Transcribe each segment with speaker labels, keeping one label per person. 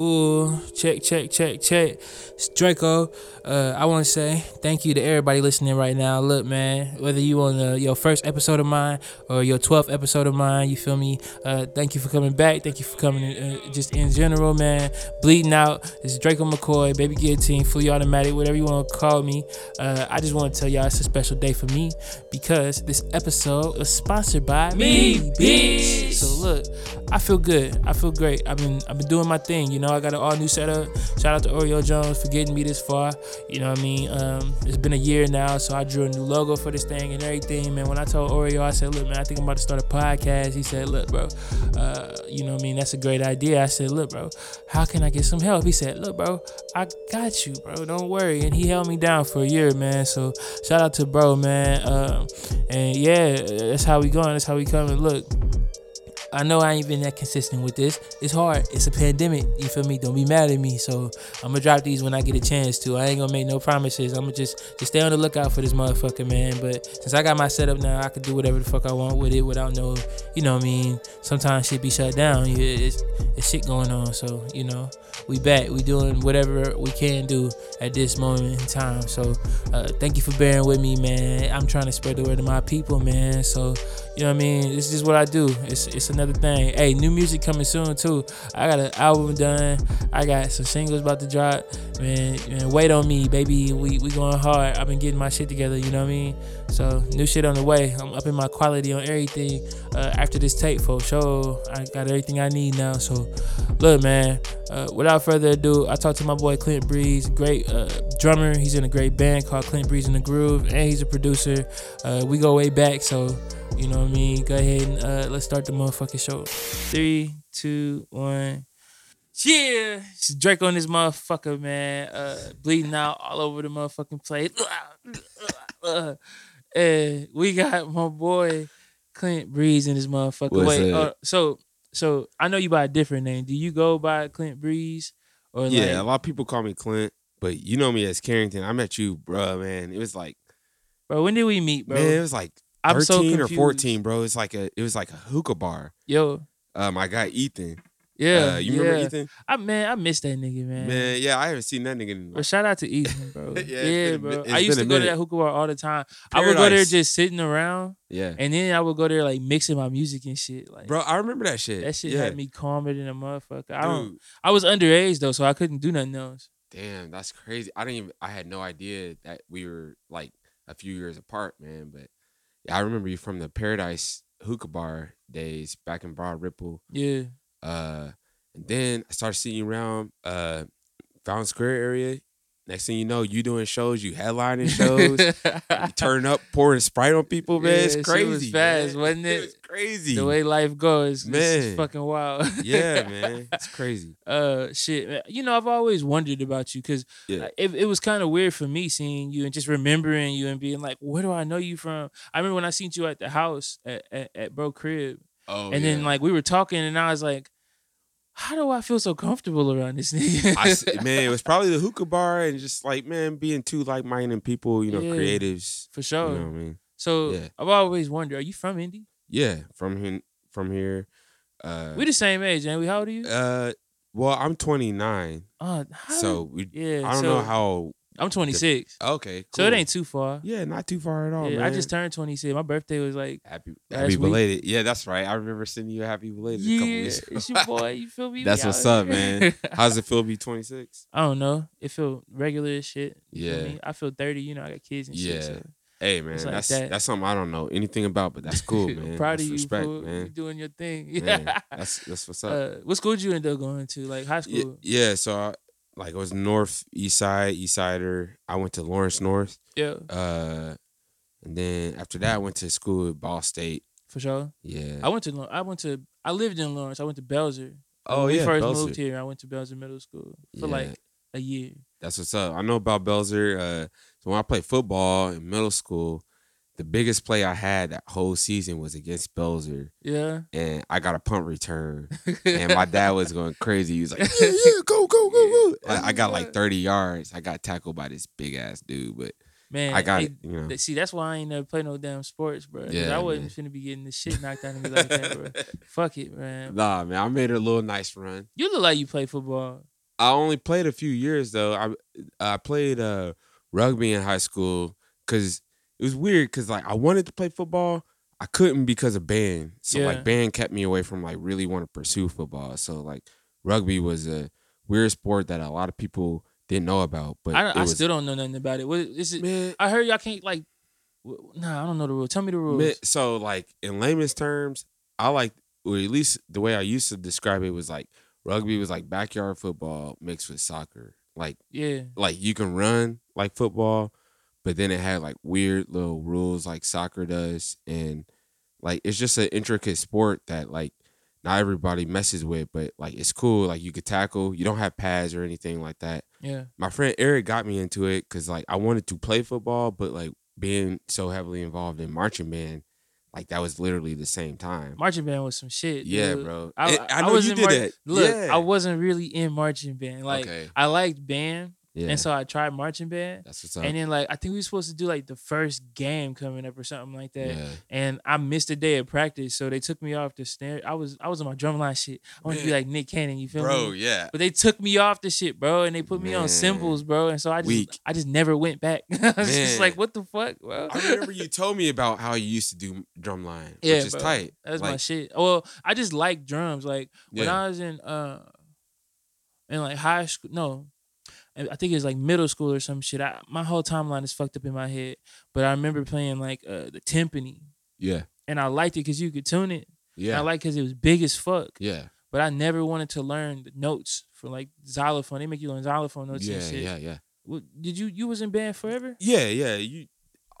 Speaker 1: Ooh, check, check, check, check. It's Draco. Uh, I want to say thank you to everybody listening right now. Look, man, whether you on the, your first episode of mine or your 12th episode of mine, you feel me? Uh, thank you for coming back. Thank you for coming uh, just in general, man. Bleeding out. This is Draco McCoy, Baby Guillotine, Fully Automatic, whatever you want to call me. Uh, I just want to tell y'all it's a special day for me because this episode is sponsored by
Speaker 2: Me, bitch.
Speaker 1: So look, I feel good. I feel great. I've been I've been doing my thing. You know, I got an all new setup. Shout out to Oreo Jones for getting me this far. You know what I mean? Um, it's been a year now, so I drew a new logo for this thing and everything. Man, when I told Oreo, I said, look, man, I think I'm about to start a podcast. He said, look, bro, uh, you know what I mean? That's a great idea. I said, look, bro, how can I get some help? He said, look, bro, I got you, bro. Don't worry. And he held me down for a year, man. So shout out to bro, man. Um, and yeah, that's how we going. That's how we coming. Look. I know I ain't been that consistent with this. It's hard. It's a pandemic. You feel me? Don't be mad at me. So I'm gonna drop these when I get a chance to. I ain't gonna make no promises. I'm gonna just just stay on the lookout for this motherfucker, man. But since I got my setup now, I can do whatever the fuck I want with it without no, you know what I mean. Sometimes shit be shut down. It's, it's shit going on. So you know, we back. We doing whatever we can do at this moment in time. So uh, thank you for bearing with me, man. I'm trying to spread the word to my people, man. So you know what I mean. This is what I do. It's it's another thing. Hey, new music coming soon too. I got an album done. I got some singles about to drop. Man, man wait on me, baby. We we going hard. I've been getting my shit together. You know what I mean. So new shit on the way. I'm upping my quality on everything. Uh, after this tape for sure, I got everything I need now. So look, man. Uh, without further ado, I talked to my boy Clint Breeze, great uh, drummer. He's in a great band called Clint Breeze in the Groove, and he's a producer. Uh, we go way back, so you know what I mean. Go ahead and uh, let's start the motherfucking show. Three, two, one. Yeah, it's Drake on this motherfucker, man. Uh, bleeding out all over the motherfucking place. and we got my boy Clint Breeze in this motherfucker.
Speaker 3: What's
Speaker 1: Wait, uh, so so I know you by a different name. Do you go by Clint Breeze or
Speaker 3: Yeah, a lot of people call me Clint, but you know me as Carrington. I met you, bruh, man. It was like,
Speaker 1: bro? When did we meet, bro?
Speaker 3: man, it was like
Speaker 1: I'm so
Speaker 3: 13 or 14, bro. It's like a, it was like a hookah bar.
Speaker 1: Yo,
Speaker 3: um, I got Ethan.
Speaker 1: Yeah,
Speaker 3: uh, you remember
Speaker 1: yeah.
Speaker 3: Ethan?
Speaker 1: I man, I miss that nigga,
Speaker 3: Man. Man, yeah, I haven't seen that nigga in a while.
Speaker 1: But shout out to Ethan, bro.
Speaker 3: Yeah,
Speaker 1: yeah,
Speaker 3: been
Speaker 1: bro. I used to go to that hookah bar all the time. I would go there just sitting around,
Speaker 3: Yeah,
Speaker 1: and then I would go there like mixing my music and shit. Like,
Speaker 3: bro, I remember that shit.
Speaker 1: that shit
Speaker 3: yeah.
Speaker 1: had me calmer than a motherfucker. I don't.
Speaker 3: Dude,
Speaker 1: I was underage though, so I couldn't do nothing else.
Speaker 3: damn, that's crazy. I didn't even, I had no idea that we were like a few years apart, man. But yeah, I remember you from the Paradise hookah bar days back in Broad Ripple.
Speaker 1: Yeah,
Speaker 3: Uh, and then I started seeing you around uh Fountain Square area. Next thing you know, you doing shows, you headlining shows, you turn up, pouring Sprite on people, man.
Speaker 1: Yeah,
Speaker 3: it's crazy.
Speaker 1: was fast,
Speaker 3: man.
Speaker 1: wasn't it?
Speaker 3: was crazy.
Speaker 1: the way life goes, man, it's fucking wild.
Speaker 3: yeah, man. It's crazy.
Speaker 1: uh shit you know i've always wondered about you because
Speaker 3: Yeah.
Speaker 1: it, it was kind of weird for me seeing you and just remembering you and being like where do i know you from i remember when i seen you at the house at, at, at bro crib
Speaker 3: Oh,
Speaker 1: and then like we were talking and i was like how do i feel so comfortable around this nigga
Speaker 3: I man, it was probably the hookah bar and just like man, being two like-minded people, you know,
Speaker 1: Yeah.
Speaker 3: creatives.
Speaker 1: for sure
Speaker 3: You know what I mean?
Speaker 1: so
Speaker 3: Yeah.
Speaker 1: i've always wondered are you from indy
Speaker 3: Yeah, from here, from here. Uh,
Speaker 1: we the same age and we how old are you
Speaker 3: uh, well, I'm 29,
Speaker 1: uh,
Speaker 3: so we.
Speaker 1: yeah
Speaker 3: I don't
Speaker 1: so
Speaker 3: know how.
Speaker 1: I'm 26
Speaker 3: Okay,
Speaker 1: so it ain't too far
Speaker 3: Yeah, not too far at all,
Speaker 1: yeah,
Speaker 3: man.
Speaker 1: i just turned 26 my birthday was like
Speaker 3: happy happy
Speaker 1: week.
Speaker 3: belated. Yeah, that's right. I remember sending you a happy belated a couple
Speaker 1: yeah it's your boy you feel me
Speaker 3: That's what's up, man. How's it feel to be 26?
Speaker 1: I don't know. It feel regular as shit. You
Speaker 3: Yeah.
Speaker 1: me? I feel 30, you know, I got kids and shit.
Speaker 3: Yeah.
Speaker 1: So
Speaker 3: Hey, man,
Speaker 1: like
Speaker 3: that's
Speaker 1: that.
Speaker 3: that's something I don't know anything about, but that's cool, man.
Speaker 1: Proud
Speaker 3: That's
Speaker 1: of you,
Speaker 3: respect.
Speaker 1: You
Speaker 3: man.
Speaker 1: doing your thing.
Speaker 3: Man,
Speaker 1: Yeah.
Speaker 3: that's that's what's up.
Speaker 1: uh, what school did you end up going to? Like high
Speaker 3: yeah,
Speaker 1: school?
Speaker 3: yeah, so I, like it was North East Side, East Sider. I went to Lawrence North,
Speaker 1: Yeah,
Speaker 3: uh, and then after that, I went to school at Ball State.
Speaker 1: for sure.
Speaker 3: Yeah.
Speaker 1: I went to I went to I lived in Lawrence. I went to Belzer.
Speaker 3: oh
Speaker 1: when
Speaker 3: yeah,
Speaker 1: we first
Speaker 3: Belzer.
Speaker 1: moved here, I went to Belzer Middle School for
Speaker 3: Yeah.
Speaker 1: like a year.
Speaker 3: That's what's up. I know about Belzer. Uh, so when I played football in middle school, the biggest play I had that whole season was against Belzer,
Speaker 1: Yeah.
Speaker 3: and I got a punt return, and my dad was going crazy. He was like, "Yeah, yeah, go, go, go, go!" Like, I got like thirty yards. I got tackled by this big ass dude, but
Speaker 1: Man,
Speaker 3: I got
Speaker 1: hey,
Speaker 3: it. You know.
Speaker 1: See, that's why I ain't never play no damn sports, bro.
Speaker 3: Yeah,
Speaker 1: I wasn't
Speaker 3: man.
Speaker 1: finna be getting the shit knocked out of me like that, bro. Fuck it, man.
Speaker 3: nah, man, I made a little nice run.
Speaker 1: You look like you play football.
Speaker 3: I only played a few years though. I I played uh rugby in high school because it was weird because like I wanted to play football, I couldn't because of band. So
Speaker 1: Yeah.
Speaker 3: like band kept me away from like really want to pursue football. So like rugby was a weird sport that a lot of people didn't know about. But
Speaker 1: I, I
Speaker 3: was,
Speaker 1: still don't know nothing about it. What is it?
Speaker 3: man,
Speaker 1: I heard y'all can't like. Nah, I don't know the rules. Tell me the rules.
Speaker 3: man, so like in layman's terms, I like or at least the way I used to describe it was like rugby was like backyard football mixed with soccer. Like
Speaker 1: yeah,
Speaker 3: like you can run like football, but then it had like weird little rules like soccer does, and like it's just an intricate sport that like not everybody messes with, but like it's cool. Like you could tackle, you don't have pads or anything like that.
Speaker 1: yeah.
Speaker 3: My friend Eric got me into it because like I wanted to play football, but like being so heavily involved in marching band, like that was literally the same time.
Speaker 1: Marching band was some shit.
Speaker 3: yeah,
Speaker 1: dude.
Speaker 3: bro.
Speaker 1: I,
Speaker 3: And
Speaker 1: I,
Speaker 3: know
Speaker 1: was
Speaker 3: you did
Speaker 1: mar-
Speaker 3: that.
Speaker 1: Look,
Speaker 3: yeah.
Speaker 1: I wasn't really in marching band. Like
Speaker 3: okay.
Speaker 1: I liked band,
Speaker 3: Yeah.
Speaker 1: and so I tried marching band.
Speaker 3: that's what's up.
Speaker 1: And then like I think we were supposed to do like the first game coming up or something like that.
Speaker 3: yeah.
Speaker 1: And I missed a day of practice, so they took me off the snare. I was I was on my drumline shit. I wanted to be like Nick Cannon, you feel
Speaker 3: Bro,
Speaker 1: me?
Speaker 3: Bro, yeah.
Speaker 1: But they took me off the shit, bro, and they put me on
Speaker 3: Man.
Speaker 1: cymbals, bro. And so I just
Speaker 3: Weak.
Speaker 1: I just never went back. I was just like, what the fuck, bro?
Speaker 3: I remember you told me about how you used to do drumline,
Speaker 1: Yeah,
Speaker 3: which is
Speaker 1: bro.
Speaker 3: tight.
Speaker 1: That's my shit. Well, I just like drums. Like when
Speaker 3: Yeah.
Speaker 1: I was in uh in like high school, no, I think it was like middle school or some shit. I, my whole timeline is fucked up in my head, but I remember playing like uh the timpani,
Speaker 3: Yeah,
Speaker 1: and I liked it because you could tune it. And
Speaker 3: yeah,
Speaker 1: I liked because it was big as fuck.
Speaker 3: yeah,
Speaker 1: But I never wanted to learn the notes for like xylophone. They make you learn xylophone notes
Speaker 3: yeah,
Speaker 1: and shit.
Speaker 3: yeah, yeah,
Speaker 1: What, did you you was in band forever?
Speaker 3: yeah, yeah. You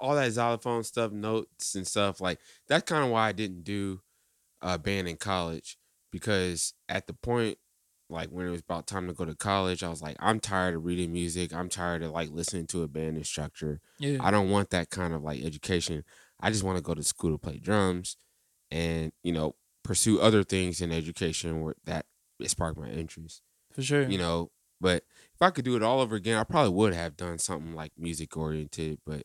Speaker 3: all that xylophone stuff, notes and stuff like that's kind of why I didn't do uh, band in college because at the point like when it was about time to go to college, I was like, I'm tired of reading music. I'm tired of like listening to a band instructor.
Speaker 1: Yeah.
Speaker 3: I don't want that kind of like education. I just want to go to school to play drums and, you know, pursue other things in education where that sparked my interest,
Speaker 1: for sure.
Speaker 3: you know. But if I could do it all over again, I probably would have done something like music oriented, but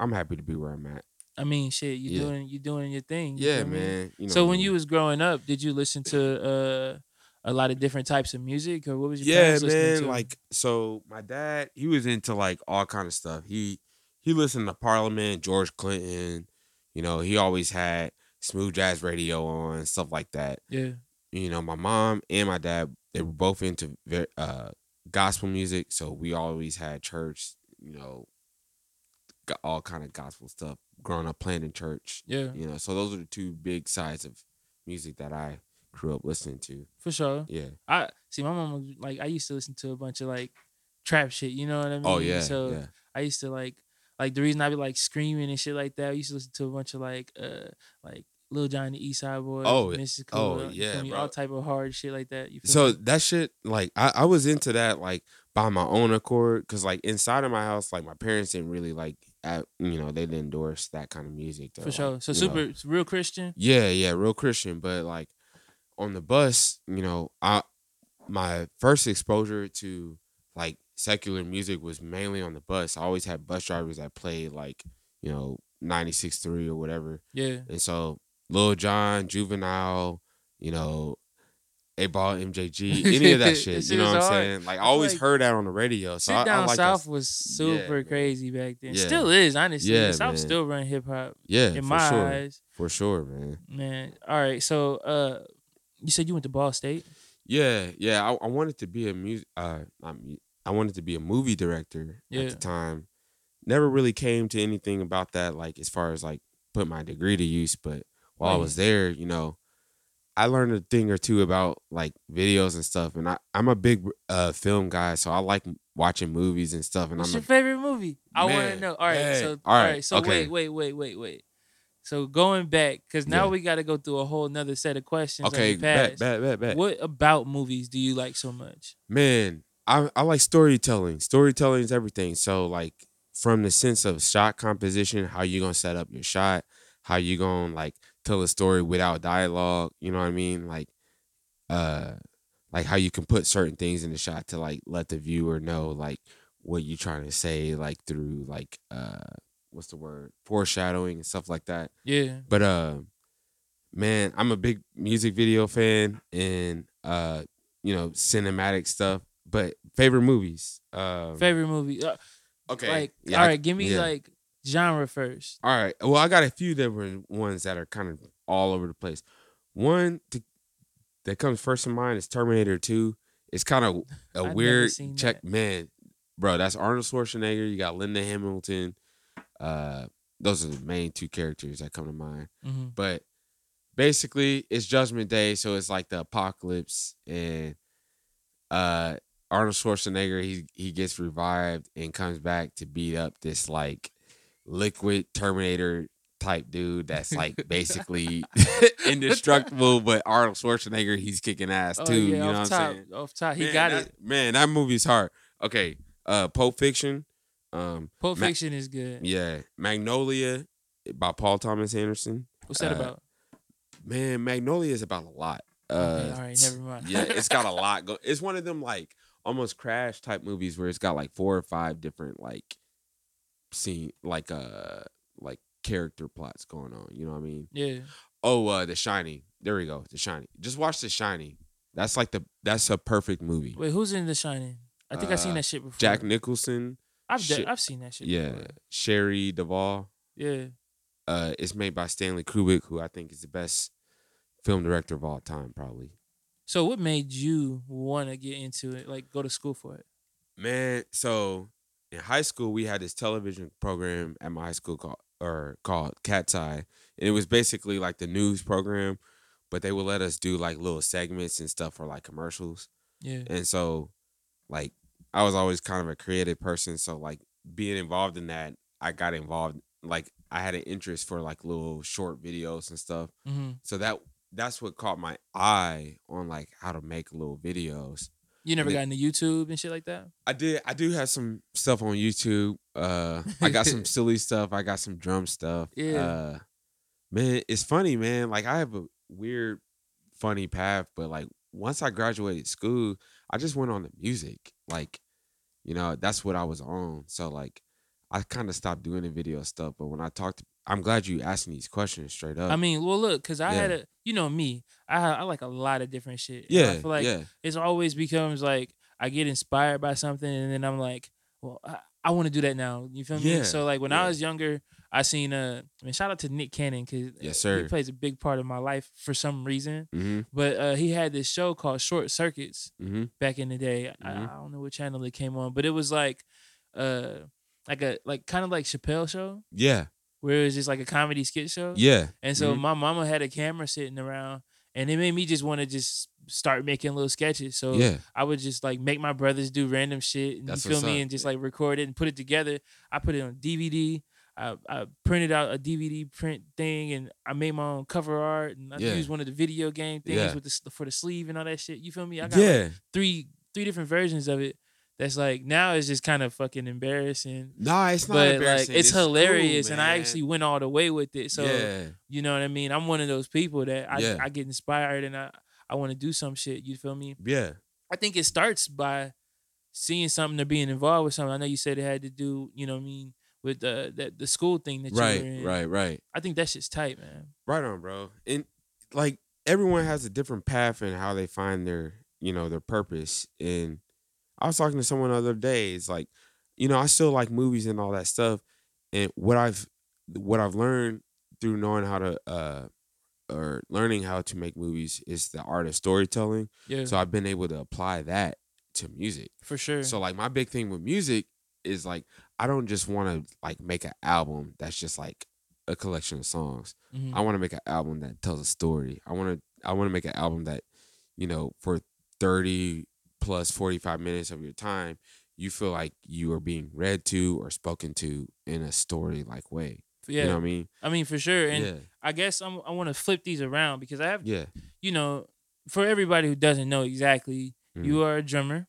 Speaker 3: I'm happy to be where I'm at.
Speaker 1: I mean, shit, you
Speaker 3: Yeah.
Speaker 1: doing you doing your thing. you
Speaker 3: Yeah, man. You know
Speaker 1: so
Speaker 3: what I
Speaker 1: when
Speaker 3: mean?
Speaker 1: you was growing up, did you listen to uh, a lot of different types of music, or what was your
Speaker 3: yeah man
Speaker 1: to?
Speaker 3: like so my dad he was into like all kind of stuff. He he listened to parliament george clinton you know he always had smooth jazz radio on stuff like that.
Speaker 1: Yeah,
Speaker 3: you know my mom and my dad they were both into uh gospel music so we always had church you know all kind of gospel stuff growing up playing in church
Speaker 1: yeah,
Speaker 3: you know so those are the two big sides of music that i grew up listening to
Speaker 1: for sure.
Speaker 3: yeah
Speaker 1: I see my mom was like I used to listen to a bunch of like trap shit. You know what I mean?
Speaker 3: oh yeah
Speaker 1: So
Speaker 3: yeah
Speaker 1: I used to like like the reason I be like screaming and shit like that. I used to listen to a bunch of like uh like Lil Jon the East Side Boy.
Speaker 3: Oh,
Speaker 1: Mystikal,
Speaker 3: oh, yeah,
Speaker 1: feel me? all type of hard shit like that. You feel
Speaker 3: so
Speaker 1: me?
Speaker 3: that shit like I, I was into that like by my own accord because like inside of my house like my parents didn't really like I, you know they didn't endorse that kind of music though,
Speaker 1: for
Speaker 3: like,
Speaker 1: sure. So super
Speaker 3: know.
Speaker 1: real Christian.
Speaker 3: yeah yeah real christian but like on the bus you know i my first exposure to like secular music was mainly on the bus i always had bus drivers that played like you know 96.3 or whatever
Speaker 1: Yeah.
Speaker 3: and so Lil Jon, Juvenile, you know, 8Ball, MJG, any of that shit. You know what I'm saying? Like I always
Speaker 1: like
Speaker 3: heard that on the radio. So
Speaker 1: Sit
Speaker 3: I,
Speaker 1: down
Speaker 3: I like
Speaker 1: south
Speaker 3: that.
Speaker 1: was super
Speaker 3: man.
Speaker 1: crazy back then.
Speaker 3: Yeah.
Speaker 1: Still is, honestly.
Speaker 3: Yeah,
Speaker 1: South
Speaker 3: man.
Speaker 1: still run hip hop
Speaker 3: Yeah,
Speaker 1: in my
Speaker 3: sure.
Speaker 1: eyes.
Speaker 3: For sure, man.
Speaker 1: Man. All right. So uh you said you went to Ball State?
Speaker 3: Yeah, yeah. I, I wanted to be a music uh I wanted to be a movie director
Speaker 1: Yeah.
Speaker 3: at the time. Never really came to anything about that, like as far as like put my degree to use, but while I was there, you know, I learned a thing or two about like videos and stuff. And I, I'm a big uh film guy, so I like watching movies and stuff. And
Speaker 1: What's
Speaker 3: I'm
Speaker 1: your favorite movie? I want to know. All right,
Speaker 3: hey,
Speaker 1: so
Speaker 3: all
Speaker 1: all
Speaker 3: right,
Speaker 1: right, so
Speaker 3: okay.
Speaker 1: wait, wait, wait, wait, wait. So going back, because now
Speaker 3: Yeah.
Speaker 1: we got to go through a whole nother set of questions.
Speaker 3: okay,
Speaker 1: on the
Speaker 3: bet,
Speaker 1: past.
Speaker 3: bet, bet, bet.
Speaker 1: What about movies do you like so much?
Speaker 3: Man, I I like storytelling. Storytelling is everything. So like from the sense of shot composition, how you gonna set up your shot, how you gonna like tell a story without dialogue. You know what I mean? Like, uh, like how you can put certain things in the shot to like let the viewer know like what you trying to say, like through like uh what's the word foreshadowing and stuff like that.
Speaker 1: Yeah.
Speaker 3: But uh, man, I'm a big music video fan and uh, you know, cinematic stuff. But favorite movies. Um,
Speaker 1: Favorite movie. Uh,
Speaker 3: okay.
Speaker 1: Like,
Speaker 3: yeah,
Speaker 1: all
Speaker 3: I-
Speaker 1: give me
Speaker 3: yeah.
Speaker 1: like genre first.
Speaker 3: All right. Well, I got a few different ones that are kind of all over the place. One to, that comes first in mind is Terminator 2. It's kind of a
Speaker 1: never
Speaker 3: weird check.
Speaker 1: that.
Speaker 3: Man, bro, that's Arnold Schwarzenegger. You got Linda Hamilton. Uh, those are the main two characters that come to mind.
Speaker 1: hmm
Speaker 3: But basically, it's Judgment Day, so it's like the apocalypse, and uh, Arnold Schwarzenegger he he gets revived and comes back to beat up this like liquid Terminator type dude that's like basically indestructible, but Arnold Schwarzenegger he's kicking ass
Speaker 1: Oh
Speaker 3: too.
Speaker 1: yeah,
Speaker 3: you know what I'm
Speaker 1: top,
Speaker 3: saying?
Speaker 1: off top, he
Speaker 3: Man,
Speaker 1: got
Speaker 3: that-
Speaker 1: it.
Speaker 3: Man, that movie's hard. Okay, uh, Pulp Fiction. Um,
Speaker 1: Pulp
Speaker 3: Ma-
Speaker 1: Fiction is good.
Speaker 3: yeah, Magnolia by Paul Thomas Anderson.
Speaker 1: What's that
Speaker 3: uh,
Speaker 1: about?
Speaker 3: Man, Magnolia is about a lot. Uh,
Speaker 1: okay, all right, never mind.
Speaker 3: yeah, it's got a lot. Go- it's one of them like almost crash type movies where it's got like four or five different like scene like uh like character plots going on. You know what I mean?
Speaker 1: yeah.
Speaker 3: Oh, uh The Shining. There we go. The Shining. Just watch The Shining. That's like the that's a perfect movie.
Speaker 1: Wait, who's in The Shining? I think I've seen
Speaker 3: Uh,
Speaker 1: that shit before.
Speaker 3: Jack Nicholson.
Speaker 1: I've de- I've seen that shit.
Speaker 3: Yeah,
Speaker 1: before.
Speaker 3: Shelley Duvall.
Speaker 1: yeah.
Speaker 3: Uh, it's made by Stanley Kubrick, who I think is the best film director of all time, probably.
Speaker 1: So what made you want to get into it? Like go to school for it?
Speaker 3: Man, so in high school we had this television program at my high school called or called Cat's Eye. And it was basically like the news program, but they would let us do like little segments and stuff for like commercials.
Speaker 1: Yeah.
Speaker 3: And so like I was always kind of a creative person. So like being involved in that, I got involved like I had an interest for like little short videos and stuff.
Speaker 1: hmm
Speaker 3: So that that's what caught my eye on like how to make little videos.
Speaker 1: You never
Speaker 3: And
Speaker 1: got into YouTube and shit like that?
Speaker 3: I did. I do have some stuff on YouTube. Uh, I got some silly stuff. I got some drum stuff.
Speaker 1: Yeah.
Speaker 3: Uh, man, it's funny, man. Like I have a weird, funny path, but like once I graduated school, I just went on the music. Like, you know, that's what I was on. So like, I kind of stopped doing the video stuff. But when I talked, I'm glad you asked me these questions straight up.
Speaker 1: I mean, well, look, cause I had a, you know me, I I like a lot of different shit. And
Speaker 3: yeah,
Speaker 1: I feel like
Speaker 3: yeah,
Speaker 1: it's always becomes like I get inspired by something, and then I'm like, well, I, I want to do that now. You feel me?
Speaker 3: Yeah,
Speaker 1: So like when
Speaker 3: yeah.
Speaker 1: I was younger, I seen uh, I mean, shout out to Nick Cannon because
Speaker 3: Yes,
Speaker 1: he plays a big part of my life for some reason.
Speaker 3: mm-hmm,
Speaker 1: But uh, he had this show called Short Circuitz
Speaker 3: mm-hmm.
Speaker 1: back in the day. I,
Speaker 3: Mhm.
Speaker 1: I don't know what channel it came on, but it was like, uh, like a like kind of like Chappelle show
Speaker 3: Yeah,
Speaker 1: where it was just like a comedy skit show.
Speaker 3: yeah.
Speaker 1: And so
Speaker 3: Mhm.
Speaker 1: my mama had a camera sitting around, and it made me just want to just start making little sketches. So
Speaker 3: yeah,
Speaker 1: I would just like make my brothers do random shit, and
Speaker 3: That's
Speaker 1: you feel me,
Speaker 3: up.
Speaker 1: and just like record it and put it together. I put it on DVD. I, I printed out a DVD print thing, and I made my own cover art, and I
Speaker 3: Yeah.
Speaker 1: used one of the video game things
Speaker 3: Yeah.
Speaker 1: with the for the sleeve and all that shit. You feel me? I got like,
Speaker 3: yeah.
Speaker 1: three three different versions of it. That's like now it's just kind of fucking embarrassing.
Speaker 3: Nah, it's not
Speaker 1: But like
Speaker 3: embarrassing.
Speaker 1: it's,
Speaker 3: cool,
Speaker 1: hilarious, and I actually went all the way with it. So
Speaker 3: yeah,
Speaker 1: you know what I mean? I'm one of those people that I. I get inspired and I, I want to do some shit. You feel me?
Speaker 3: yeah,
Speaker 1: I think it starts by seeing something or being involved with something. I know you said it had to do, you know what I mean, with the the, the school thing that you were
Speaker 3: right,
Speaker 1: in.
Speaker 3: right, right,
Speaker 1: I think that shit's tight, man.
Speaker 3: right on, bro. And like everyone has a different path and how they find their, you know, their purpose. And I was talking to someone the other day. It's like, you know, I still like movies and all that stuff. And what I've what I've learned through knowing how to uh or learning how to make movies is the art of storytelling.
Speaker 1: Yeah,
Speaker 3: So I've been able to apply that to music.
Speaker 1: for sure.
Speaker 3: So like my big thing with music is like I don't just want to like make an album that's just like a collection of songs.
Speaker 1: Mhm.
Speaker 3: I want to make an album that tells a story. I want to I want to make an album that you know for 30 plus 45 minutes of your time you feel like you are being read to or spoken to in a story like way.
Speaker 1: yeah,
Speaker 3: You know what I mean?
Speaker 1: I mean for sure. And
Speaker 3: yeah.
Speaker 1: I guess I'm, I want to flip these around because I have,
Speaker 3: Yeah.
Speaker 1: you know, for everybody who doesn't know exactly, you are a drummer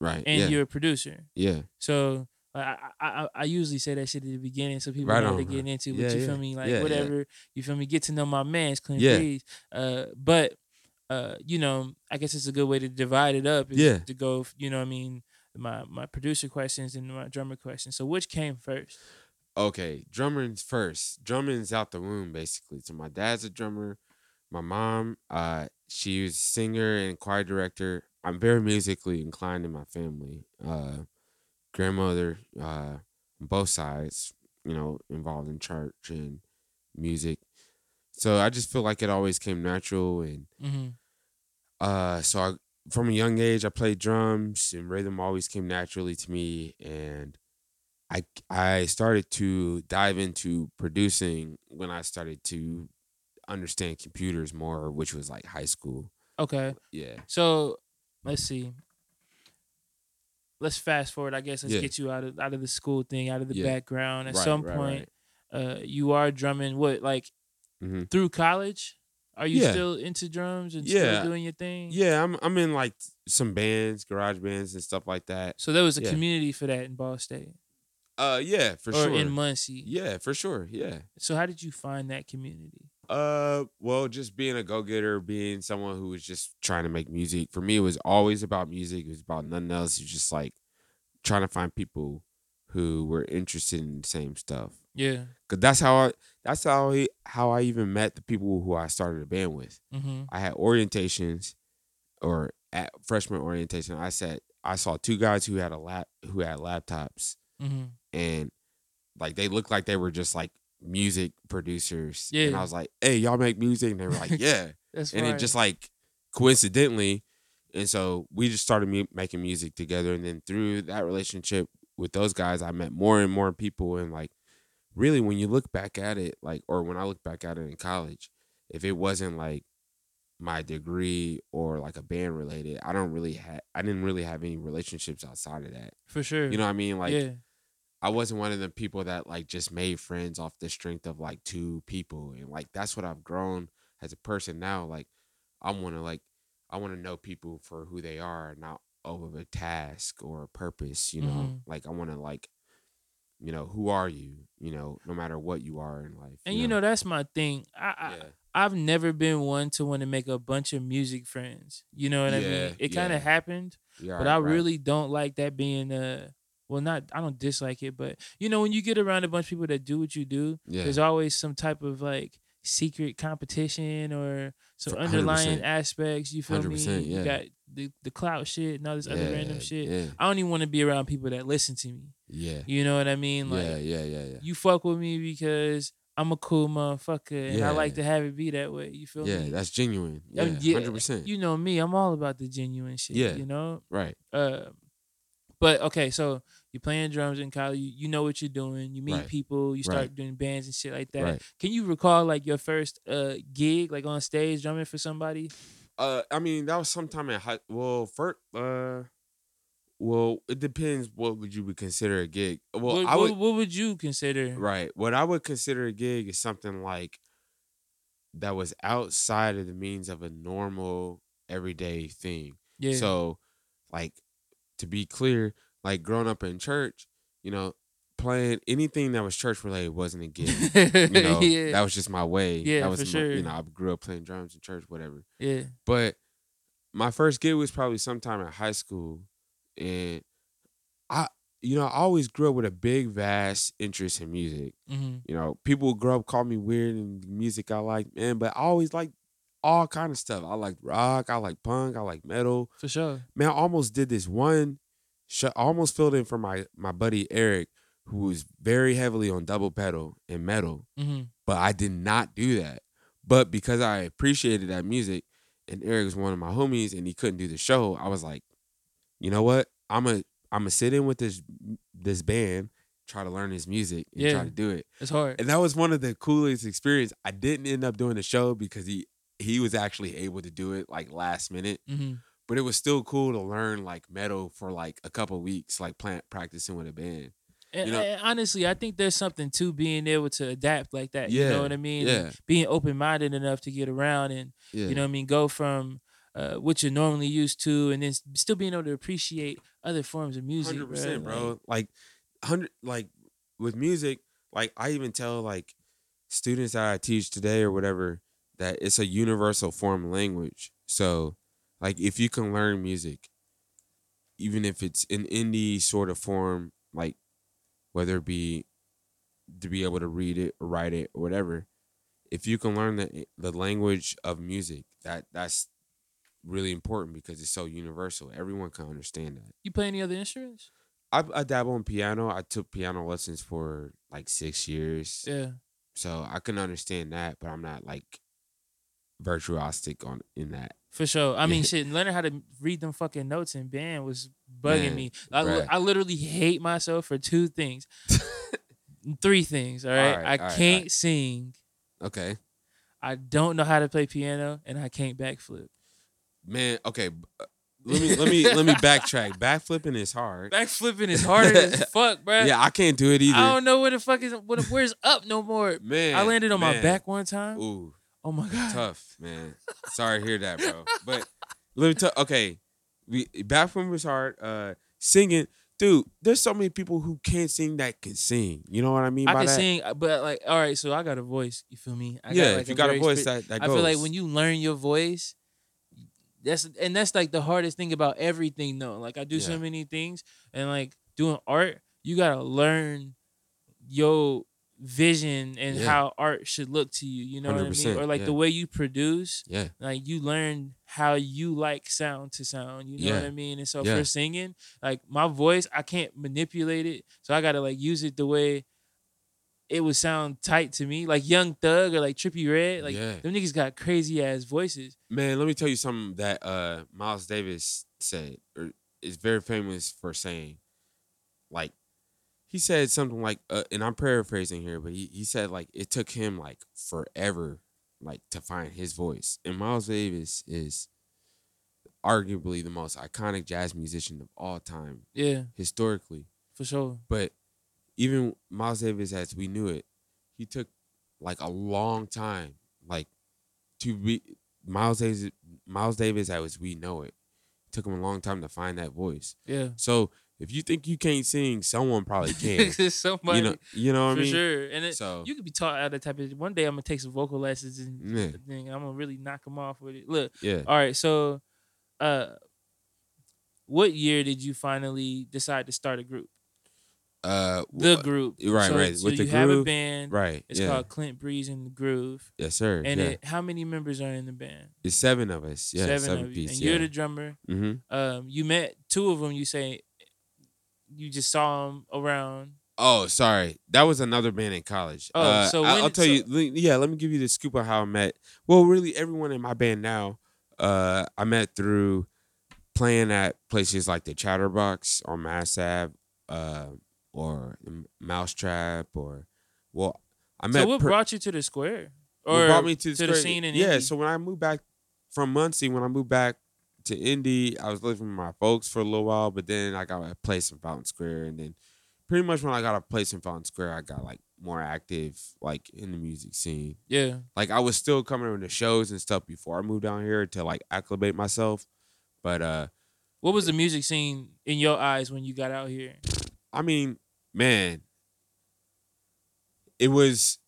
Speaker 3: Right.
Speaker 1: and
Speaker 3: yeah.
Speaker 1: you're a producer.
Speaker 3: yeah.
Speaker 1: So I, I I usually say that shit at the beginning so people
Speaker 3: Right
Speaker 1: know they're getting into. But
Speaker 3: Yeah,
Speaker 1: you
Speaker 3: yeah.
Speaker 1: feel me? Like
Speaker 3: Yeah,
Speaker 1: whatever. You feel me? Get to know my man's Clint
Speaker 3: Yeah.
Speaker 1: Breeze. Uh, but uh, you know, I guess it's a good way to divide it up.
Speaker 3: Yeah.
Speaker 1: To go, you know, what I mean, my my producer questions and my drummer questions. So which came first?
Speaker 3: Okay, drumming's first. Drumming's out the womb basically. So my dad's a drummer. My mom, uh, she was a singer and choir director. I'm very musically inclined in my family. Uh, grandmother, uh, both sides, you know, involved in church and music. So I just feel like it always came natural and
Speaker 1: Mm-hmm.
Speaker 3: uh so I from a young age I played drums and rhythm always came naturally to me and I I started to dive into producing when I started to understand computers more, which was like high school.
Speaker 1: Okay.
Speaker 3: Yeah.
Speaker 1: So let's see. Let's fast forward. I guess let's
Speaker 3: Yeah.
Speaker 1: get you out of out of the school thing, out of the
Speaker 3: Yeah.
Speaker 1: background. At
Speaker 3: Right,
Speaker 1: some
Speaker 3: right,
Speaker 1: point, uh, you are drumming. What like
Speaker 3: Mhm.
Speaker 1: through college? Are you still into drums and still doing your thing?
Speaker 3: Yeah, I'm I'm in like some bands, garage bands and stuff like that.
Speaker 1: So there was a community for that in Ball State
Speaker 3: Uh yeah, for sure.
Speaker 1: or
Speaker 3: sure.
Speaker 1: in Muncie.
Speaker 3: yeah, for sure. Yeah.
Speaker 1: So how did you find that community?
Speaker 3: Uh, well, just being a go getter, being someone who was just trying to make music. For me, it was always about music. It was about nothing else. It was just like trying to find people who were interested in the same stuff.
Speaker 1: Yeah.
Speaker 3: Cause that's how I. That's how I, how I even met the people who I started a band with.
Speaker 1: Mm-hmm.
Speaker 3: I had orientations, or at freshman orientation, I said I saw two guys who had a lap who had laptops,
Speaker 1: Mm-hmm.
Speaker 3: and like they looked like they were just like music producers. and I was like, "Hey, y'all make music?" And they were like, "Yeah."
Speaker 1: That's
Speaker 3: and
Speaker 1: right.
Speaker 3: it just like coincidentally and so we just started mu- making music together and then through that relationship with those guys i met more and more people and like really when you look back at it like or when i look back at it in college if it wasn't like my degree or like a band related i don't really have i didn't really have any relationships outside of that
Speaker 1: for sure.
Speaker 3: you know what i mean like
Speaker 1: yeah.
Speaker 3: I wasn't one of the people that like just made friends off the strength of like two people. And like that's what I've grown as a person now. Like I wanna like I wanna know people for who they are, not over a task or a purpose, you know.
Speaker 1: Mhm.
Speaker 3: Like I wanna like you know, who are you? You know, no matter what you are in life.
Speaker 1: And you know that's my thing. I, I
Speaker 3: yeah.
Speaker 1: I've never been one to want to make a bunch of music friends. You know what I mean? It kind of happened,
Speaker 3: yeah,
Speaker 1: but I
Speaker 3: right.
Speaker 1: really don't like that being uh well not I don't dislike it, but you know when you get around a bunch of people that do what you do,
Speaker 3: yeah.
Speaker 1: there's always some type of like secret competition or some underlying
Speaker 3: 100%.
Speaker 1: aspects. You feel me?
Speaker 3: 100%,
Speaker 1: You
Speaker 3: yeah.
Speaker 1: got the the clout shit and all this other random shit.
Speaker 3: Yeah.
Speaker 1: I don't even want to be around people that listen to me.
Speaker 3: Yeah.
Speaker 1: You know what I mean? Like
Speaker 3: yeah, yeah, yeah, yeah.
Speaker 1: you fuck with me because I'm a cool motherfucker and I like to have it be that way. You feel
Speaker 3: Yeah,
Speaker 1: me?
Speaker 3: Yeah, that's genuine. Yeah,
Speaker 1: mean, yeah,
Speaker 3: hundred percent.
Speaker 1: You know me, I'm all about the genuine shit.
Speaker 3: Yeah.
Speaker 1: You know?
Speaker 3: Right.
Speaker 1: Uh but okay, so you're playing drums in college, you, you know what you're doing, you meet
Speaker 3: Right.
Speaker 1: people, you start
Speaker 3: Right.
Speaker 1: doing bands and shit like that.
Speaker 3: Right.
Speaker 1: Can you recall like your first uh gig, like on stage drumming for somebody?
Speaker 3: Uh, I mean, that was sometime in high. Well, first, uh, well, it depends. What would you would consider a gig? Well,
Speaker 1: what,
Speaker 3: I would.
Speaker 1: what would you consider?
Speaker 3: Right. What I would consider a gig is something like that was outside of the means of a normal everyday thing.
Speaker 1: Yeah.
Speaker 3: So, like, to be clear, like growing up in church, you know, playing anything that was church related wasn't a gig. You know,
Speaker 1: yeah.
Speaker 3: that was just my way.
Speaker 1: Yeah,
Speaker 3: that was
Speaker 1: for
Speaker 3: my-
Speaker 1: sure.
Speaker 3: You know, I grew up playing drums in church, whatever.
Speaker 1: yeah.
Speaker 3: But my first gig was probably sometime in high school, and I, you know, I always grew up with a big, vast interest in music.
Speaker 1: hmm
Speaker 3: You know, people would grow up call me weird and the music I like, man, but I always like all kind of stuff. I like rock, I like punk, I like metal.
Speaker 1: For sure.
Speaker 3: Man, I almost did this one. Sh- almost filled in for my my buddy Eric, who was very heavily on double pedal and metal
Speaker 1: hmm
Speaker 3: but I did not do that. But because I appreciated that music, and Eric was one of my homies, and he couldn't do the show, I was like, you know what? I'm a I'm gonna sit in with this this band, try to learn his music, and
Speaker 1: Yeah.
Speaker 3: try to do it.
Speaker 1: It's hard.
Speaker 3: And that was one of the coolest experience. I didn't end up doing the show because he he was actually able to do it like last minute,
Speaker 1: hmm
Speaker 3: but it was still cool to learn like metal for like a couple weeks, like plant practicing with a band.
Speaker 1: And,
Speaker 3: You know-
Speaker 1: and honestly, I think there's something to being able to adapt like that.
Speaker 3: Yeah, you
Speaker 1: know what I mean? And
Speaker 3: yeah.
Speaker 1: Being open minded enough to get around and
Speaker 3: Yeah,
Speaker 1: you know what I mean, go from uh, what you're normally used to, and then still being able to appreciate other forms of music.
Speaker 3: hundred percent,
Speaker 1: Like,
Speaker 3: bro. Like hundred, like with music, like I even tell like students that I teach today or whatever that it's a universal form of language. So, like if you can learn music, even if it's in indie sort of form, like whether it be to be able to read it or write it or whatever, if you can learn the the language of music, that that's really important because it's so universal. Everyone can understand that.
Speaker 1: You play any other instruments?
Speaker 3: I, I dabble in piano. I took piano lessons for like six years,
Speaker 1: Yeah.
Speaker 3: so I can understand that, but I'm not like virtuosic on in that.
Speaker 1: For sure. I mean, shit, learning how to read them fucking notes in band was bugging
Speaker 3: Man,
Speaker 1: me. I,
Speaker 3: bruh.
Speaker 1: I literally hate myself for two things, three things. All right,
Speaker 3: Alright,
Speaker 1: I
Speaker 3: alright,
Speaker 1: can't
Speaker 3: alright.
Speaker 1: sing.
Speaker 3: Okay,
Speaker 1: I don't know how to play piano, and I can't backflip.
Speaker 3: man. Okay, uh, let me let me let me backtrack. Backflipping is hard.
Speaker 1: Backflipping is harder as fuck, bro.
Speaker 3: Yeah, I can't do it either.
Speaker 1: I don't know where the fuck is what, where's up no more.
Speaker 3: man,
Speaker 1: I landed on my back one time.
Speaker 3: Ooh,
Speaker 1: Oh my god.
Speaker 3: tough, man. Sorry to hear that, bro. But let me tell. Okay, we backflipping was hard. Uh, singing, dude. There's so many people who can't sing that can sing. You know what I mean
Speaker 1: I
Speaker 3: by
Speaker 1: can
Speaker 3: that?
Speaker 1: sing, uh, but like, all right, so I got a voice. You feel me? I
Speaker 3: yeah,
Speaker 1: like,
Speaker 3: if you got a voice that that
Speaker 1: I
Speaker 3: goes.
Speaker 1: feel like when you learn your voice, that's and that's like the hardest thing about everything though. Like I do so many things and like doing art, you gotta learn your vision and
Speaker 3: Yeah.
Speaker 1: how art should look to you. You know what I mean? Or like
Speaker 3: yeah.
Speaker 1: the way you produce.
Speaker 3: yeah,
Speaker 1: Like you learn how you like sound to sound. You know what I mean? And so
Speaker 3: Yeah.
Speaker 1: for singing, like my voice, I can't manipulate it. So I gotta like use it the way it would sound tight to me. Like Young Thug or like Trippie Redd. Like
Speaker 3: Yeah.
Speaker 1: them niggas got crazy ass voices.
Speaker 3: man. Let me tell you something that uh Miles Davis said, or is very famous for saying. Like, he said something like, uh, and I'm paraphrasing here, but he he said like it took him like forever, like to find his voice. And Miles Davis is arguably the most iconic jazz musician of all time
Speaker 1: Yeah,
Speaker 3: historically.
Speaker 1: for sure.
Speaker 3: But even Miles Davis, as we knew it, he took like a long time, like to be Miles Davis. Miles Davis, as we know it, took him a long time to find that voice.
Speaker 1: Yeah.
Speaker 3: So if you think you can't sing, someone probably can.
Speaker 1: Somebody
Speaker 3: you know, you know what I mean?
Speaker 1: For sure. And it,
Speaker 3: So
Speaker 1: you could be taught out of type of one day I'm gonna take some vocal lessons and
Speaker 3: Yeah.
Speaker 1: thing. I'm gonna really knock them off with it. Look,
Speaker 3: yeah,
Speaker 1: all right, so uh what year did you finally decide to start a group?
Speaker 3: uh,
Speaker 1: The group.
Speaker 3: right,
Speaker 1: so,
Speaker 3: right,
Speaker 1: So
Speaker 3: with the
Speaker 1: you have a band.
Speaker 3: right,
Speaker 1: It's
Speaker 3: yeah,
Speaker 1: called Clint Breeze and the Groove.
Speaker 3: yes, sir.
Speaker 1: And
Speaker 3: yeah.
Speaker 1: it, how many members are in the band?
Speaker 3: it's seven of us. Yeah, seven,
Speaker 1: of you.
Speaker 3: piece.
Speaker 1: And
Speaker 3: yeah.
Speaker 1: you're the drummer.
Speaker 3: mm-hmm.
Speaker 1: Um, you met two of them. You say you just saw them around.
Speaker 3: Oh, sorry. That was another band in college.
Speaker 1: Oh,
Speaker 3: Uh,
Speaker 1: so when-
Speaker 3: I'll tell
Speaker 1: so-
Speaker 3: you. Yeah, let me give you the scoop of how I met. Well, really, everyone in my band now, uh, I met through playing at places like the Chatterbox on Mass Ave, uh, or Mousetrap, or well, I met.
Speaker 1: So what
Speaker 3: per-
Speaker 1: brought you to the square?
Speaker 3: what
Speaker 1: Or
Speaker 3: brought me to,
Speaker 1: to
Speaker 3: the,
Speaker 1: the scene in
Speaker 3: yeah.
Speaker 1: Indy?
Speaker 3: So when I moved back from Muncie, when I moved back to Indy, I was living with my folks for a little while, but then I got a place in Fountain Square, and then pretty much when I got a place in Fountain Square, I got like more active, like in the music scene.
Speaker 1: Yeah.
Speaker 3: Like I was still coming to the shows and stuff before I moved down here to like acclimate myself, but uh,
Speaker 1: What was the music scene in your eyes when you got out here?
Speaker 3: I mean, man, it was.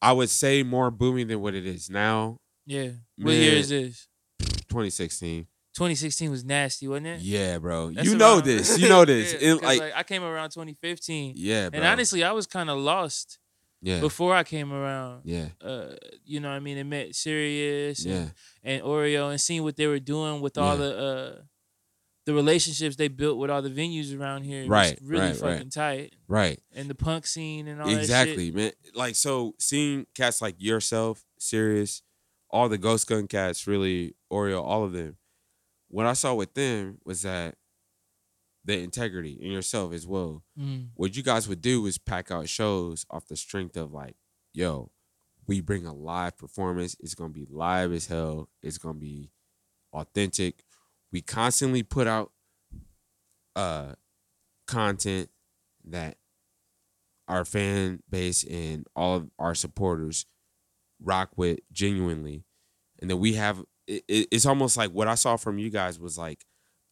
Speaker 3: I would say more booming than what it is now.
Speaker 1: Yeah. What year is this?
Speaker 3: 2016.
Speaker 1: 2016 was nasty, wasn't it?
Speaker 3: Yeah, bro.
Speaker 1: That's
Speaker 3: you know
Speaker 1: around-
Speaker 3: this. You know this.
Speaker 1: Yeah,
Speaker 3: And,
Speaker 1: 'cause,
Speaker 3: like,
Speaker 1: I came around 2015,
Speaker 3: yeah, bro.
Speaker 1: and honestly, I was kind of lost
Speaker 3: yeah,
Speaker 1: before I came around.
Speaker 3: yeah,
Speaker 1: Uh, you know, what I mean, and met Sirius
Speaker 3: yeah,
Speaker 1: and, and Oreo, and seeing what they were doing with all
Speaker 3: Yeah.
Speaker 1: the uh, the relationships they built with all the venues around here.
Speaker 3: Right,
Speaker 1: was really
Speaker 3: right, right.
Speaker 1: fucking tight,
Speaker 3: right.
Speaker 1: and the punk scene and all that
Speaker 3: Exactly, man. Like, so seeing cats like yourself, Sirius, all the Ghost Gun cats, really, Oreo, all of them. What I saw with them was that the integrity in yourself as well.
Speaker 1: Mm.
Speaker 3: What you guys would do is pack out shows off the strength of like, yo, we bring a live performance. It's gonna be live as hell. It's gonna be authentic. We constantly put out uh content that our fan base and all of our supporters rock with genuinely. And then we have it, it- it's almost like what I saw from you guys was like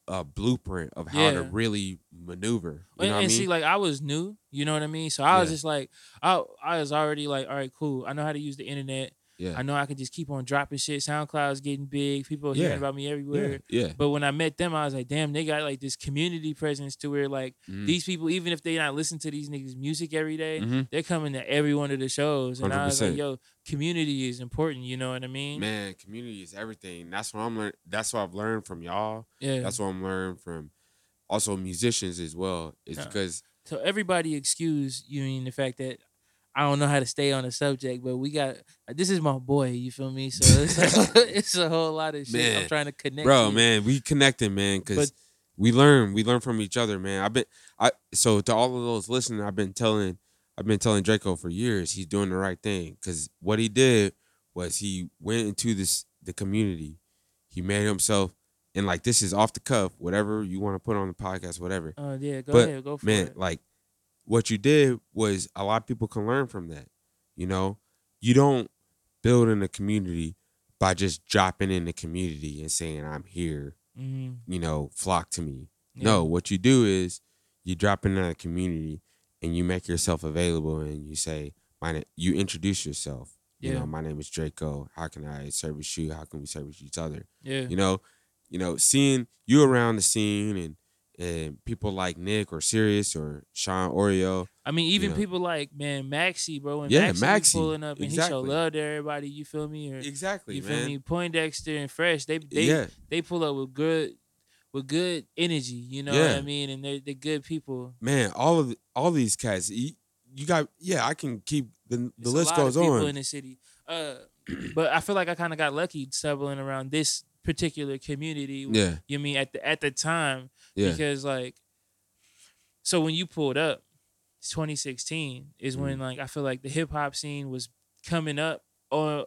Speaker 3: a blueprint of how to really maneuver. You
Speaker 1: and,
Speaker 3: know what I
Speaker 1: and
Speaker 3: mean?
Speaker 1: see, like I was new, you know what I mean. So I was
Speaker 3: Yeah.
Speaker 1: just like, I I was already like, all right, cool. I know how to use the internet.
Speaker 3: Yeah.
Speaker 1: I know I can just keep on dropping shit. SoundCloud's getting big. People are hearing
Speaker 3: Yeah.
Speaker 1: about me everywhere.
Speaker 3: Yeah.
Speaker 1: But when I met them, I was like, damn, they got like this community presence to where like
Speaker 3: Mhm.
Speaker 1: these people, even if they not listen to these niggas' music every day,
Speaker 3: Mhm.
Speaker 1: they're coming to every one of the shows. And I was like, yo, community is important. You know what I mean?
Speaker 3: Man, community is everything. That's what I'm learning. That's what I've learned from y'all.
Speaker 1: yeah.
Speaker 3: That's what I'm learning from also musicians as well. Is
Speaker 1: Yeah.
Speaker 3: because
Speaker 1: So everybody excuse you mean the fact that I don't know how to stay on the subject, but we got this is my boy. You feel me? So it's a, it's a whole lot of shit. I'm trying to connect.
Speaker 3: bro, man, we connecting, man, because we learn, we learn from each other, man. I've been, I so to all of those listening, I've been telling, I've been telling Draco for years, he's doing the right thing, because what he did was he went into this the community, he made himself, and like this is off the cuff, whatever you want to put on the podcast, whatever,
Speaker 1: Oh yeah, go
Speaker 3: But,
Speaker 1: ahead, go for
Speaker 3: man,
Speaker 1: it.
Speaker 3: like what you did was a lot of people can learn from that. You know, you don't build in a community by just dropping in the community and saying I'm here
Speaker 1: hmm
Speaker 3: you know, flock to me. No, what you do is you drop into a community and you make yourself available and you say, my na- you introduce yourself. You
Speaker 1: Yeah.
Speaker 3: know, my name is Draco. How can I service you? How can we service each other?
Speaker 1: yeah,
Speaker 3: You know, you know, seeing you around the scene and and people like Nick or Sirius or Sean Oreo.
Speaker 1: I mean, even
Speaker 3: know.
Speaker 1: people like man Maxie, bro, and
Speaker 3: Yeah,
Speaker 1: Maxie,
Speaker 3: Maxie,
Speaker 1: pulling up and he show love to everybody. You feel me? Or
Speaker 3: Exactly,
Speaker 1: you
Speaker 3: man.
Speaker 1: feel me? Poindexter and Fresh, they they
Speaker 3: yeah,
Speaker 1: they pull up with good with good energy. You know what I mean? And they're they're good people.
Speaker 3: man, all of all these cats. You, you got yeah. I can keep the the
Speaker 1: It's a
Speaker 3: list
Speaker 1: lot
Speaker 3: goes
Speaker 1: of people
Speaker 3: on.
Speaker 1: in the city. Uh, but I feel like I kind of got lucky settling around this particular community.
Speaker 3: yeah,
Speaker 1: You mean at the at the time
Speaker 3: yeah,
Speaker 1: because like, so when you pulled up, 2016 is when
Speaker 3: Mm.
Speaker 1: like I feel like the hip hop scene was coming up or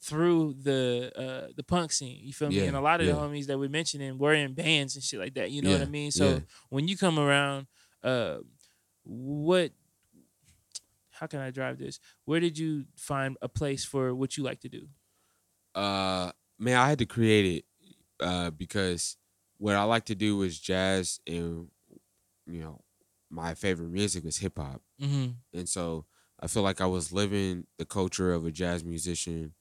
Speaker 1: through the uh the punk scene. You feel me?
Speaker 3: Yeah,
Speaker 1: And a lot of
Speaker 3: yeah.
Speaker 1: the homies that we're mentioning were in bands and shit like that. You know what I mean? So
Speaker 3: yeah.
Speaker 1: when you come around, uh, what? How can I drive this? Where did you find a place for what you like to do?
Speaker 3: uh man i had to create it uh because what i like to do was jazz and you know my favorite music was hip-hop
Speaker 1: Mm-hmm.
Speaker 3: and so i feel like i was living the culture of a jazz musician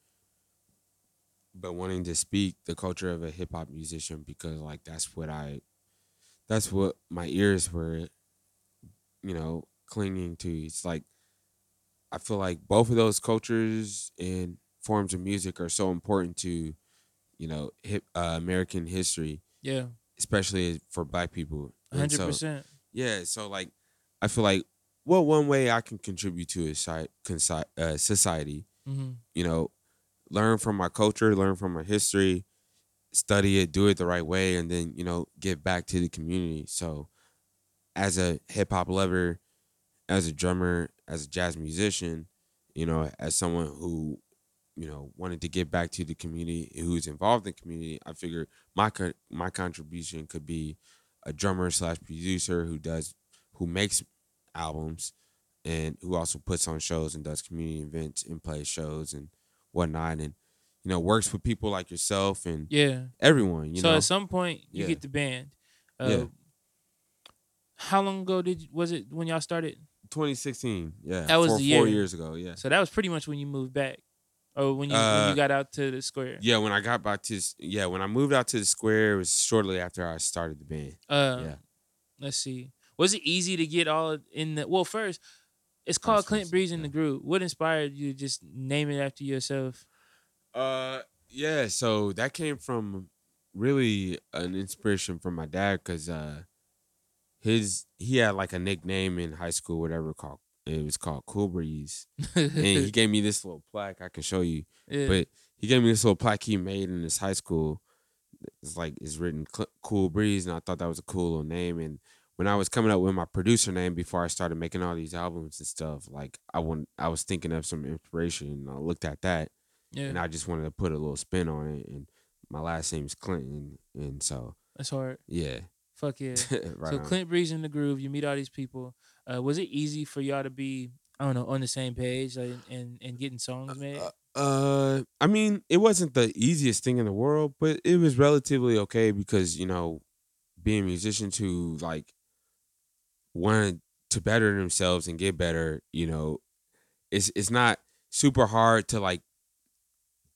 Speaker 3: but wanting to speak the culture of a hip-hop musician because like that's what i that's what my ears were you know clinging to. It's like i feel like both of those cultures and forms of music are so important to you know hip uh, american history
Speaker 1: Yeah,
Speaker 3: especially for black people
Speaker 1: hundred
Speaker 3: so-
Speaker 1: percent.
Speaker 3: yeah so like i feel like well one way i can contribute to a sci- conci- uh, society
Speaker 1: Mm-hmm.
Speaker 3: you know learn from my culture learn from my history study it do it the right way and then you know give back to the community so as a hip-hop lover as a drummer as a jazz musician you know as someone who you know wanted to give back to the community who's involved in the community i figured my co- my contribution could be a drummer slash producer who does who makes albums and who also puts on shows and does community events and plays shows and whatnot and you know works with people like yourself and
Speaker 1: Yeah.
Speaker 3: everyone you
Speaker 1: so
Speaker 3: know
Speaker 1: at some point you
Speaker 3: Yeah.
Speaker 1: get the band. Uh,
Speaker 3: Yeah.
Speaker 1: How long ago did was it when y'all started?
Speaker 3: 2016 yeah
Speaker 1: That was
Speaker 3: four,
Speaker 1: the
Speaker 3: four years ago yeah
Speaker 1: So that was pretty much when you moved back, or when you when
Speaker 3: Uh,
Speaker 1: you got out to the square.
Speaker 3: yeah when i got back to yeah when i moved out to the square it was shortly after i started the band
Speaker 1: Uh,
Speaker 3: yeah.
Speaker 1: Let's see. Was it easy to get all in the? Well, first, it's called Clint Breeze in
Speaker 3: yeah.
Speaker 1: the Group. What inspired you to just name it after yourself?
Speaker 3: Uh, yeah. So that came from really an inspiration from my dad because uh, his he had like a nickname in high school, whatever called it was called Cool Breeze, and he gave me this little plaque I can show you.
Speaker 1: yeah.
Speaker 3: But he gave me this little plaque he made in his high school. It's like it's written Cool Breeze, and I thought that was a cool little name. And when I was coming up with my producer name before I started making all these albums and stuff, like I want I was thinking of some inspiration. And I looked at that
Speaker 1: yeah,
Speaker 3: and I just wanted to put a little spin on it. And my last name's Clinton, and so
Speaker 1: that's hard.
Speaker 3: yeah,
Speaker 1: Fuck yeah.
Speaker 3: right
Speaker 1: so
Speaker 3: on.
Speaker 1: Clint Breeze in the Groove. You meet all these people. Uh, was it easy for y'all to be? I don't know, on the same page like, and and getting songs made.
Speaker 3: Uh, uh, I mean, it wasn't the easiest thing in the world, but it was relatively okay because you know, being musicians who like wanted to better themselves and get better, you know, it's it's not super hard to like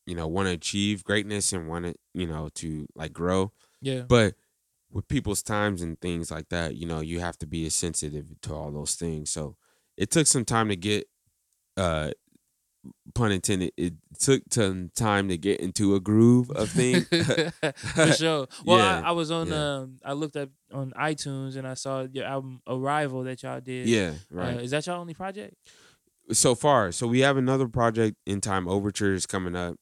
Speaker 3: you know want to achieve greatness and want to you know to like grow
Speaker 1: Yeah.
Speaker 3: but with people's times and things like that you know you have to be as sensitive to all those things so it took some time to get uh pun intended it took some time to get into a groove of things
Speaker 1: For sure. Well,
Speaker 3: Yeah,
Speaker 1: I, I was on.
Speaker 3: yeah.
Speaker 1: Um, I looked up on iTunes and I saw your album "Arrival" that y'all did.
Speaker 3: yeah
Speaker 1: Uh,
Speaker 3: right
Speaker 1: is that your only project?
Speaker 3: so far so we have another project in time overtures coming up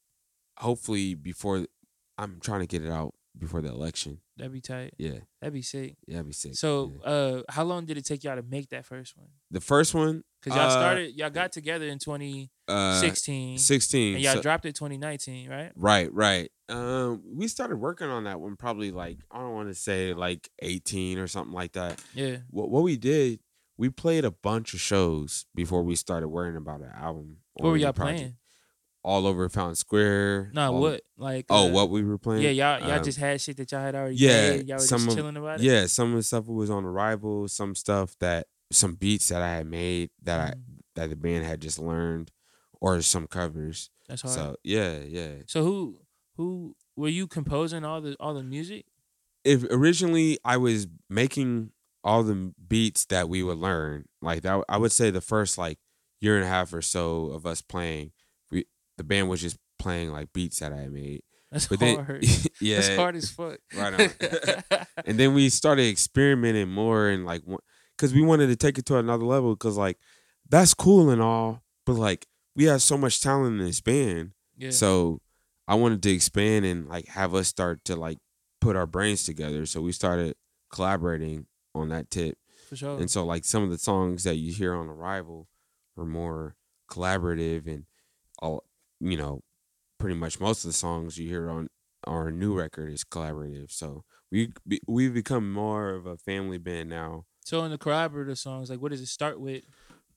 Speaker 3: hopefully before i'm trying to get it out before the election
Speaker 1: That'd be tight.
Speaker 3: yeah
Speaker 1: That'd be sick.
Speaker 3: yeah that'd be sick
Speaker 1: So,
Speaker 3: yeah.
Speaker 1: uh, how long did it take y'all to make that first one?
Speaker 3: the first one
Speaker 1: Cause y'all
Speaker 3: uh,
Speaker 1: started, y'all got together in 2016,
Speaker 3: uh 16
Speaker 1: and y'all
Speaker 3: so-
Speaker 1: dropped it 2019, right?
Speaker 3: Right, right. Um, we started working on that one probably like I don't want to say like eighteen or something like that.
Speaker 1: Yeah.
Speaker 3: What what we did, we played a bunch of shows before we started worrying about an album. What
Speaker 1: were y'all playing?
Speaker 3: All over Fountain Square.
Speaker 1: No,
Speaker 3: all-
Speaker 1: what? Like,
Speaker 3: Oh,
Speaker 1: uh,
Speaker 3: what we were playing?
Speaker 1: Yeah, y'all, y'all
Speaker 3: Um,
Speaker 1: just had shit that y'all had already
Speaker 3: yeah,
Speaker 1: made. Y'all were
Speaker 3: some
Speaker 1: just
Speaker 3: of-
Speaker 1: chilling about it.
Speaker 3: Yeah, some of the stuff was on Arrival. Some stuff that some beats that I had made that I
Speaker 1: Mhm.
Speaker 3: that the band had just learned, or some covers.
Speaker 1: That's hard.
Speaker 3: So yeah, yeah.
Speaker 1: So who who were you composing all the all the music?
Speaker 3: if originally I was making all the beats that we would learn, like that, I would say the first like year and a half or so of us playing, the band was just playing like beats that I made.
Speaker 1: That's
Speaker 3: But then,
Speaker 1: hard.
Speaker 3: yeah,
Speaker 1: That's hard as fuck.
Speaker 3: right on. and then we started experimenting more and like, because we wanted to take it to another level. Because like that's cool and all, but like we have so much talent in this band,
Speaker 1: yeah.
Speaker 3: so I wanted to expand and like have us start to like put our brains together. So we started collaborating on that tip.
Speaker 1: for sure.
Speaker 3: And so like some of the songs that you hear on Arrival are more collaborative and all you know, pretty much most of the songs you hear on our new record is collaborative. So we we've become more of a family band now.
Speaker 1: So in the collaborative songs, like what does it start with?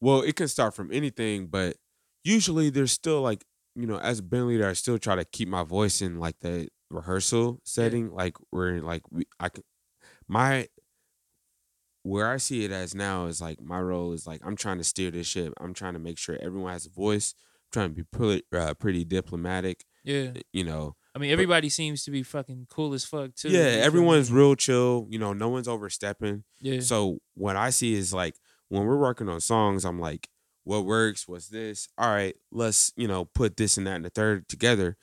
Speaker 3: Well, it can start from anything, but usually there's still like you know, as a band leader, I still try to keep my voice in like the rehearsal setting, like where like we I can my where I see it as now is like my role is like I'm trying to steer this ship. I'm trying to make sure everyone has a voice. Trying to be pretty uh, pretty diplomatic.
Speaker 1: Yeah.
Speaker 3: You know,
Speaker 1: I mean, everybody seems to be fucking cool as fuck too.
Speaker 3: yeah, everyone's real chill. You know, no one's overstepping.
Speaker 1: Yeah.
Speaker 3: So what I see is like when we're working on songs, I'm like, what works? What's this? All right, let's you know put this and that and the third together.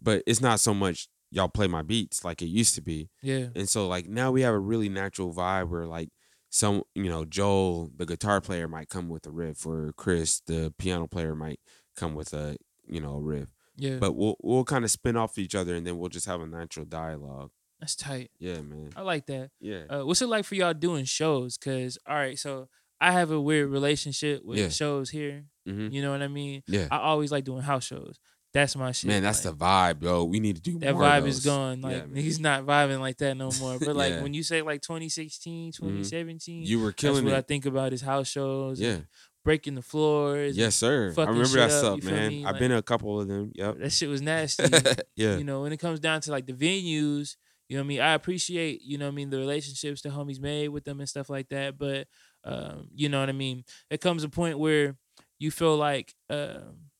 Speaker 3: But it's not so much y'all play my beats like it used to be.
Speaker 1: yeah.
Speaker 3: And so like now we have a really natural vibe where like some you know Joel the guitar player might come with a riff or Chris the piano player might come with a you know a riff.
Speaker 1: Yeah.
Speaker 3: But we'll we'll kind of spin off each other and then we'll just have a natural dialogue.
Speaker 1: That's tight.
Speaker 3: Yeah, man.
Speaker 1: I like that.
Speaker 3: Yeah.
Speaker 1: Uh, what's it like for y'all doing shows? Cause all right, so I have a weird relationship with
Speaker 3: Yeah.
Speaker 1: shows here.
Speaker 3: hmm
Speaker 1: You know what I mean?
Speaker 3: Yeah.
Speaker 1: I always like doing house shows. That's my shit.
Speaker 3: Man, that's
Speaker 1: like,
Speaker 3: the vibe, yo. We need to do
Speaker 1: that vibe is gone. Like
Speaker 3: Yeah,
Speaker 1: he's not vibing like that no more. But like
Speaker 3: Yeah.
Speaker 1: when you say like 2016, 2017,
Speaker 3: You were
Speaker 1: that's
Speaker 3: killing
Speaker 1: what I think about is house shows.
Speaker 3: Yeah.
Speaker 1: Breaking the floors.
Speaker 3: Yes, sir. I remember that
Speaker 1: up,
Speaker 3: stuff, man. I've been to a couple of them. Yep.
Speaker 1: That shit was nasty.
Speaker 3: yeah.
Speaker 1: you know, when it comes down to like the venues, you know what I mean? I appreciate, you know what I mean, the relationships the homies made with them and stuff like that. But um, you know what I mean? It comes a point where you feel like um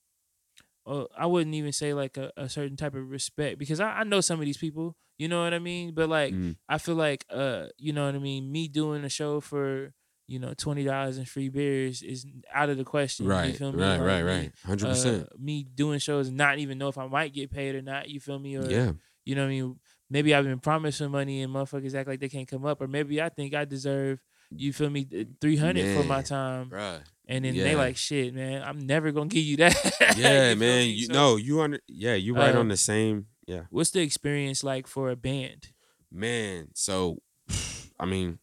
Speaker 1: well, I wouldn't even say like a, a certain type of respect because I, I know some of these people, you know what I mean? But like
Speaker 3: Mhm.
Speaker 1: I feel like uh, you know what I mean, me doing a show for, you know, twenty dollars and free beers is out of the question. You
Speaker 3: Right.
Speaker 1: feel me?
Speaker 3: Right.
Speaker 1: Like,
Speaker 3: Right. Right. Hundred
Speaker 1: uh,
Speaker 3: percent.
Speaker 1: me doing shows and not even know if I might get paid or not. You feel me? Or
Speaker 3: Yeah.
Speaker 1: you know what I mean? Maybe I've been promised some money and motherfuckers act like they can't come up, or maybe I think I deserve. You feel me? Three hundred for my time,
Speaker 3: Bruh.
Speaker 1: and then they like shit, man. I'm never gonna give you that.
Speaker 3: Yeah,
Speaker 1: feel
Speaker 3: man. You
Speaker 1: So,
Speaker 3: know, you under. Yeah, you right
Speaker 1: uh,
Speaker 3: on the same. Yeah.
Speaker 1: What's the experience like for a band?
Speaker 3: Man. So, I mean,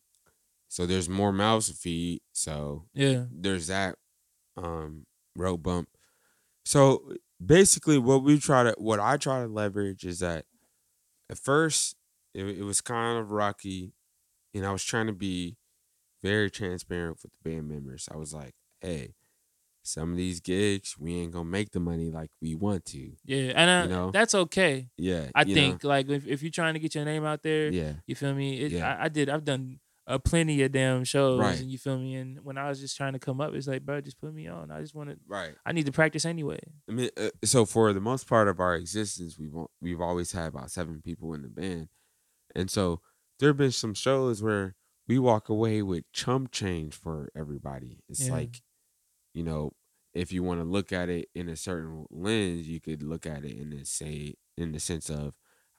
Speaker 3: so there's more mouths to feed. So
Speaker 1: Yeah,
Speaker 3: there's that um road bump. So basically what we try to what I try to leverage is that at first it, it was kind of rocky and I was trying to be very transparent with the band members. I was like, hey, some of these gigs we ain't gonna make the money like we want to.
Speaker 1: yeah, and uh,
Speaker 3: You know?
Speaker 1: that's okay.
Speaker 3: Yeah.
Speaker 1: I
Speaker 3: you know?
Speaker 1: think like if, if you're trying to get your name out there,
Speaker 3: Yeah.
Speaker 1: you feel me? It,
Speaker 3: Yeah.
Speaker 1: I, I did. I've done uh, plenty of damn shows,
Speaker 3: Right.
Speaker 1: and you feel me. And when I was just trying to come up, it's like, bro, just put me on. I just want to.
Speaker 3: Right.
Speaker 1: I need to practice anyway.
Speaker 3: I mean, uh, so for the most part of our existence, we've we've always had about seven people in the band, and so there have been some shows where we walk away with chump change for everybody. It's
Speaker 1: Yeah.
Speaker 3: like, you know, if you want to look at it in a certain lens, you could look at it and the say in the sense of,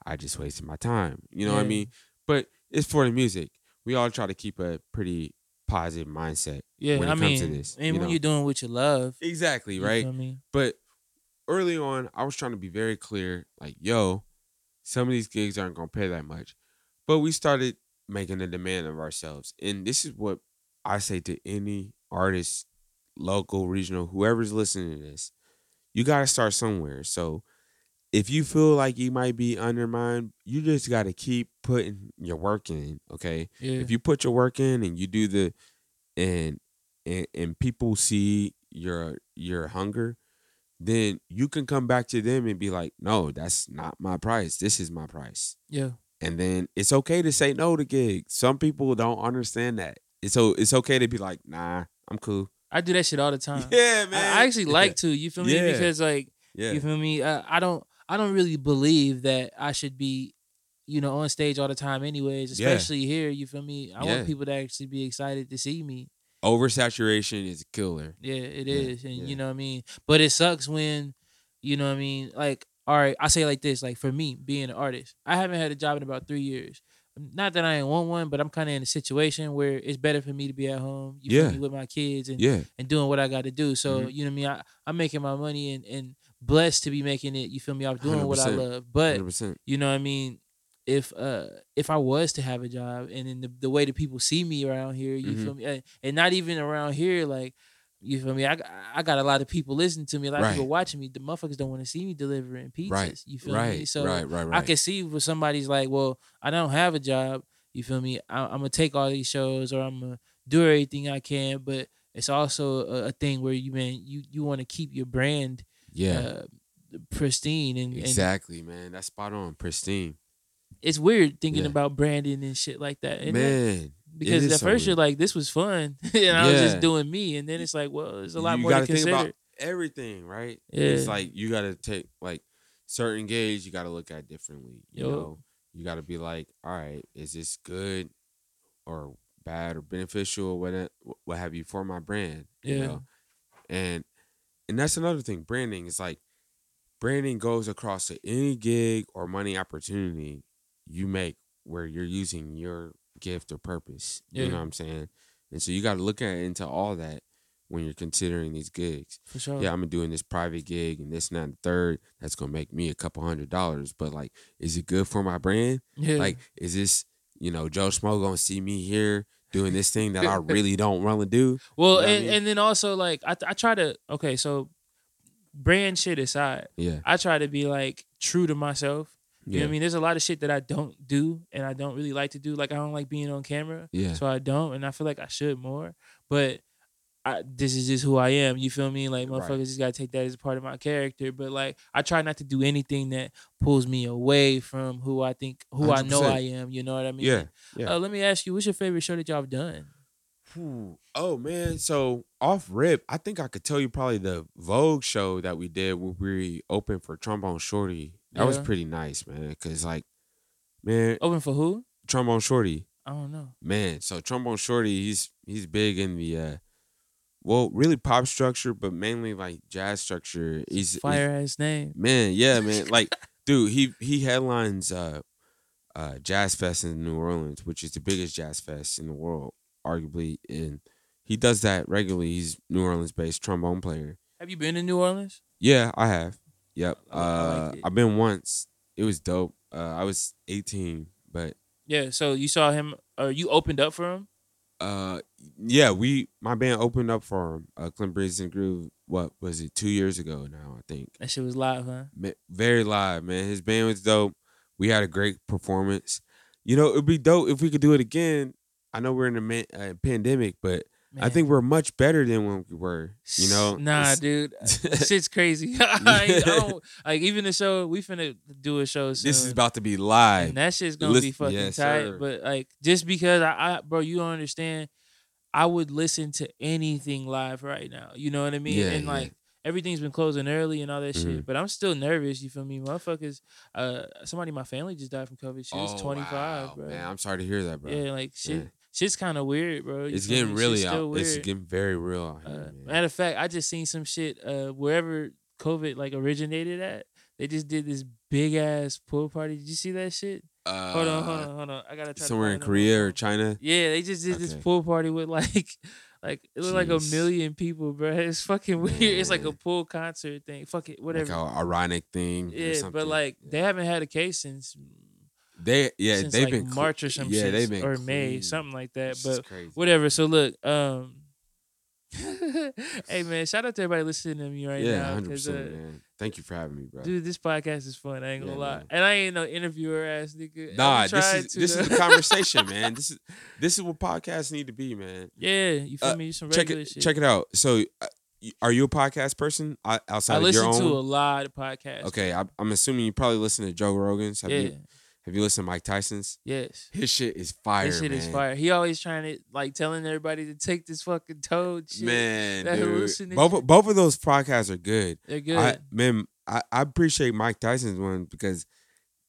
Speaker 3: I just wasted my time. You know what I mean? But it's for the music. We all try to keep a pretty positive mindset.
Speaker 1: Yeah,
Speaker 3: when it
Speaker 1: I
Speaker 3: comes
Speaker 1: mean,
Speaker 3: to this,
Speaker 1: and
Speaker 3: you
Speaker 1: when
Speaker 3: know?
Speaker 1: you're doing what you love,
Speaker 3: Exactly.
Speaker 1: you
Speaker 3: Right.
Speaker 1: feel me?
Speaker 3: But early on, I was trying to be very clear, like, yo, some of these gigs aren't gonna pay that much. But we started making a demand of ourselves. And this is what I say to any artist, local, regional, whoever's listening to this. You gotta start somewhere. So if you feel like you might be undermined, you just gotta keep putting your work in. Okay
Speaker 1: Yeah,
Speaker 3: if you put your work in and you do the and and, and people see your your hunger then you can come back to them and be like no that's not my price this is my price
Speaker 1: yeah,
Speaker 3: and then it's okay to say no to gigs some people don't understand that it's so it's okay to be like nah i'm cool
Speaker 1: I do that shit all the time.
Speaker 3: yeah
Speaker 1: I, I actually like to. You feel me?
Speaker 3: Yeah.
Speaker 1: Because like
Speaker 3: yeah
Speaker 1: You feel me? Uh, I don't. I don't really believe that I should be, you know, on stage all the time. Anyways,
Speaker 3: Yeah.
Speaker 1: especially here. You feel me? I
Speaker 3: Yeah.
Speaker 1: want people to actually be excited to see me.
Speaker 3: oversaturation is a killer
Speaker 1: Yeah, it
Speaker 3: Yeah,
Speaker 1: is, and
Speaker 3: yeah.
Speaker 1: you know what I mean. But it sucks when, you know what I mean. Like, all right, I say like this. Like for me, being an artist, I haven't had a job in about three years. Not that I ain't want one, but I'm kind of in a situation where it's better for me to be at home. You
Speaker 3: Yeah.
Speaker 1: me with my kids and
Speaker 3: yeah
Speaker 1: and doing what I got to do. So
Speaker 3: Mhm.
Speaker 1: you know what I mean. I, I'm making my money and and blessed to be making it. You feel me? I'm doing what I love. But
Speaker 3: 100%
Speaker 1: you know what I mean. If uh if I was to have a job and in the, the way that people see me around here, you
Speaker 3: Mhm.
Speaker 1: feel me, and, and not even around here, like you feel me, I got- I got a lot of people listening to me, a lot of people watching me. The motherfuckers don't want to see me delivering pizzas.
Speaker 3: right
Speaker 1: You feel
Speaker 3: right
Speaker 1: me? So
Speaker 3: right right
Speaker 1: I can see where somebody's like, well, I don't have a job. You feel me? I, I'm gonna take all these shows, or I'm gonna do everything I can. But it's also a, a thing where you man, you you want to keep your brand
Speaker 3: yeah
Speaker 1: uh, pristine, and, and
Speaker 3: exactly man that's spot on pristine
Speaker 1: it's weird thinking
Speaker 3: Yeah.
Speaker 1: about branding and shit like that. isn't it?
Speaker 3: man
Speaker 1: because at
Speaker 3: so
Speaker 1: first you're like, this was fun, and I was just doing me, and then it's like, well, there's a lot
Speaker 3: you
Speaker 1: more to consider.
Speaker 3: about everything, right?
Speaker 1: yeah.
Speaker 3: It's like you gotta take like certain gauge you gotta look at differently. You
Speaker 1: Yo.
Speaker 3: know, you gotta be like, all right, is this good or bad or beneficial or what what have you for my brand? You
Speaker 1: Yeah.
Speaker 3: know? And and that's another thing. Branding is like branding goes across to any gig or money opportunity you make where you're using your gift or purpose. You know what I'm saying? And so you got to look at into all that when you're considering these gigs.
Speaker 1: for sure.
Speaker 3: Yeah, I'm doing this private gig and this and that and the third. That's gonna make me a couple hundred dollars. But like, is it good for my brand?
Speaker 1: yeah.
Speaker 3: Like, is this you know Joe Schmo gonna see me here doing this thing that I really don't want to do?
Speaker 1: well,
Speaker 3: know what I
Speaker 1: and,
Speaker 3: mean?
Speaker 1: and then also like I I try to okay, so brand shit aside,
Speaker 3: Yeah,
Speaker 1: I try to be like true to myself. You know
Speaker 3: yeah,
Speaker 1: what I mean? There's a lot of shit that I don't do and I don't really like to do. Like I don't like being on camera.
Speaker 3: yeah,
Speaker 1: So I don't, and I feel like I should more. But I, this is just who I am. You feel me? Like
Speaker 3: Right.
Speaker 1: motherfuckers just gotta take that as a part of my character. But like I try not to do anything that pulls me away from who I think, who I know
Speaker 3: 100%.
Speaker 1: I am. You know what I mean?
Speaker 3: yeah, yeah.
Speaker 1: Uh, let me ask you, what's your favorite show that y'all have done?
Speaker 3: Oh man, so off rip, I think I could tell you probably the Vogue show that we did when we opened for Trombone Shorty. That was pretty nice, man. Cause like, man,
Speaker 1: Open for who?
Speaker 3: Trombone Shorty,
Speaker 1: I don't know.
Speaker 3: man. So Trombone Shorty, he's he's big in the uh, well, really pop structure, but mainly like jazz structure. He's
Speaker 1: Fire ass name.
Speaker 3: man, yeah, man. Like, dude, he he headlines uh uh Jazz Fest in New Orleans, which is the biggest jazz fest in the world, arguably. And he does that regularly. He's New Orleans based trombone player.
Speaker 1: Have you been in New Orleans?
Speaker 3: Yeah, I have. Yep.
Speaker 1: I like-
Speaker 3: Uh. I've been once. It was dope. Uh I was 18, but
Speaker 1: Yeah. So you saw him, or you opened up for him?
Speaker 3: Uh yeah, we my band opened up for him. Uh Clint Breeze and Groove, what was it, two years ago now, I think.
Speaker 1: That shit was live, huh?
Speaker 3: Ma- very live, man. His band was dope. We had a great performance. You know, it'd be dope if we could do it again. I know we're in a ma- uh, pandemic, but I think we're much better than when we were. You know,
Speaker 1: Nah,
Speaker 3: It's-
Speaker 1: dude. Shit's crazy. I, I don't like even the show. We finna do a show. Soon,
Speaker 3: this is about to be live.
Speaker 1: and that shit's gonna
Speaker 3: Listen-
Speaker 1: be fucking
Speaker 3: yes,
Speaker 1: tight.
Speaker 3: sir.
Speaker 1: But like, just because I, I, bro, you don't understand. I would listen to anything live right now. You know what I mean?
Speaker 3: Yeah,
Speaker 1: and
Speaker 3: yeah.
Speaker 1: like everything's been closing early and all that shit.
Speaker 3: Mhm.
Speaker 1: But I'm still nervous. You feel me, motherfuckers? Uh, somebody in my family just died from COVID. She was
Speaker 3: Oh,
Speaker 1: 25,
Speaker 3: wow,
Speaker 1: bro.
Speaker 3: Man, I'm sorry to hear that, bro.
Speaker 1: yeah, like shit.
Speaker 3: Yeah.
Speaker 1: Shit's kind of weird, bro. You
Speaker 3: it's getting really out. It's getting very real out
Speaker 1: Uh,
Speaker 3: here, man.
Speaker 1: matter of fact, I just seen some shit uh, wherever COVID like originated at. They just did this big ass pool party. Did you see that shit?
Speaker 3: Uh,
Speaker 1: hold on, hold on, hold on. I gotta try to
Speaker 3: Somewhere in. Korea or China.
Speaker 1: Yeah, they just did this pool party with like, like it looked like a million people, bro. It's fucking weird. It's like a pool concert thing. Fuck it,
Speaker 3: Like
Speaker 1: whatever.
Speaker 3: a ironic thing. or
Speaker 1: yeah, but like they haven't had a case since
Speaker 3: they yeah
Speaker 1: since
Speaker 3: they've
Speaker 1: like
Speaker 3: been
Speaker 1: March or some
Speaker 3: yeah
Speaker 1: shit,
Speaker 3: they've been
Speaker 1: or May,
Speaker 3: clean.
Speaker 1: something like that.
Speaker 3: This
Speaker 1: But whatever. So look, um, hey man, shout out to everybody listening to me right
Speaker 3: yeah,
Speaker 1: now.
Speaker 3: hundred
Speaker 1: 'cause, uh,
Speaker 3: percent, man. Thank you for having me, bro.
Speaker 1: Dude, this podcast is fun. I ain't gonna
Speaker 3: Yeah,
Speaker 1: lie,
Speaker 3: man.
Speaker 1: and I ain't no interviewer ass nigga.
Speaker 3: Nah, this is
Speaker 1: to,
Speaker 3: this is
Speaker 1: though.
Speaker 3: the conversation, man. This is this is what podcasts need to be, man.
Speaker 1: yeah, you feel
Speaker 3: Uh,
Speaker 1: me? Some
Speaker 3: Check
Speaker 1: regular
Speaker 3: it,
Speaker 1: shit.
Speaker 3: check it out. So, uh, are you a podcast person outside
Speaker 1: I
Speaker 3: of your own?
Speaker 1: I listen to a lot of podcasts.
Speaker 3: okay, I, I'm assuming you probably listen to Joe Rogan's. Have
Speaker 1: yeah.
Speaker 3: you have you listened to Mike Tyson's?
Speaker 1: Yes.
Speaker 3: His shit is fire,
Speaker 1: His shit
Speaker 3: man.
Speaker 1: is fire. He always trying to like telling everybody to take this fucking toad shit.
Speaker 3: Man,
Speaker 1: that
Speaker 3: dude.
Speaker 1: hallucination.
Speaker 3: Both both of those podcasts are good.
Speaker 1: They're good.
Speaker 3: I man, I, I appreciate Mike Tyson's one because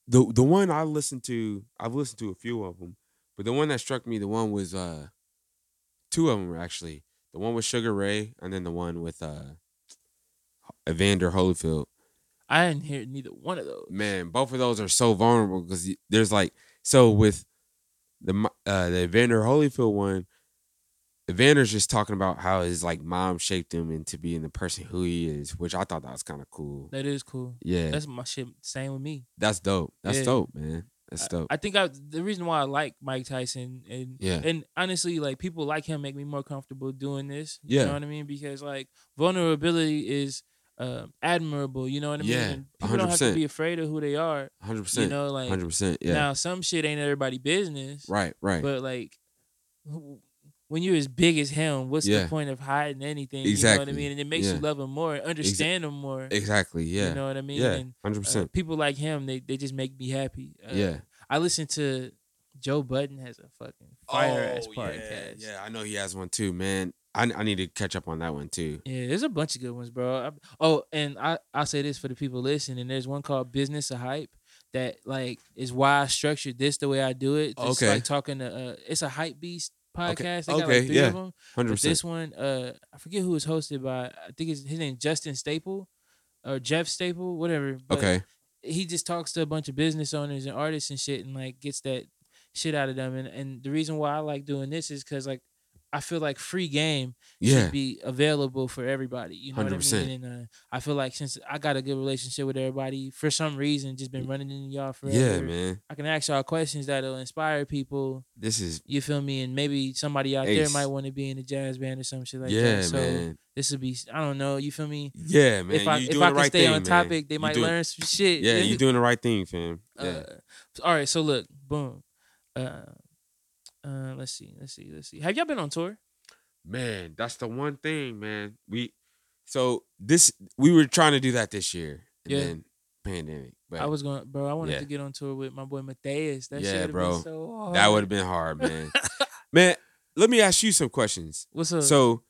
Speaker 3: the the one I listened to, I've listened to a few of them, but the one that struck me, the one was uh, two of them actually. The one with Sugar Ray, and then the one with uh, Evander Holyfield.
Speaker 1: I didn't hear neither one of those.
Speaker 3: Man, both of those are so vulnerable because there's like so with the uh the Evander Holyfield one. Evander's just talking about how his like mom shaped him into being the person who he is, which I thought that was kind of cool.
Speaker 1: That is cool.
Speaker 3: Yeah,
Speaker 1: That's my shit. Same with me.
Speaker 3: That's dope. That's
Speaker 1: Yeah.
Speaker 3: dope, man. That's dope.
Speaker 1: I think I the reason why I like Mike Tyson and
Speaker 3: Yeah.
Speaker 1: and honestly like people like him make me more comfortable doing this.
Speaker 3: Yeah.
Speaker 1: You know what I mean? Because like vulnerability is uh, admirable. You know what I mean?
Speaker 3: Yeah,
Speaker 1: And people don't have to be afraid of who they are.
Speaker 3: Hundred percent.
Speaker 1: You know, like
Speaker 3: Hundred percent. Yeah.
Speaker 1: now some shit ain't everybody business.
Speaker 3: right. Right.
Speaker 1: But like when you're as big as him, what's
Speaker 3: Yeah.
Speaker 1: the point of hiding anything? Exactly. You know what I mean? And it makes
Speaker 3: Yeah.
Speaker 1: you love him more, understand him more.
Speaker 3: exactly. Yeah.
Speaker 1: You know what I mean?
Speaker 3: yeah.
Speaker 1: And
Speaker 3: Hundred
Speaker 1: uh,
Speaker 3: percent.
Speaker 1: people like him, they, they just make me happy. Uh,
Speaker 3: Yeah.
Speaker 1: I listen to Joe Budden has a fucking fire ass podcast.
Speaker 3: Oh, Yeah, I know he has one too, man. I I need to catch up on that one too.
Speaker 1: Yeah, there's a bunch of good ones, bro. I, oh, and I I'll say this for the people listening. There's one called Business of Hype that like is why I structured this the way I do it. Just
Speaker 3: Okay.
Speaker 1: like talking to uh, it's a Hypebeast podcast. They got
Speaker 3: Okay,
Speaker 1: like three
Speaker 3: yeah.
Speaker 1: of them.
Speaker 3: 100%.
Speaker 1: this one, uh, I forget who it's hosted by. I think it's his name Justin Staple or Jeff Staple, whatever. But
Speaker 3: Okay.
Speaker 1: he just talks to a bunch of business owners and artists and shit, and like gets that shit out of them. And and the reason why I like doing this is because like I feel like free game
Speaker 3: Yeah.
Speaker 1: should be available for everybody. You know what I mean? And uh, I feel like since I got a good relationship with everybody, for some reason, just been running into y'all forever.
Speaker 3: Yeah, man.
Speaker 1: I can ask y'all questions that'll inspire people.
Speaker 3: This is
Speaker 1: You feel me? And maybe somebody out there might want to be in a jazz band or some shit like
Speaker 3: yeah,
Speaker 1: that. So
Speaker 3: man.
Speaker 1: this would be I don't know. You feel me?
Speaker 3: Yeah, man.
Speaker 1: if I
Speaker 3: you
Speaker 1: if I can
Speaker 3: right
Speaker 1: stay
Speaker 3: thing,
Speaker 1: on
Speaker 3: man.
Speaker 1: topic, they might
Speaker 3: doing-
Speaker 1: learn some shit.
Speaker 3: Yeah, you're doing the right thing, fam. Yeah.
Speaker 1: Uh, all right, so look, boom. Uh, uh, let's see, let's see, let's see. Have y'all been on tour?
Speaker 3: man, that's the one thing, man. We so this we were trying to do that this year. And
Speaker 1: Yeah.
Speaker 3: then pandemic. But
Speaker 1: I was going, bro. I wanted
Speaker 3: Yeah.
Speaker 1: to get on tour with my boy Matthias. That
Speaker 3: Yeah, bro.
Speaker 1: Been so hard.
Speaker 3: that would have been hard, man. man, let me ask you some questions.
Speaker 1: What's up?
Speaker 3: So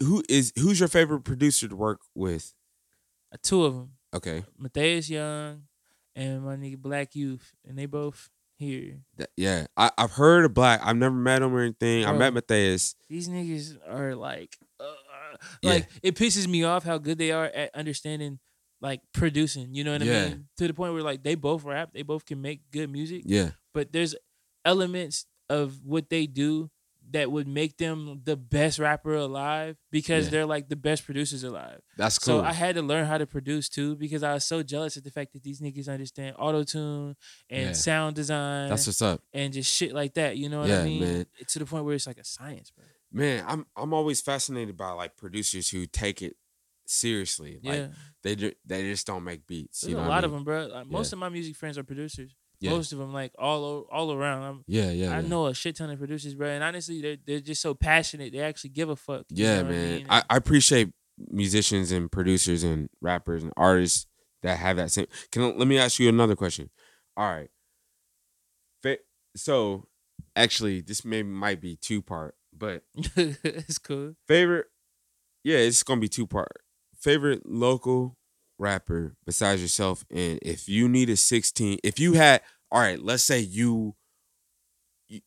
Speaker 3: who is who's your favorite producer to work with?
Speaker 1: Uh, two of them,
Speaker 3: Okay.
Speaker 1: Matthias Young and my nigga Black Youth, and they both here.
Speaker 3: That- yeah. I, I've heard of Black. I've never met him or anything. I met Matthias.
Speaker 1: These niggas are like, uh,
Speaker 3: Yeah.
Speaker 1: like it pisses me off how good they are at understanding. Like producing, you know what
Speaker 3: Yeah.
Speaker 1: I mean? To the point where like they both rap, they both can make good music.
Speaker 3: Yeah.
Speaker 1: but there's elements of what they do that would make them the best rapper alive because
Speaker 3: Yeah.
Speaker 1: they're like the best producers alive.
Speaker 3: That's cool.
Speaker 1: So I had to learn how to produce too because I was so jealous of the fact that these niggas understand auto tune and
Speaker 3: Yeah.
Speaker 1: sound design
Speaker 3: That's what's up.
Speaker 1: and just shit like that. You know what
Speaker 3: Yeah,
Speaker 1: I mean?
Speaker 3: man.
Speaker 1: To the point where it's like a science, bro.
Speaker 3: Man, I'm I'm always fascinated by like producers who take it seriously. Like
Speaker 1: Yeah,
Speaker 3: they they just don't make beats.
Speaker 1: there's
Speaker 3: you know
Speaker 1: a
Speaker 3: what I
Speaker 1: lot of them, bro. Like, most of my music friends are producers.
Speaker 3: Yeah.
Speaker 1: Most of them, like all all around. I'm,
Speaker 3: Yeah, yeah.
Speaker 1: I
Speaker 3: yeah.
Speaker 1: know a shit ton of producers, bro, and honestly, they're they're just so passionate. They actually give a fuck.
Speaker 3: Yeah,
Speaker 1: what I
Speaker 3: man.
Speaker 1: mean?
Speaker 3: I, I appreciate musicians and producers and rappers and artists that have that same. Can let me ask you another question? All right. So, actually, this may might be two part, but
Speaker 1: it's cool.
Speaker 3: favorite. Yeah, it's gonna be two part. Favorite local rapper besides yourself, and if you need a sixteen, if you had, all right, let's say you,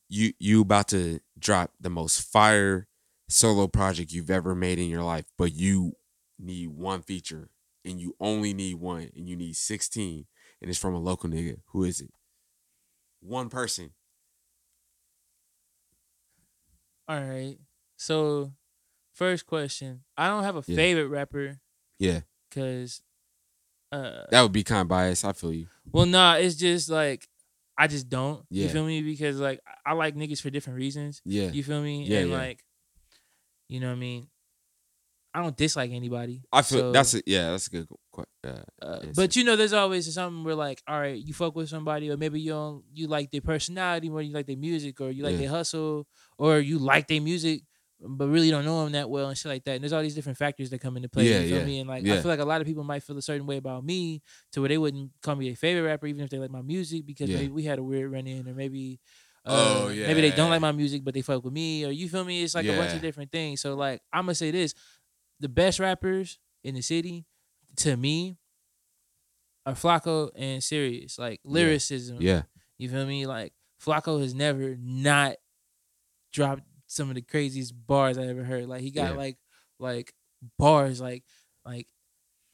Speaker 3: you you about to drop the most fire solo project you've ever made in your life, but you need one feature and you only need one, and you need sixteen, and it's from a local nigga. Who is it? One person.
Speaker 1: All right. So, first question. I don't have a
Speaker 3: Yeah.
Speaker 1: favorite rapper
Speaker 3: Yeah,
Speaker 1: because, uh,
Speaker 3: that would be kind of biased. I feel you.
Speaker 1: well, nah, it's just like I just don't.
Speaker 3: Yeah.
Speaker 1: You feel me? Because like I like niggas for different reasons.
Speaker 3: Yeah,
Speaker 1: You feel me?
Speaker 3: Yeah,
Speaker 1: and
Speaker 3: yeah.
Speaker 1: like, you know what I mean. I don't dislike anybody.
Speaker 3: I feel
Speaker 1: so,
Speaker 3: that's a, yeah, that's a good. Uh,
Speaker 1: Uh, but you know, there's always something where like, all right, you fuck with somebody, or maybe you don't, you like their personality more, you like their music, or you like
Speaker 3: Yeah.
Speaker 1: their hustle, or you like their music, but really don't know them that well and shit like that. And there's all these different factors that come into play.
Speaker 3: Yeah,
Speaker 1: you feel
Speaker 3: yeah,
Speaker 1: me? And like,
Speaker 3: yeah.
Speaker 1: I feel like a lot of people might feel a certain way about me to where they wouldn't call me their favorite rapper, even if they like my music, because
Speaker 3: Yeah.
Speaker 1: maybe we had a weird run in, or maybe.
Speaker 3: Oh,
Speaker 1: uh, Maybe they don't like my music, but they fuck with me, or you feel me? It's like a bunch of different things. So like, I'm gonna say this: the best rappers in the city, to me, are Flacco and Sirius. Like lyricism.
Speaker 3: yeah,
Speaker 1: You feel me? Like Flacco has never not dropped some of the craziest bars I ever heard. Like he got
Speaker 3: Yeah.
Speaker 1: like like bars like like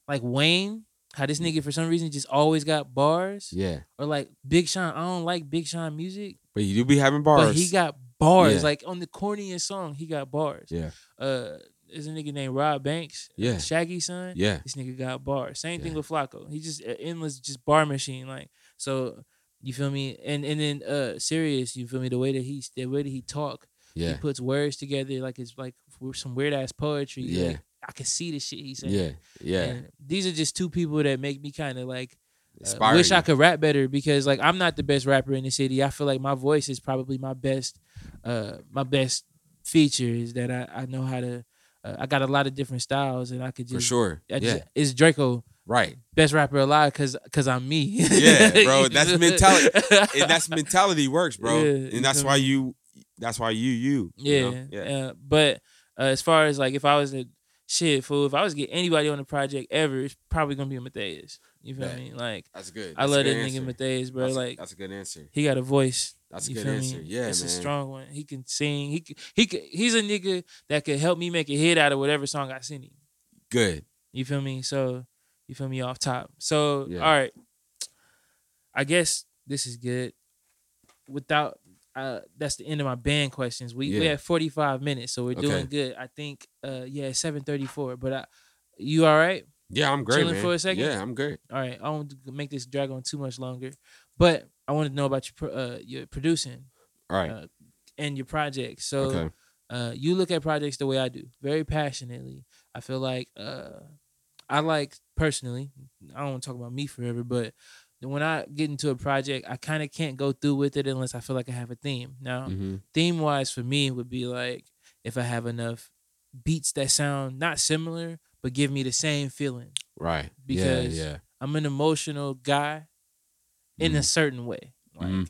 Speaker 1: like Wayne. How this nigga for some reason just always got bars.
Speaker 3: yeah.
Speaker 1: Or like Big Sean. I don't like Big Sean music,
Speaker 3: But you do be having bars.
Speaker 1: but he got bars.
Speaker 3: Yeah.
Speaker 1: Like on the corniest song, he got bars.
Speaker 3: yeah,
Speaker 1: Uh, there's a nigga named Rob Banks.
Speaker 3: Yeah.
Speaker 1: Shaggy son.
Speaker 3: yeah,
Speaker 1: This nigga got bars. Same thing with Flacco. He just endless just bar machine. Like so, you feel me? And and then uh, Sirius, you feel me? The way that he the way that he talk,
Speaker 3: yeah,
Speaker 1: he puts words together like it's like some weird ass poetry.
Speaker 3: Yeah.
Speaker 1: Like, I can see the shit he's saying.
Speaker 3: yeah, yeah.
Speaker 1: And these are just two people that make me kind of like uh, wish I could rap better because like I'm not the best rapper in the city. I feel like my voice is probably my best, uh, my best features that I I know how to. Uh, I got a lot of different styles and I could
Speaker 3: for
Speaker 1: just.
Speaker 3: sure.
Speaker 1: I just
Speaker 3: yeah,
Speaker 1: It's Draco
Speaker 3: right.
Speaker 1: best rapper alive because because I'm me.
Speaker 3: Yeah, bro, that's mentality. And that's mentality works, bro.
Speaker 1: Yeah,
Speaker 3: and that's why you. That's why you you. you
Speaker 1: yeah,
Speaker 3: know? yeah,
Speaker 1: uh, but uh, as far as like if I was to shit fool, if I was to get anybody on the project ever, it's probably gonna be Matthias. You feel
Speaker 3: Bet.
Speaker 1: me? Like
Speaker 3: That's good.
Speaker 1: I
Speaker 3: That's a
Speaker 1: love that nigga. Matthias, bro.
Speaker 3: That's,
Speaker 1: like
Speaker 3: that's a good answer.
Speaker 1: he got a voice.
Speaker 3: That's a
Speaker 1: you
Speaker 3: good answer.
Speaker 1: Me?
Speaker 3: Yeah,
Speaker 1: it's
Speaker 3: man.
Speaker 1: a strong one. He can sing. He can, he can, he's a nigga that could help me make a hit out of whatever song I send him.
Speaker 3: Good.
Speaker 1: You feel me? So you feel me off top. So
Speaker 3: Yeah.
Speaker 1: all right. I guess this is good. Without uh that's the end of my band questions. We we
Speaker 3: Yeah.
Speaker 1: have 45 minutes, so we're doing good. I think uh yeah, 734. But I you all right?
Speaker 3: Yeah, I'm great,
Speaker 1: Chilling
Speaker 3: man.
Speaker 1: for a second?
Speaker 3: Yeah, I'm great.
Speaker 1: All right. I won't make this drag on too much longer. But I want to know about your uh your producing
Speaker 3: All right.
Speaker 1: uh, and your projects. So
Speaker 3: okay.
Speaker 1: uh, you look at projects the way I do, very passionately. I feel like uh, I like personally. I don't want to talk about me forever, but when I get into a project, I kind of can't go through with it unless I feel like I have a theme. Now,
Speaker 3: hmm
Speaker 1: theme wise for me would be like if I have enough beats that sound not similar but give me the same feeling.
Speaker 3: Right.
Speaker 1: Because
Speaker 3: yeah, yeah.
Speaker 1: I'm an emotional guy in a
Speaker 3: Mhm.
Speaker 1: certain way. Like
Speaker 3: Mhm.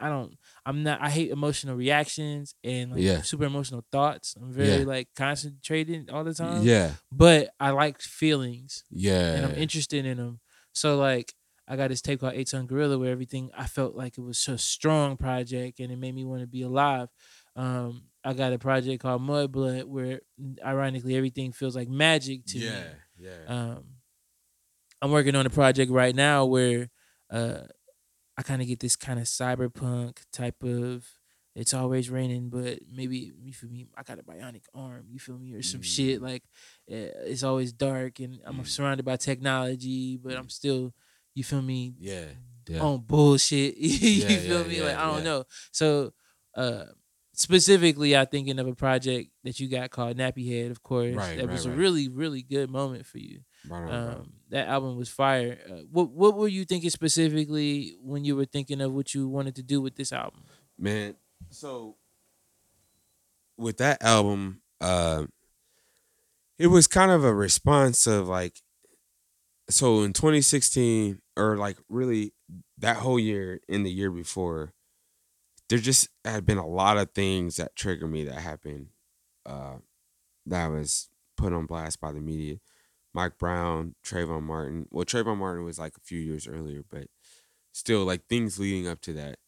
Speaker 1: I don't I'm not I hate emotional reactions and like
Speaker 3: Yeah.
Speaker 1: super emotional thoughts. I'm very like concentrated all the time.
Speaker 3: yeah,
Speaker 1: But I like feelings
Speaker 3: yeah.
Speaker 1: and I'm interested in them. So like I got this tape called Eight Ton Gorilla where everything I felt like it was a strong project and it made me want to be alive. Um, I got a project called Mudblood where ironically everything feels like magic to me.
Speaker 3: yeah, yeah.
Speaker 1: Um, I'm working on a project right now where uh, I kind of get this kind of cyberpunk type of. It's always raining, but maybe you feel me. I got a bionic arm. You feel me, or some shit like uh, it's always dark, and I'm
Speaker 3: Mm.
Speaker 1: surrounded by technology, but I'm still, you feel me,
Speaker 3: yeah, yeah.
Speaker 1: on bullshit. you
Speaker 3: Yeah,
Speaker 1: feel
Speaker 3: yeah,
Speaker 1: me? like I don't know. So uh specifically I'm thinking of a project that you got called Nappy Head, of course.
Speaker 3: Right,
Speaker 1: that
Speaker 3: right,
Speaker 1: was a really, really good moment for you.
Speaker 3: Right.
Speaker 1: Um, that album was fire. Uh, what what were you thinking specifically when you were thinking of what you wanted to do with this album?
Speaker 3: man. So with that album, uh, it was kind of a response of like, so in 2016 or like really that whole year in the year before, there just had been a lot of things that triggered me that happened, uh, that was put on blast by the media. Mike Brown, Trayvon Martin. Well, Trayvon Martin was like a few years earlier, but still like things leading up to that.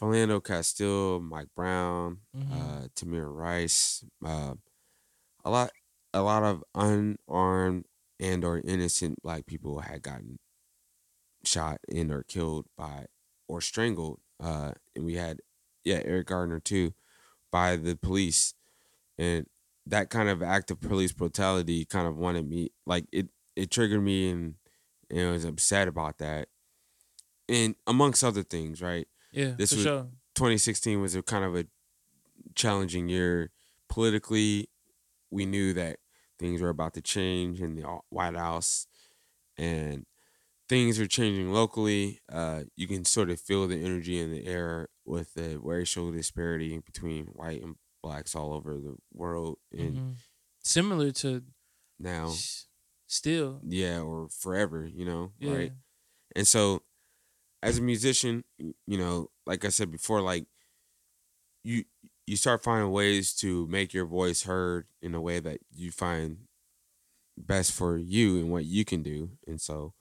Speaker 3: Philando Castile, Mike Brown,
Speaker 1: Mhm.
Speaker 3: uh, Tamir Rice, uh, a lot, a lot of unarmed and or innocent black people had gotten shot and or killed by or strangled. Uh, and we had, yeah, Eric Gardner too, by the police, and that kind of act of police brutality kind of wanted me like it. It triggered me and, and I was upset about that, and amongst other things, right?
Speaker 1: Yeah,
Speaker 3: This
Speaker 1: for
Speaker 3: was-
Speaker 1: sure.
Speaker 3: 2016 was a kind of a challenging year politically. We knew that things are about to change in the White House, and things are changing locally. Uh, you can sort of feel the energy in the air with the racial disparity between white and blacks all over the world, and
Speaker 1: Mhm. Similar to
Speaker 3: now,
Speaker 1: still.
Speaker 3: yeah, or forever, you know,
Speaker 1: Yeah.
Speaker 3: right? And so as a musician, you know, like I said before, like you you start finding ways to make your voice heard in a way that you find best for you and what you can do. And so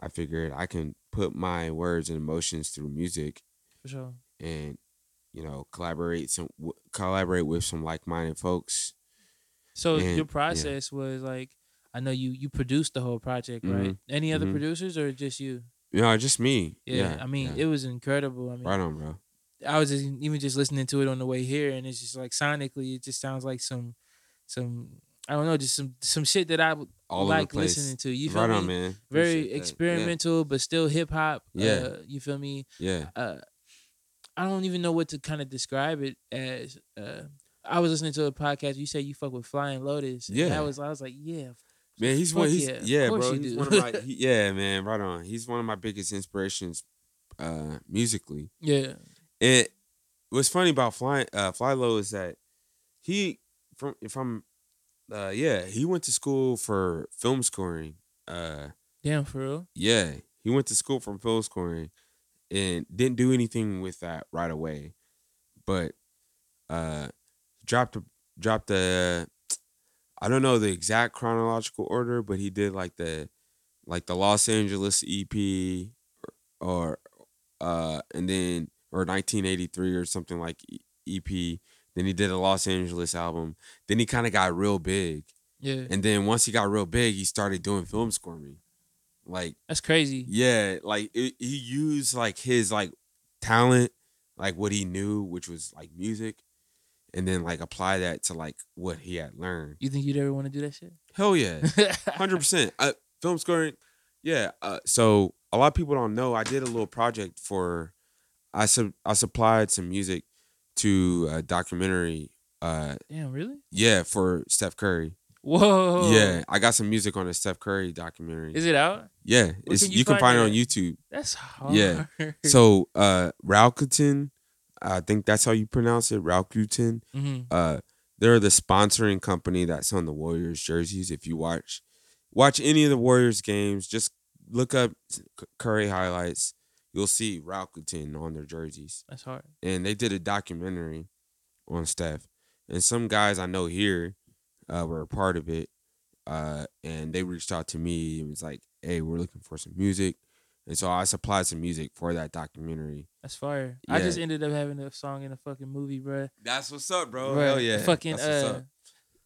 Speaker 3: I figured I can put my words and emotions through music
Speaker 1: For sure.
Speaker 3: and you know, collaborate some w- collaborate with some like-minded folks.
Speaker 1: So
Speaker 3: And-
Speaker 1: your
Speaker 3: yeah.
Speaker 1: process was like I know you you produced the whole project, right?
Speaker 3: Mhm.
Speaker 1: Any other
Speaker 3: Mhm.
Speaker 1: producers or just you?
Speaker 3: Know, just me.
Speaker 1: Yeah,
Speaker 3: Yeah.
Speaker 1: I mean,
Speaker 3: yeah.
Speaker 1: it was incredible. I mean,
Speaker 3: right on, bro.
Speaker 1: I was just, even just listening to it on the way here, and it's just like sonically, it just sounds like some, some I don't know, just some some shit that I
Speaker 3: All
Speaker 1: like listening to. You feel
Speaker 3: right
Speaker 1: me?
Speaker 3: on, man.
Speaker 1: Very
Speaker 3: Appreciate that. Yeah.
Speaker 1: experimental, but still hip hop.
Speaker 3: Yeah.
Speaker 1: uh, you feel me?
Speaker 3: Yeah.
Speaker 1: Uh, I don't even know what to kind of describe it as. Uh, I was listening to a podcast. You said you fuck with Flying Lotus. and
Speaker 3: Yeah.
Speaker 1: that was I was like, yeah,
Speaker 3: Man, he's one. He's
Speaker 1: yeah,
Speaker 3: yeah, bro. He's one of my. He, yeah, man. Right on. He's one of my biggest inspirations, uh, musically.
Speaker 1: yeah,
Speaker 3: And what's funny about Fly uh, FlyLo is that he from from uh yeah he went to school for film scoring. Uh,
Speaker 1: damn for real.
Speaker 3: yeah, he went to school for film scoring and didn't do anything with that right away, but uh, dropped a, dropped a. I don't know the exact chronological order, but he did like the like the Los Angeles EP or uh and then or 1983 or something like EP. Then he did a Los Angeles album. Then he kind of got real big.
Speaker 1: Yeah,
Speaker 3: And then once he got real big, he started doing film scoring. Like
Speaker 1: that's crazy.
Speaker 3: yeah, like it, he used like his like talent, like what he knew, which was like music, and then like apply that to like what he had learned.
Speaker 1: You think you'd ever want to do that shit?
Speaker 3: Hell yeah, hundred percent. Uh, film scoring, yeah. Uh, so a lot of people don't know. I did a little project for, I sub I supplied some music to a documentary. Uh,
Speaker 1: Damn, really?
Speaker 3: yeah, for Steph Curry.
Speaker 1: Whoa.
Speaker 3: Yeah, I got some music on a Steph Curry documentary.
Speaker 1: Is it out?
Speaker 3: yeah, it's,
Speaker 1: can
Speaker 3: you,
Speaker 1: you
Speaker 3: can
Speaker 1: find
Speaker 3: find it on? YouTube.
Speaker 1: That's hard.
Speaker 3: Yeah. So uh Rakuten, I think that's how you pronounce it, Rakuten.
Speaker 1: hmm
Speaker 3: Uh they're the sponsoring company that's on the Warriors jerseys. If you watch watch any of the Warriors games, just look up Curry highlights. You'll see Rakuten on their jerseys.
Speaker 1: that's hard.
Speaker 3: And they did a documentary on Steph. And some guys I know here uh, were a part of it. Uh, and they reached out to me and was like, hey, we're looking for some music. And so I supplied some music for that documentary.
Speaker 1: That's fire. I just ended up having a song in a fucking movie, bro.
Speaker 3: That's what's up, bro.
Speaker 1: Bruh,
Speaker 3: Hell yeah.
Speaker 1: Fucking
Speaker 3: That's what's
Speaker 1: uh,
Speaker 3: up.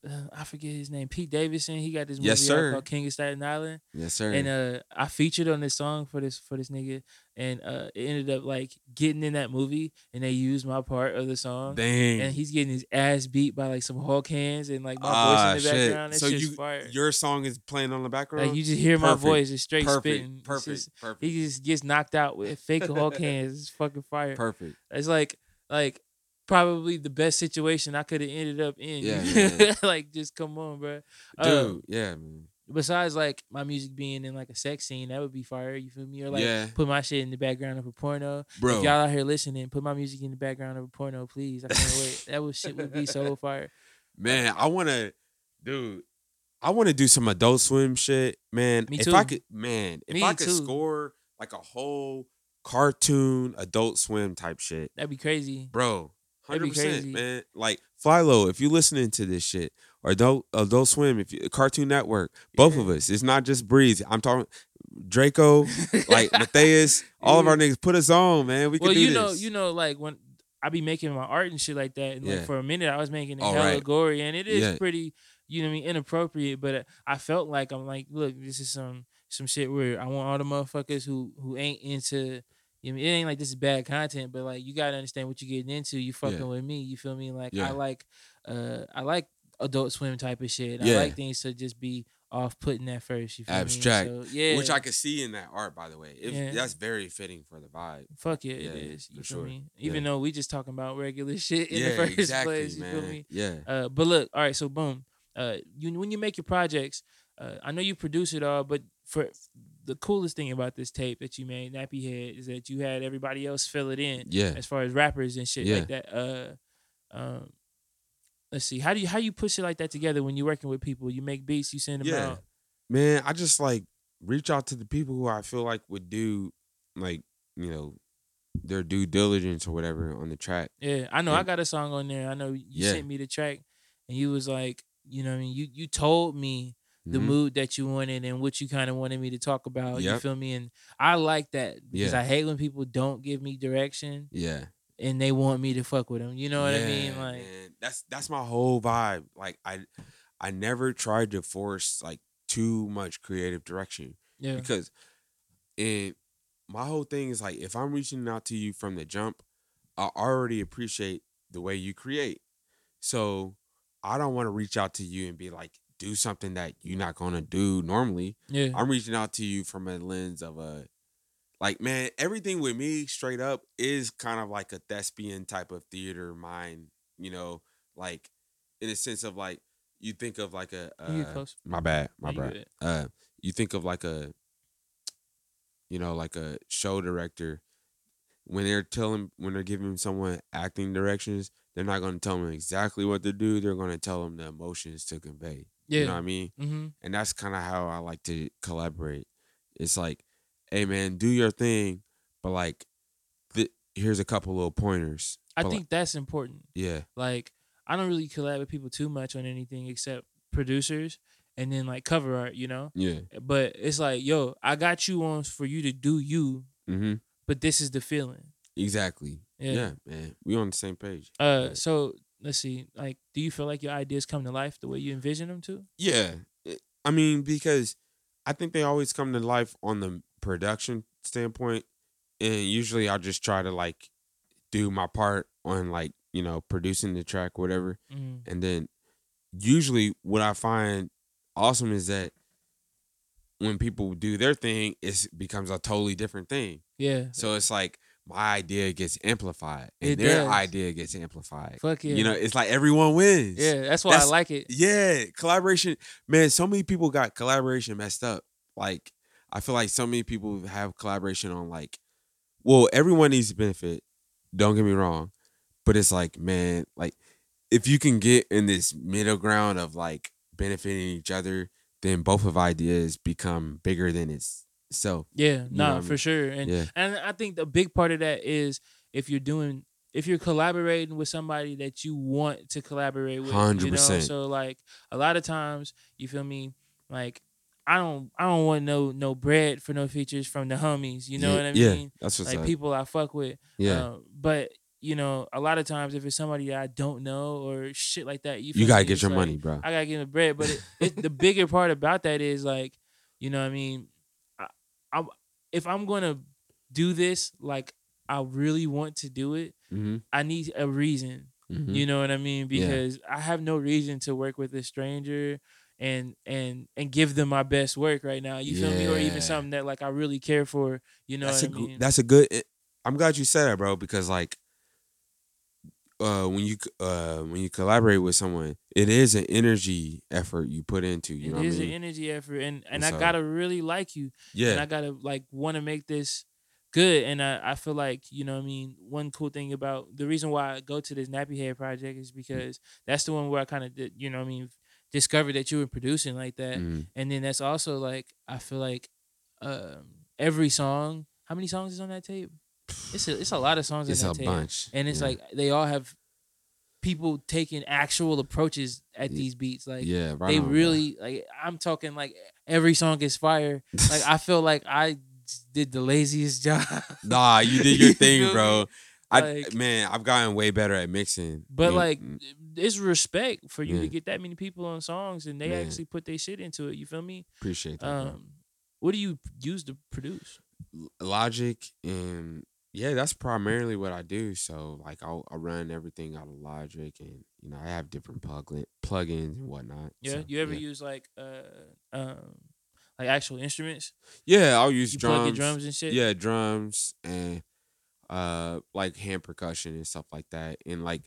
Speaker 1: Uh, I forget his name. Pete Davidson. He got this movie
Speaker 3: Yes, sir.
Speaker 1: called King of Staten Island.
Speaker 3: Yes, sir.
Speaker 1: And uh, I featured on this song for this for this nigga, and uh, it ended up like getting in that movie, and they used my part of the song,
Speaker 3: Dang.
Speaker 1: and he's getting his ass beat by like some Hulk hands, and like my
Speaker 3: Ah,
Speaker 1: voice in the
Speaker 3: shit.
Speaker 1: background. That
Speaker 3: So you,
Speaker 1: fire.
Speaker 3: your song is playing on the background.
Speaker 1: Like you just hear my voice, it's straight
Speaker 3: perfect,
Speaker 1: spitting. It's
Speaker 3: perfect,
Speaker 1: just-
Speaker 3: perfect,
Speaker 1: he just gets knocked out with fake Hulk hands. It's fucking fire.
Speaker 3: perfect.
Speaker 1: It's like like probably the best situation I could have ended up in.
Speaker 3: Yeah, yeah, yeah.
Speaker 1: like just come on, bro.
Speaker 3: Uh, dude, yeah, man.
Speaker 1: besides like my music being in like a sex scene, that would be fire. You feel me? Or like
Speaker 3: Yeah.
Speaker 1: put my shit in the background of a porno.
Speaker 3: Bro.
Speaker 1: If y'all out here listening, put my music in the background of a porno, please. I can't wait. That would shit would be so fire.
Speaker 3: Man, I want to, dude. I want to do some Adult Swim shit, man.
Speaker 1: Me too. if.
Speaker 3: I could, man, if
Speaker 1: Me
Speaker 3: I could
Speaker 1: too.
Speaker 3: score like a whole cartoon Adult Swim type shit,
Speaker 1: That'd be crazy.
Speaker 3: bro, hundred percent, man. Like Philo, if you're listening to this shit, or Adult Adult Swim, if you, Cartoon Network, both of us. It's not just Breeze. I'm talking Draco, like Matthias, all of our niggas. Put us on, man. We
Speaker 1: well, you
Speaker 3: this.
Speaker 1: know, you know, like when I be making my art and shit like that, and
Speaker 3: Yeah.
Speaker 1: like for a minute I was making it hella
Speaker 3: right.
Speaker 1: gory, and it is
Speaker 3: Yeah.
Speaker 1: pretty, you know, what I mean, inappropriate. But uh, I felt like I'm like, look, this is some some shit where I want all the motherfuckers who who ain't into. You know, it ain't like this is bad content, but like you gotta understand what you're getting into. You fucking
Speaker 3: Yeah.
Speaker 1: with me, you feel me? Like
Speaker 3: Yeah.
Speaker 1: I like, uh, I like Adult Swim type of shit. I like things to just be off putting at first. You feel
Speaker 3: Abstract.
Speaker 1: me? So, yeah,
Speaker 3: Which I could see in that art, by the way. It,
Speaker 1: Yeah.
Speaker 3: That's very fitting for the vibe.
Speaker 1: Fuck yeah,
Speaker 3: Yeah,
Speaker 1: it is. You
Speaker 3: for
Speaker 1: feel
Speaker 3: sure.
Speaker 1: me?
Speaker 3: Yeah.
Speaker 1: Even though we just talking about regular shit in
Speaker 3: yeah,
Speaker 1: the first
Speaker 3: exactly,
Speaker 1: place. You
Speaker 3: man.
Speaker 1: feel me?
Speaker 3: Yeah.
Speaker 1: Uh, but look, all right, so boom. Uh, you when you make your projects, uh, I know you produce it all, but for the coolest thing about this tape that you made, Nappy Head, is that you had everybody else fill it in
Speaker 3: Yeah.
Speaker 1: as far as rappers and shit
Speaker 3: Yeah.
Speaker 1: like that. Uh, um, let's see, how do you how you push it like that together when you're working with people? You make beats, you send them
Speaker 3: Yeah.
Speaker 1: out.
Speaker 3: Man, I just like reach out to the people who I feel like would do like, you know, their due diligence or whatever on the track.
Speaker 1: Yeah, I know. I got a song on there. I know you
Speaker 3: Yeah.
Speaker 1: sent me the track, and you was like, you know, what I mean, you you told me the
Speaker 3: Mhm.
Speaker 1: mood that you wanted and what you kind of wanted me to talk about. You feel me? And I like that because
Speaker 3: Yeah.
Speaker 1: I hate when people don't give me direction
Speaker 3: Yeah.
Speaker 1: and they want me to fuck with them. You know what I mean? Like,
Speaker 3: man. that's that's my whole vibe. Like I I never tried to force like too much creative direction.
Speaker 1: yeah,
Speaker 3: because and my whole thing is like if i'm reaching out to you from the jump i already appreciate the way you create so i don't want to reach out to you and be like do something that you're not going to do normally
Speaker 1: yeah,
Speaker 3: i'm reaching out to you from a lens of a like man everything with me straight up is kind of like a thespian type of theater mind you know like in a sense of like you think of like a uh, my bad my bad. uh you think of like a you know like a show director when they're telling when they're giving someone acting directions they're not going to tell them exactly what to do they're going to tell them the emotions to convey
Speaker 1: yeah.
Speaker 3: you know what i mean
Speaker 1: mm-hmm.
Speaker 3: and that's kind of how i like to collaborate it's like hey man do your thing but like th- here's a couple little pointers
Speaker 1: I
Speaker 3: But, like,
Speaker 1: think that's important.
Speaker 3: yeah
Speaker 1: Like, I don't really collab with people too much on anything except producers and then like cover art. You know.
Speaker 3: yeah
Speaker 1: But it's like, yo, I got you on for you to do you,
Speaker 3: mm-hmm
Speaker 1: but this is the feeling.
Speaker 3: exactly
Speaker 1: Yeah.
Speaker 3: yeah. man we on the same page
Speaker 1: Uh,
Speaker 3: Right.
Speaker 1: so let's see. Like, do you feel like your ideas come to life the way you envision them to?
Speaker 3: Yeah. I mean, because I think they always come to life on the production standpoint. And usually I'll just try to like do my part on like, you know, producing the track, whatever.
Speaker 1: Mm.
Speaker 3: And then usually what I find awesome is that when people do their thing, it becomes a totally different thing.
Speaker 1: Yeah.
Speaker 3: So it's like my idea gets amplified and
Speaker 1: It
Speaker 3: their
Speaker 1: does.
Speaker 3: idea gets amplified.
Speaker 1: Fuck yeah.
Speaker 3: You know, it's like everyone wins.
Speaker 1: yeah, that's why
Speaker 3: that's-
Speaker 1: I like it.
Speaker 3: Yeah, collaboration. Man, so many people got collaboration messed up. Like, I feel like so many people have collaboration on like, well, everyone needs to benefit. Don't get me wrong, but it's like, man, like, if you can get in this middle ground of like benefiting each other, then both of ideas become bigger than itself.
Speaker 1: Yeah, nah,
Speaker 3: I
Speaker 1: for
Speaker 3: mean?
Speaker 1: sure. And
Speaker 3: Yeah.
Speaker 1: and I think the big part of that is if you're doing if you're collaborating with somebody that you want to collaborate with. You know? So like a lot of times, you feel me, like I don't I don't want no no bread for no features from the homies. You know
Speaker 3: yeah,
Speaker 1: what I mean?
Speaker 3: yeah, that's what's
Speaker 1: Like people I fuck with.
Speaker 3: yeah,
Speaker 1: Uh, but you know, a lot of times if it's somebody that I don't know or shit like that, you,
Speaker 3: you gotta
Speaker 1: me?
Speaker 3: get
Speaker 1: It's
Speaker 3: your
Speaker 1: like,
Speaker 3: money, bro.
Speaker 1: I gotta get the bread. But it, it, the bigger part about that is like, you know, what I mean, I, if I'm gonna do this, like I really want to do it,
Speaker 3: mm-hmm,
Speaker 1: I need a reason.
Speaker 3: mm-hmm.
Speaker 1: You know what I mean?
Speaker 3: Yeah.
Speaker 1: Because I have no reason to work with a stranger and and and give them my best work right now. You feel me? Or even something that like I really care for. You know
Speaker 3: that's
Speaker 1: what
Speaker 3: a
Speaker 1: I mean?
Speaker 3: that's a good. it- I'm glad you said that, bro, because like uh when you uh when you collaborate with someone, it is an energy effort you put into. You
Speaker 1: It
Speaker 3: know what I mean?
Speaker 1: an energy effort, and and
Speaker 3: And
Speaker 1: I
Speaker 3: so-
Speaker 1: gotta really like you,
Speaker 3: Yeah, and.
Speaker 1: I gotta like want to make this good. And I, I feel like you know what I mean. One cool thing about the reason why I go to this Nappy Head project is because that's the one where I kind of did you know what I mean discovered that you were producing like that,
Speaker 3: Mhm.
Speaker 1: and then that's also like I feel like um every song. How many songs is on that tape? It's a it's a lot of songs
Speaker 3: It's a
Speaker 1: tape,
Speaker 3: bunch.
Speaker 1: and it's
Speaker 3: yeah.
Speaker 1: like they all have people taking actual approaches at these beats. Like
Speaker 3: yeah, right
Speaker 1: they
Speaker 3: on,
Speaker 1: really like I'm talking like every song is fire. Like I feel like I did the laziest job.
Speaker 3: Nah, you did your thing, bro. I
Speaker 1: Like-
Speaker 3: man, I've gotten way better at mixing.
Speaker 1: But
Speaker 3: You-
Speaker 1: like
Speaker 3: mm,
Speaker 1: it's respect for you to get that many people on songs and they
Speaker 3: Man.
Speaker 1: actually put their shit into it. You feel me?
Speaker 3: appreciate that.
Speaker 1: Um what do you use to produce?
Speaker 3: Logic and yeah, that's primarily what I do. So like I'll, i run everything out of Logic and you know I have different plugin plugins and whatnot.
Speaker 1: Yeah.
Speaker 3: So,
Speaker 1: you ever
Speaker 3: yeah.
Speaker 1: use like uh um like actual instruments?
Speaker 3: Yeah, I'll use
Speaker 1: You
Speaker 3: drums.
Speaker 1: plug drums and shit?
Speaker 3: Yeah, drums and uh like hand percussion and stuff like that. And like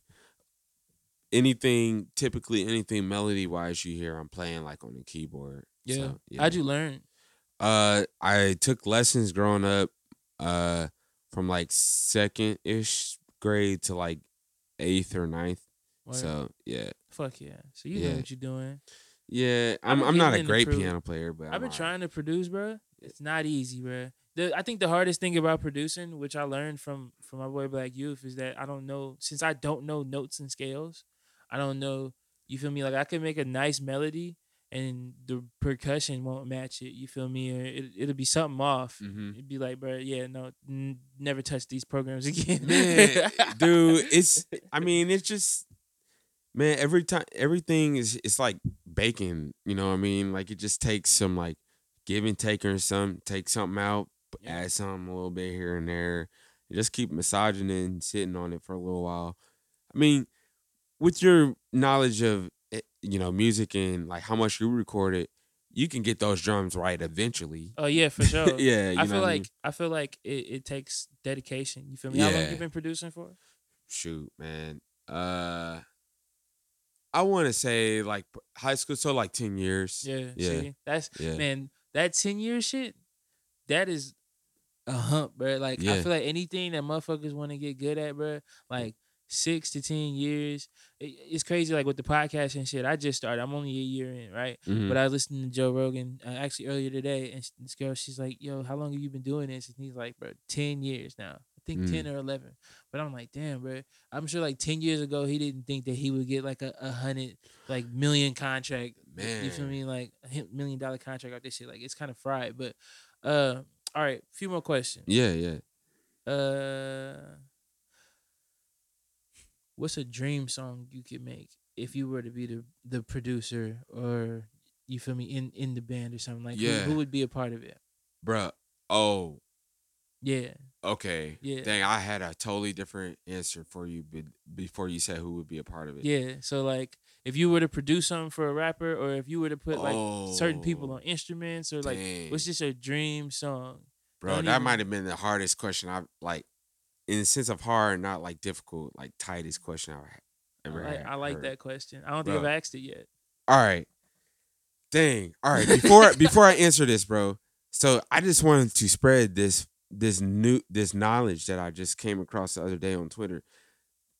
Speaker 3: anything typically anything melody wise you hear I'm playing like on the keyboard.
Speaker 1: Yeah.
Speaker 3: So,
Speaker 1: How'd you learn?
Speaker 3: Uh, I took lessons growing up, uh, from like second ish grade to like eighth or ninth. So yeah,
Speaker 1: Fuck yeah. So you know what you're doing.
Speaker 3: yeah. I'm I'm not a great piano player, but
Speaker 1: I've
Speaker 3: I'm
Speaker 1: been
Speaker 3: alright.
Speaker 1: trying to produce, bro. It's not easy, bro. The, I think the hardest thing about producing, which I learned from from my boy Black Youth, is that I don't know since I don't know notes and scales. I don't know. You feel me? Like I can make a nice melody and the percussion won't match it. You feel me? Or it, it'll be something off.
Speaker 3: Mhm.
Speaker 1: It'd be like, bro, yeah, no, n- never touch these programs again,
Speaker 3: Man, dude, it's I mean, it's just man, every time everything is it's like baking, you know what I mean? Like it just takes some like give and take or some take something out,
Speaker 1: Yeah.
Speaker 3: add something a little bit here and there. and just keep massaging it and sitting on it for a little while. I mean, with your knowledge of you know music and like how much you recorded, you can get those drums right eventually.
Speaker 1: Oh yeah, for sure.
Speaker 3: yeah, you
Speaker 1: I feel like
Speaker 3: mean?
Speaker 1: I feel like it, it takes dedication. You feel me? How long you been producing for?
Speaker 3: shoot, man. Uh I want to say like high school, so like 10 years.
Speaker 1: Yeah,
Speaker 3: Yeah.
Speaker 1: See, that's
Speaker 3: Yeah.
Speaker 1: man. That ten year shit, that is a hump, bro. Like I feel like anything that motherfuckers want to get good at, bro. Like six to ten years. It, it's crazy. Like with the podcast and shit. I just started. I'm only a year in, right?
Speaker 3: Mhm.
Speaker 1: But I was listening to Joe Rogan uh, actually earlier today, and this girl, she's like, "Yo, how long have you been doing this?" And he's like, "Bro, ten years now. I think
Speaker 3: Mm.
Speaker 1: ten or 11. But I'm like, "Damn, bro. I'm sure like ten years ago, he didn't think that he would get like a, a hundred, like million contract. Man. You feel me? Like a million dollar contract out this shit. Like it's kind of fried. But uh, all right, few more questions.
Speaker 3: yeah, yeah.
Speaker 1: Uh, what's a dream song you could make if you were to be the the producer or you feel me in in the band or something like who-
Speaker 3: Yeah.
Speaker 1: who, would be a part of it?
Speaker 3: Bruh. Oh,
Speaker 1: Yeah,
Speaker 3: okay.
Speaker 1: Yeah.
Speaker 3: Dang, I had a totally different answer for you be- before you said who would be a part of it.
Speaker 1: yeah. So like if you were to produce something for a rapper or if you were to put like certain people
Speaker 3: Oh,
Speaker 1: on instruments or like what's just a dream song?
Speaker 3: Bro,
Speaker 1: don't
Speaker 3: that
Speaker 1: even-
Speaker 3: might have been the hardest question I've like in the sense of hard, not like difficult, like tightest question I've
Speaker 1: I
Speaker 3: ever
Speaker 1: like,
Speaker 3: had.
Speaker 1: I like
Speaker 3: heard.
Speaker 1: that question. I don't think
Speaker 3: Bro.
Speaker 1: I've asked it yet.
Speaker 3: All right. Dang. All right. Before before I answer this, bro. So I just wanted to spread this this new this knowledge that I just came across the other day on Twitter.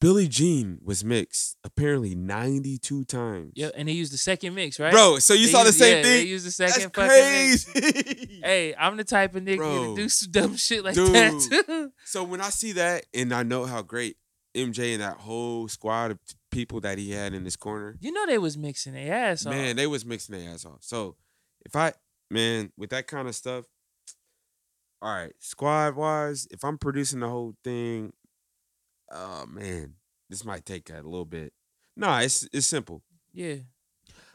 Speaker 3: Billie Jean was mixed apparently 92 times.
Speaker 1: Yeah, and they used the second mix, right?
Speaker 3: Bro, so you
Speaker 1: They
Speaker 3: saw the same
Speaker 1: yeah, They used the
Speaker 3: That's
Speaker 1: second fucking mix.
Speaker 3: crazy.
Speaker 1: Hey, I'm the type of nigga
Speaker 3: Bro.
Speaker 1: to do some dumb shit like
Speaker 3: Dude.
Speaker 1: that too.
Speaker 3: So when I see that and I know how great MJ and that whole squad of people that he had in his corner,
Speaker 1: You know they was mixing their ass off.
Speaker 3: man, they was mixing their ass off. So if I man with that kind of stuff, all right, squad wise, if I'm producing the whole thing, oh man, this might take a little bit. Nah, it's it's simple.
Speaker 1: yeah,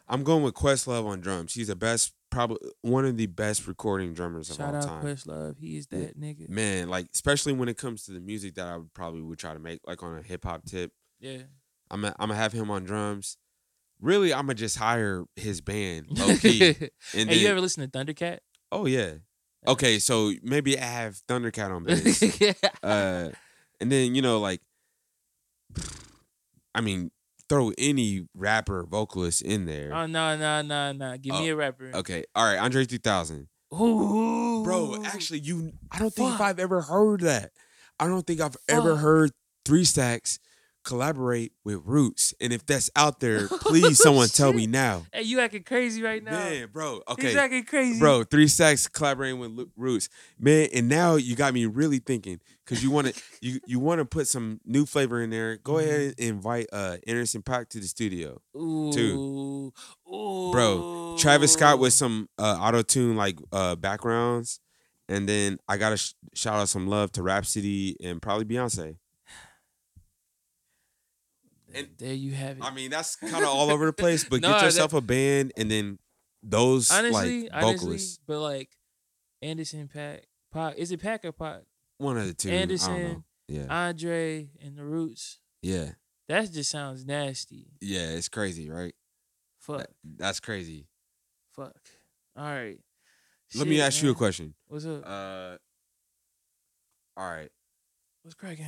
Speaker 3: I'm going with Questlove on drums. He's the best, probably one of the best recording drummers of
Speaker 1: shout
Speaker 3: all
Speaker 1: out
Speaker 3: time.
Speaker 1: Questlove. He is
Speaker 3: Yeah.
Speaker 1: that nigga.
Speaker 3: Man, like especially when it comes to the music that I would probably would try to make, like on a hip hop tip.
Speaker 1: Yeah.
Speaker 3: I'm gonna I'm gonna have him on drums. Really, I'm gonna just hire his band low key.
Speaker 1: hey,
Speaker 3: And
Speaker 1: you ever listen to Thundercat?
Speaker 3: Oh yeah. Okay, so maybe I have Thundercat on bass.
Speaker 1: yeah.
Speaker 3: uh, and then you know like I mean, throw any rapper vocalist in there.
Speaker 1: Oh no no no no! Give me
Speaker 3: Oh,
Speaker 1: a rapper.
Speaker 3: Okay, all right, Andre 3000.
Speaker 1: Ooh.
Speaker 3: Bro, actually, you. I don't think
Speaker 1: Fuck.
Speaker 3: I've ever heard that. I don't think I've ever heard Three Stacks collaborate with Roots. And if that's out there, please someone tell me now.
Speaker 1: Hey, you acting crazy right now.
Speaker 3: Man, bro. Okay.
Speaker 1: He's acting crazy.
Speaker 3: Bro, Three Stacks collaborating with Roots, man, and now you got me really thinking because you want to you you want to put some new flavor in there. Go
Speaker 1: Mm-hmm.
Speaker 3: ahead and invite uh Anderson Paak to the studio,
Speaker 1: Ooh. Ooh.
Speaker 3: bro. Travis Scott with some uh, auto tune like uh backgrounds, and then I gotta sh- shout out some love to Rapsody and probably Beyonce. And-
Speaker 1: there you have it.
Speaker 3: I mean that's kind of all over the place, but
Speaker 1: Nah,
Speaker 3: get
Speaker 1: that-
Speaker 3: yourself a band and then those
Speaker 1: honestly,
Speaker 3: like
Speaker 1: honestly,
Speaker 3: vocalists,
Speaker 1: but like Anderson Pack, Pac, is it Pack or Pac?
Speaker 3: one of the two. I don't
Speaker 1: Anderson,
Speaker 3: know. Yeah,
Speaker 1: Andre and the Roots.
Speaker 3: yeah,
Speaker 1: That just sounds nasty.
Speaker 3: yeah. It's crazy, right?
Speaker 1: Fuck.
Speaker 3: That- That's crazy.
Speaker 1: Fuck. All right.
Speaker 3: Let me ask you a question.
Speaker 1: What's up?
Speaker 3: Uh, all right,
Speaker 1: What's cracking?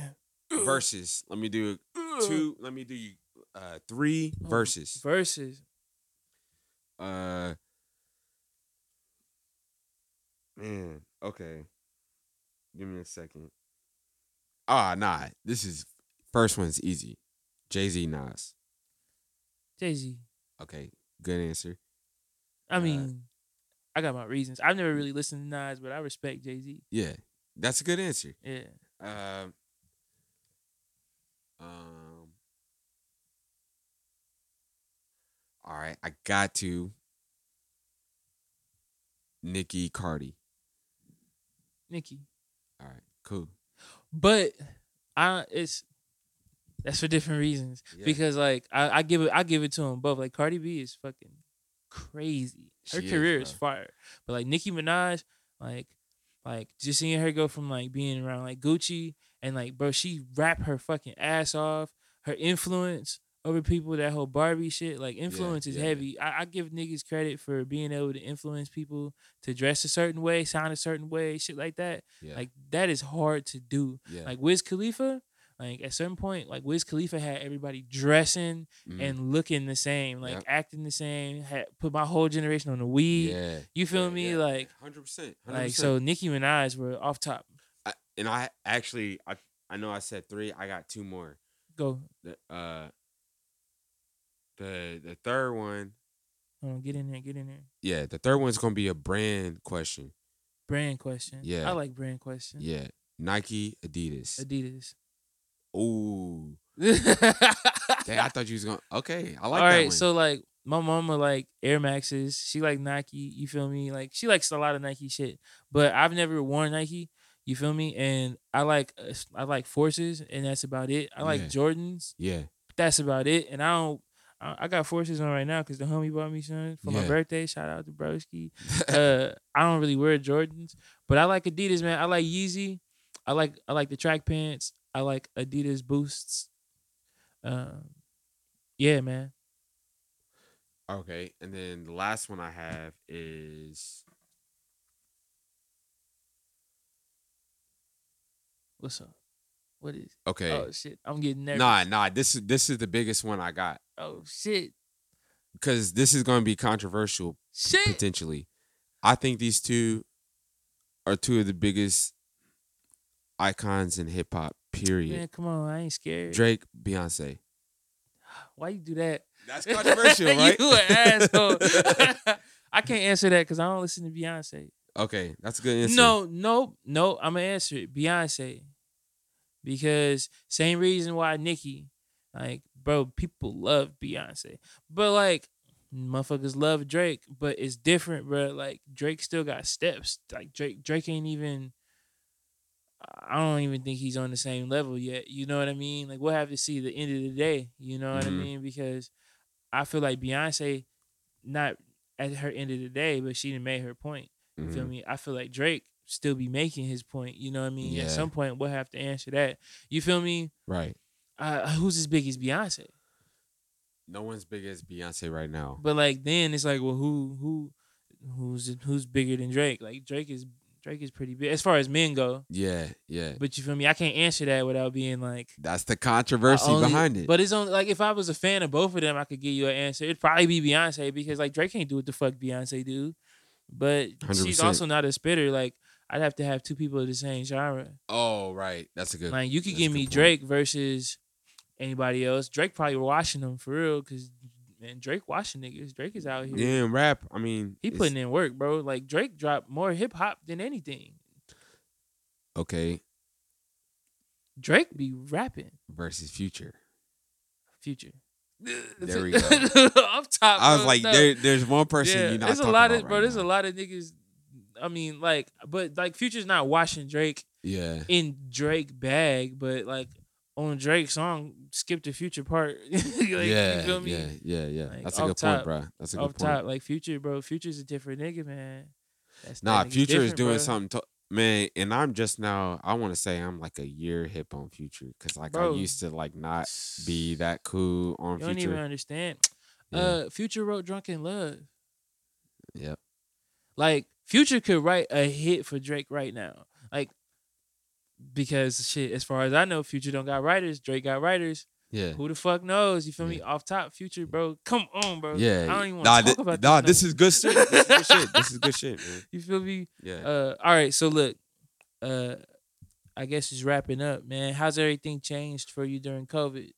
Speaker 3: Verses. Let me do two. Let me do you uh three
Speaker 1: Oh,
Speaker 3: verses.
Speaker 1: Verses.
Speaker 3: Uh, man. Okay, give me a second. Ah, nah. This is first one's easy. Jay Z, Nas.
Speaker 1: Jay Z.
Speaker 3: Okay, good answer.
Speaker 1: I
Speaker 3: Uh,
Speaker 1: mean, I got my reasons. I've never really listened to Nas, but I respect Jay Z.
Speaker 3: Yeah, that's a good answer.
Speaker 1: Yeah.
Speaker 3: Um, um, all right, I got to. Nicki Cardi.
Speaker 1: Nicki.
Speaker 3: All right, cool.
Speaker 1: But I it's that's for different reasons.
Speaker 3: Yeah.
Speaker 1: Because like I, I give it I give it to them both. Like Cardi B is fucking crazy. Her
Speaker 3: She
Speaker 1: career is,
Speaker 3: bro.
Speaker 1: fire. But like Nicki Minaj, like like just seeing her go from like being around like Gucci and like bro, she rap her fucking ass off. Her influence over people, that whole Barbie shit, like influence is
Speaker 3: yeah, yeah.
Speaker 1: heavy. I, I give niggas credit for being able to influence people to dress a certain way, sound a certain way, shit like that.
Speaker 3: Yeah,
Speaker 1: Like that is hard to do.
Speaker 3: yeah,
Speaker 1: Like Wiz Khalifa, like at certain point, like Wiz Khalifa had everybody dressing
Speaker 3: mhm,
Speaker 1: and looking the same, like
Speaker 3: Yep.
Speaker 1: acting the same. Had put my whole generation on the weed.
Speaker 3: yeah.
Speaker 1: You feel
Speaker 3: yeah,
Speaker 1: me?
Speaker 3: yeah.
Speaker 1: Like,
Speaker 3: hundred percent,
Speaker 1: like so Nicki Minaj were off top.
Speaker 3: And I actually, I, I know I said three. I got two more.
Speaker 1: Go,
Speaker 3: The, uh, the the third one,
Speaker 1: hold on, get in there, get in there.
Speaker 3: yeah, the third one's gonna be a brand question.
Speaker 1: Brand question.
Speaker 3: Yeah.
Speaker 1: I like brand question.
Speaker 3: Yeah, Nike, Adidas.
Speaker 1: Adidas.
Speaker 3: Ooh,
Speaker 1: All
Speaker 3: Dang, I thought you was gonna. Okay, I like that
Speaker 1: right, so like my mama like Air Maxes. She like Nike. You feel me? Like she likes a lot of Nike shit. But I've never worn Nike. You feel me? And I like uh, I like Forces, and that's about it. I like
Speaker 3: Yeah.
Speaker 1: Jordans.
Speaker 3: yeah,
Speaker 1: That's about it. And I don't. I I got Forces on right now because the homie bought me some for my birthday. Shout out to Broski. uh, I don't really wear Jordans, but I like Adidas, man. I like Yeezy. I like I like the track pants. I like Adidas Boosts. Um, yeah, man.
Speaker 3: okay, and then the last one I have is
Speaker 1: What's up? What is?
Speaker 3: okay.
Speaker 1: Oh shit! I'm getting nervous.
Speaker 3: nah, nah. This is this is the biggest one I got
Speaker 1: Oh shit!
Speaker 3: because this is gonna be controversial
Speaker 1: Shit!
Speaker 3: potentially. I think these two are two of the biggest icons in hip hop. Period.
Speaker 1: Man, come on! I ain't scared.
Speaker 3: Drake, Beyonce.
Speaker 1: Why you do that?
Speaker 3: That's controversial, right?
Speaker 1: you an asshole. I can't answer that because I don't listen to Beyonce.
Speaker 3: Okay, that's a good answer.
Speaker 1: No, no, no. I'm gonna answer it. Beyonce, because same reason why Nicki, like, bro, people love Beyonce, but like, motherfuckers love Drake, but it's different, bro. Like Drake still got steps. Like Drake, Drake ain't even. I don't even think he's on the same level yet. You know what I mean? Like we'll have to see the end of the day. You know what I
Speaker 3: Mhm.
Speaker 1: mean? Because I feel like Beyonce, not at her end of the day, but she done made her point. You feel
Speaker 3: Mhm.
Speaker 1: me? I feel like Drake still be making his point. You know what I mean?
Speaker 3: Yeah.
Speaker 1: At some point, we'll have to answer that. You feel me?
Speaker 3: Right.
Speaker 1: Uh, who's as big as Beyonce?
Speaker 3: No one's big as Beyonce right now.
Speaker 1: But like then it's like, well, who who who's who's bigger than Drake? Like Drake is Drake is pretty big as far as men go.
Speaker 3: Yeah, yeah.
Speaker 1: But you feel me? I can't answer that without being like
Speaker 3: That's the controversy
Speaker 1: only-
Speaker 3: behind it.
Speaker 1: But it's only like if I was a fan of both of them, I could give you an answer. It'd probably be Beyonce because like Drake can't do what the fuck Beyonce do. But she's
Speaker 3: 100%.
Speaker 1: also not a spitter. Like I'd have to have two people of the same genre.
Speaker 3: oh, right. That's a good.
Speaker 1: Like you could give me
Speaker 3: point.
Speaker 1: Drake versus anybody else. Drake probably washing them for real because man, Drake washing niggas. Drake is out here.
Speaker 3: Yeah, rap. I mean,
Speaker 1: He putting in work, bro. Like Drake dropped more hip hop than anything.
Speaker 3: okay
Speaker 1: Drake be rapping.
Speaker 3: versus Future.
Speaker 1: Future.
Speaker 3: There we go.
Speaker 1: Off top.
Speaker 3: I was like,
Speaker 1: no.
Speaker 3: there, there's one person
Speaker 1: yeah,
Speaker 3: you're not
Speaker 1: there's a lot of bro.
Speaker 3: right
Speaker 1: There's a lot of niggas. I mean, like, but like, Future's not washing Drake
Speaker 3: Yeah,
Speaker 1: in Drake bag, but like on Drake's song, skip the Future part. like,
Speaker 3: yeah,
Speaker 1: me?
Speaker 3: yeah, yeah, yeah.
Speaker 1: Like,
Speaker 3: That's a good
Speaker 1: top-
Speaker 3: point, bro. That's a good
Speaker 1: Off
Speaker 3: point.
Speaker 1: top, like Future, bro. Future's a different nigga, man. That's
Speaker 3: Nah, Future is doing
Speaker 1: bro.
Speaker 3: something, to- man. And I'm just now. I want to say I'm like a year hip on Future because like
Speaker 1: Bro.
Speaker 3: I used to like not be that cool on Future.
Speaker 1: You don't even understand.
Speaker 3: Yeah.
Speaker 1: Uh, Future wrote "Drunk in Love."
Speaker 3: Yep.
Speaker 1: Like Future could write a hit for Drake right now. Like because shit, as far as I know, Future don't got writers. Drake got writers.
Speaker 3: Yeah.
Speaker 1: Who the fuck knows? You feel me? Off top, Future, bro. Come on, bro.
Speaker 3: Yeah.
Speaker 1: I don't even want
Speaker 3: nah,
Speaker 1: to talk
Speaker 3: thi-
Speaker 1: about
Speaker 3: nah,
Speaker 1: this.
Speaker 3: this is good shit. This is good shit. This is good shit, man.
Speaker 1: You feel me?
Speaker 3: Yeah.
Speaker 1: Uh, all right. So look, uh, I guess it's wrapping up, man. How's everything changed for you during COVID?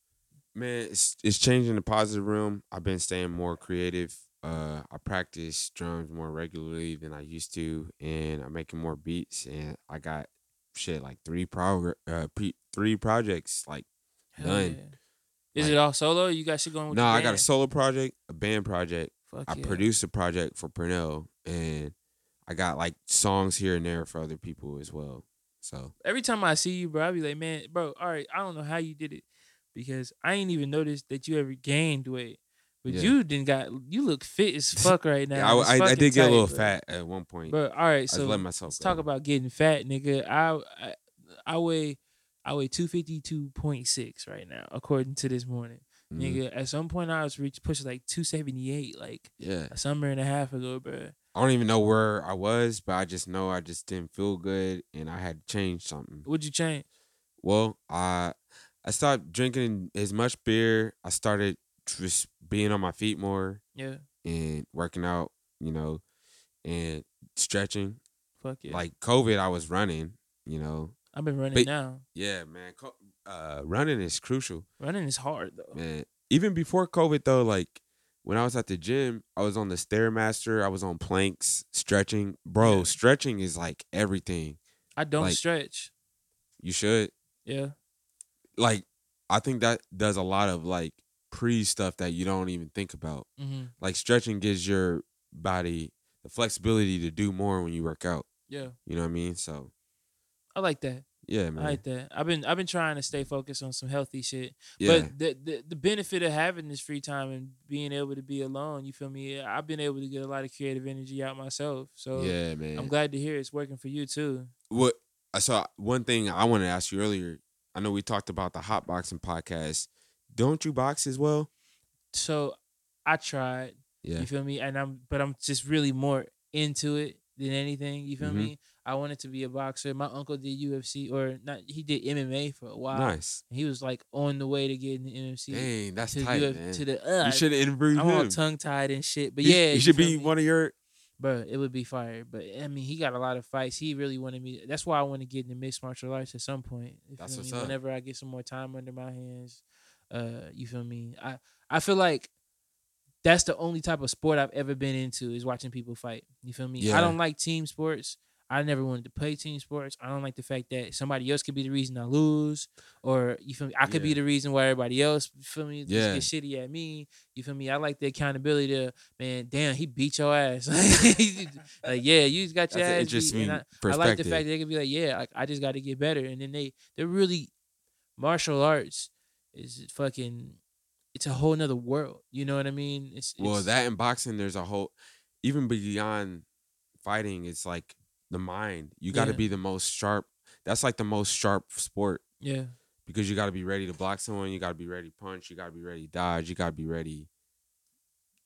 Speaker 3: man, it's it's changing the positive realm. I've been staying more creative. Uh, I practice drums more regularly than I used to, and I'm making more beats. And I got shit like three prog- uh, pre- three projects. Like,
Speaker 1: Hell
Speaker 3: Done.
Speaker 1: yeah. Is
Speaker 3: Like-
Speaker 1: it all solo? You got shit going with
Speaker 3: no,
Speaker 1: the
Speaker 3: I got a solo project, a band project.
Speaker 1: Fuck
Speaker 3: I
Speaker 1: yeah.
Speaker 3: produced a project for Pernell, and I got like songs here and there for other people as well. So
Speaker 1: every time I see you, bro, I be like, man, bro, all right, I don't know how you did it because I ain't even noticed that you ever gained weight. But
Speaker 3: Yeah.
Speaker 1: you didn't got you look fit as fuck right now.
Speaker 3: yeah, I, I, I did get a little
Speaker 1: bro.
Speaker 3: fat at one point.
Speaker 1: But all right, so
Speaker 3: let myself
Speaker 1: let's
Speaker 3: go.
Speaker 1: talk about getting fat, nigga. I I, I weigh I weigh two fifty two point six right now, according to this morning.
Speaker 3: Mhm.
Speaker 1: Nigga, at some point I was reached pushing like two seventy eight, like
Speaker 3: Yeah.
Speaker 1: a summer and a half ago, bro.
Speaker 3: I don't even know where I was, but I just know I just didn't feel good and I had to change something.
Speaker 1: What'd you change?
Speaker 3: Well, I I stopped drinking as much beer. I started just being on my feet more
Speaker 1: Yeah,
Speaker 3: and working out, you know, and stretching.
Speaker 1: fuck yeah.
Speaker 3: Like COVID, I was running, you know.
Speaker 1: I've been running
Speaker 3: but-
Speaker 1: now.
Speaker 3: Yeah, man. co- Uh, running is crucial,
Speaker 1: Running is hard though.
Speaker 3: man. Even before COVID, though, like when I was at the gym, I was on the stairmaster. I was on planks, stretching. Bro,
Speaker 1: Yeah.
Speaker 3: stretching is like everything.
Speaker 1: I don't
Speaker 3: like-
Speaker 1: stretch.
Speaker 3: You should.
Speaker 1: Yeah.
Speaker 3: like I think that does a lot of like pre stuff that you don't even think about.
Speaker 1: Mm-hmm.
Speaker 3: Like stretching gives your body the flexibility to do more when you work out.
Speaker 1: Yeah.
Speaker 3: You know what I mean? So
Speaker 1: I like that.
Speaker 3: yeah, man.
Speaker 1: I like that. I've been I've been trying to stay focused on some healthy shit.
Speaker 3: yeah,
Speaker 1: But the, the the benefit of having this free time and being able to be alone, you feel me? I've been able to get a lot of creative energy out myself. So
Speaker 3: yeah, man.
Speaker 1: I'm glad to hear it's working for you too.
Speaker 3: What I saw one thing I wanted to ask you earlier. I know we talked about the hot boxing podcast. Don't you box as well?
Speaker 1: So I tried,
Speaker 3: Yeah.
Speaker 1: you feel me? And I'm but I'm just really more into it than anything. You feel
Speaker 3: Mhm.
Speaker 1: me? I wanted to be a boxer. My uncle did UFC or not he did MMA for a while.
Speaker 3: Nice.
Speaker 1: He was like on the way to getting the MC.
Speaker 3: Dang, that's
Speaker 1: to,
Speaker 3: tight,
Speaker 1: UF
Speaker 3: man.
Speaker 1: to the uh,
Speaker 3: you should interview
Speaker 1: I'm all
Speaker 3: him.
Speaker 1: tongue tied and shit. But yeah,
Speaker 3: he
Speaker 1: you
Speaker 3: should be
Speaker 1: me?
Speaker 3: one of your.
Speaker 1: Bro, it would be fire. But I mean, he got a lot of fights. He really wanted me. That's why I want to get into mixed martial arts at some point. You
Speaker 3: That's what's
Speaker 1: me?
Speaker 3: up.
Speaker 1: Whenever I get some more time under my hands, uh, you feel me? I I feel like that's the only type of sport I've ever been into is watching people fight. You feel me?
Speaker 3: Yeah.
Speaker 1: I don't like team sports. I never wanted to play team sports. I don't like the fact that somebody else could be the reason I lose, or you feel me? I could be the reason why everybody else you feel me.
Speaker 3: Yeah.
Speaker 1: Just get shitty at me. You feel me? I like the accountability. To man, damn, he beat your ass. like yeah, you just got your
Speaker 3: That's
Speaker 1: ass beat.
Speaker 3: interesting
Speaker 1: And I, I like the fact that they could be like, yeah, like, I just got to get better, and then they they're really martial arts is fucking. It's a whole nother world. You know what I mean? It's,
Speaker 3: Well,
Speaker 1: it's-
Speaker 3: that in boxing, there's a whole, even beyond fighting, it's like the mind. You got to
Speaker 1: Yeah.
Speaker 3: be the most sharp. That's like the most sharp sport
Speaker 1: yeah.
Speaker 3: because you got to be ready to block someone. You got to be ready to punch. You got to be ready to dodge. You got to be ready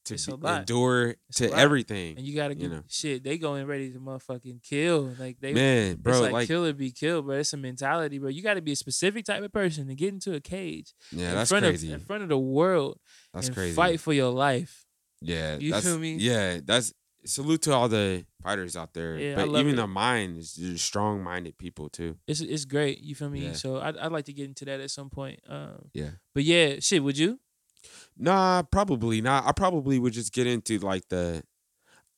Speaker 3: to be- endure
Speaker 1: It's
Speaker 3: to everything.
Speaker 1: And you gotta
Speaker 3: you
Speaker 1: get
Speaker 3: know.
Speaker 1: shit. They going ready to motherfucking kill. Like they
Speaker 3: Man, bro,
Speaker 1: it's
Speaker 3: like,
Speaker 1: like, kill or be killed, bro. It's a mentality, bro. You got to be a specific type of person to get into a cage
Speaker 3: yeah,
Speaker 1: in
Speaker 3: that's
Speaker 1: front
Speaker 3: crazy.
Speaker 1: of in front of the world
Speaker 3: that's
Speaker 1: and
Speaker 3: crazy.
Speaker 1: fight for your life.
Speaker 3: Yeah,
Speaker 1: You feel me?
Speaker 3: Yeah, that's salute to all the fighters out there.
Speaker 1: Yeah,
Speaker 3: but even
Speaker 1: it.
Speaker 3: the mind is strong-minded people too.
Speaker 1: It's it's great. You feel me?
Speaker 3: Yeah.
Speaker 1: So I'd, I'd like to get into that at some point. Um,
Speaker 3: Yeah.
Speaker 1: but yeah, shit. Would you?
Speaker 3: Nah, probably not. I probably would just get into like the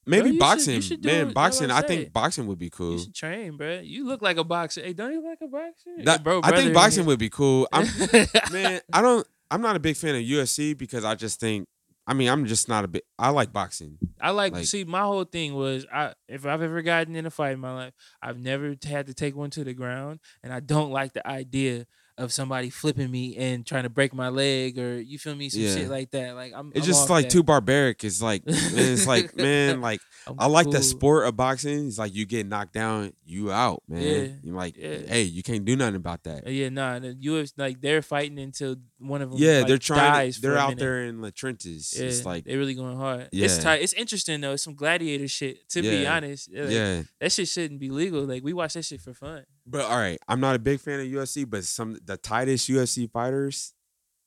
Speaker 3: maybe
Speaker 1: should- you
Speaker 3: boxing.
Speaker 1: should it.
Speaker 3: Man, boxing. I think boxing would be cool.
Speaker 1: You should train, bro. You look like a boxer. Hey, don't you look like a boxer?
Speaker 3: That-
Speaker 1: bro,
Speaker 3: I think boxing would be cool. I'm man, I don't. I'm not a big fan of UFC because I just think. I mean, I'm just not a bit. I like boxing.
Speaker 1: I like,
Speaker 3: Like-
Speaker 1: see my whole thing was I if I've ever gotten in a fight in my life, I've never had to take one to the ground, and I don't like the idea of somebody flipping me and trying to break my leg or you feel me some
Speaker 3: Yeah.
Speaker 1: shit like that. Like I'm
Speaker 3: It's
Speaker 1: I'm
Speaker 3: just like
Speaker 1: that.
Speaker 3: too barbaric. It's like it's like man, like
Speaker 1: I'm
Speaker 3: I like the sport of boxing. It's like you get knocked down, you out, man.
Speaker 1: Yeah,
Speaker 3: You're like,
Speaker 1: yeah.
Speaker 3: hey, you can't do nothing about that.
Speaker 1: Uh, Yeah, nah, the UFC like they're fighting until one of them.
Speaker 3: Yeah,
Speaker 1: like,
Speaker 3: they're trying. To, they're out there in the trenches.
Speaker 1: Yeah,
Speaker 3: It's like,
Speaker 1: they're really going hard. It's tight. It's interesting though. It's some gladiator shit. To be honest, Like,
Speaker 3: yeah.
Speaker 1: that shit shouldn't be legal. Like we watch that shit for fun.
Speaker 3: But all right, I'm not a big fan of UFC, but some the tightest UFC fighters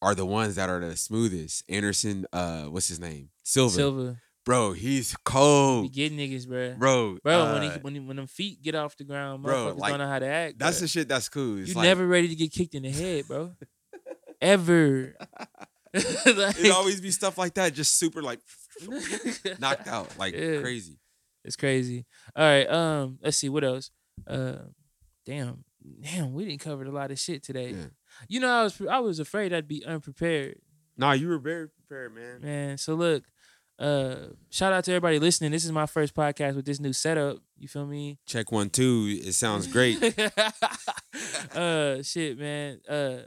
Speaker 3: are the ones that are the smoothest. Anderson, uh, what's his name? Silva.
Speaker 1: Silver,
Speaker 3: Bro, he's
Speaker 1: we
Speaker 3: cold.
Speaker 1: get niggas, bro.
Speaker 3: Bro,
Speaker 1: Bro, when he
Speaker 3: uh,
Speaker 1: when he, when them feet get off the ground,
Speaker 3: bro, like,
Speaker 1: don't know how to act.
Speaker 3: that's
Speaker 1: bruh.
Speaker 3: the shit that's cool. It's
Speaker 1: you
Speaker 3: like,
Speaker 1: never ready to get kicked in the head, bro. Ever. Like-
Speaker 3: it always be stuff like that, just super like knocked out, like
Speaker 1: Yeah.
Speaker 3: crazy.
Speaker 1: It's crazy. All right. Um. Let's see what else. Uh. Damn. Damn. We didn't cover a lot of shit today.
Speaker 3: Yeah.
Speaker 1: You know, I was I was afraid I'd be unprepared,
Speaker 3: Nah, you were very prepared, man.
Speaker 1: man. So look. Uh. Shout out to everybody listening. This is my first podcast with this new setup. You feel me?
Speaker 3: Check one, two. It sounds great.
Speaker 1: uh. Shit, man. Uh.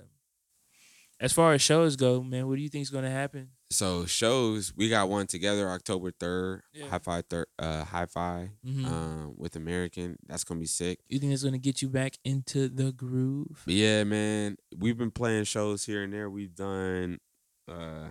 Speaker 1: As far as shows go, man, what do you think's gonna happen?
Speaker 3: So shows, we got one together October third.
Speaker 1: Yeah.
Speaker 3: Hi-Fi. Uh, Hi-Fi.
Speaker 1: Mhm.
Speaker 3: Um, with American. That's gonna be sick.
Speaker 1: You think it's gonna get you back into the groove?
Speaker 3: But yeah, man, we've been playing shows here and there. We've done uh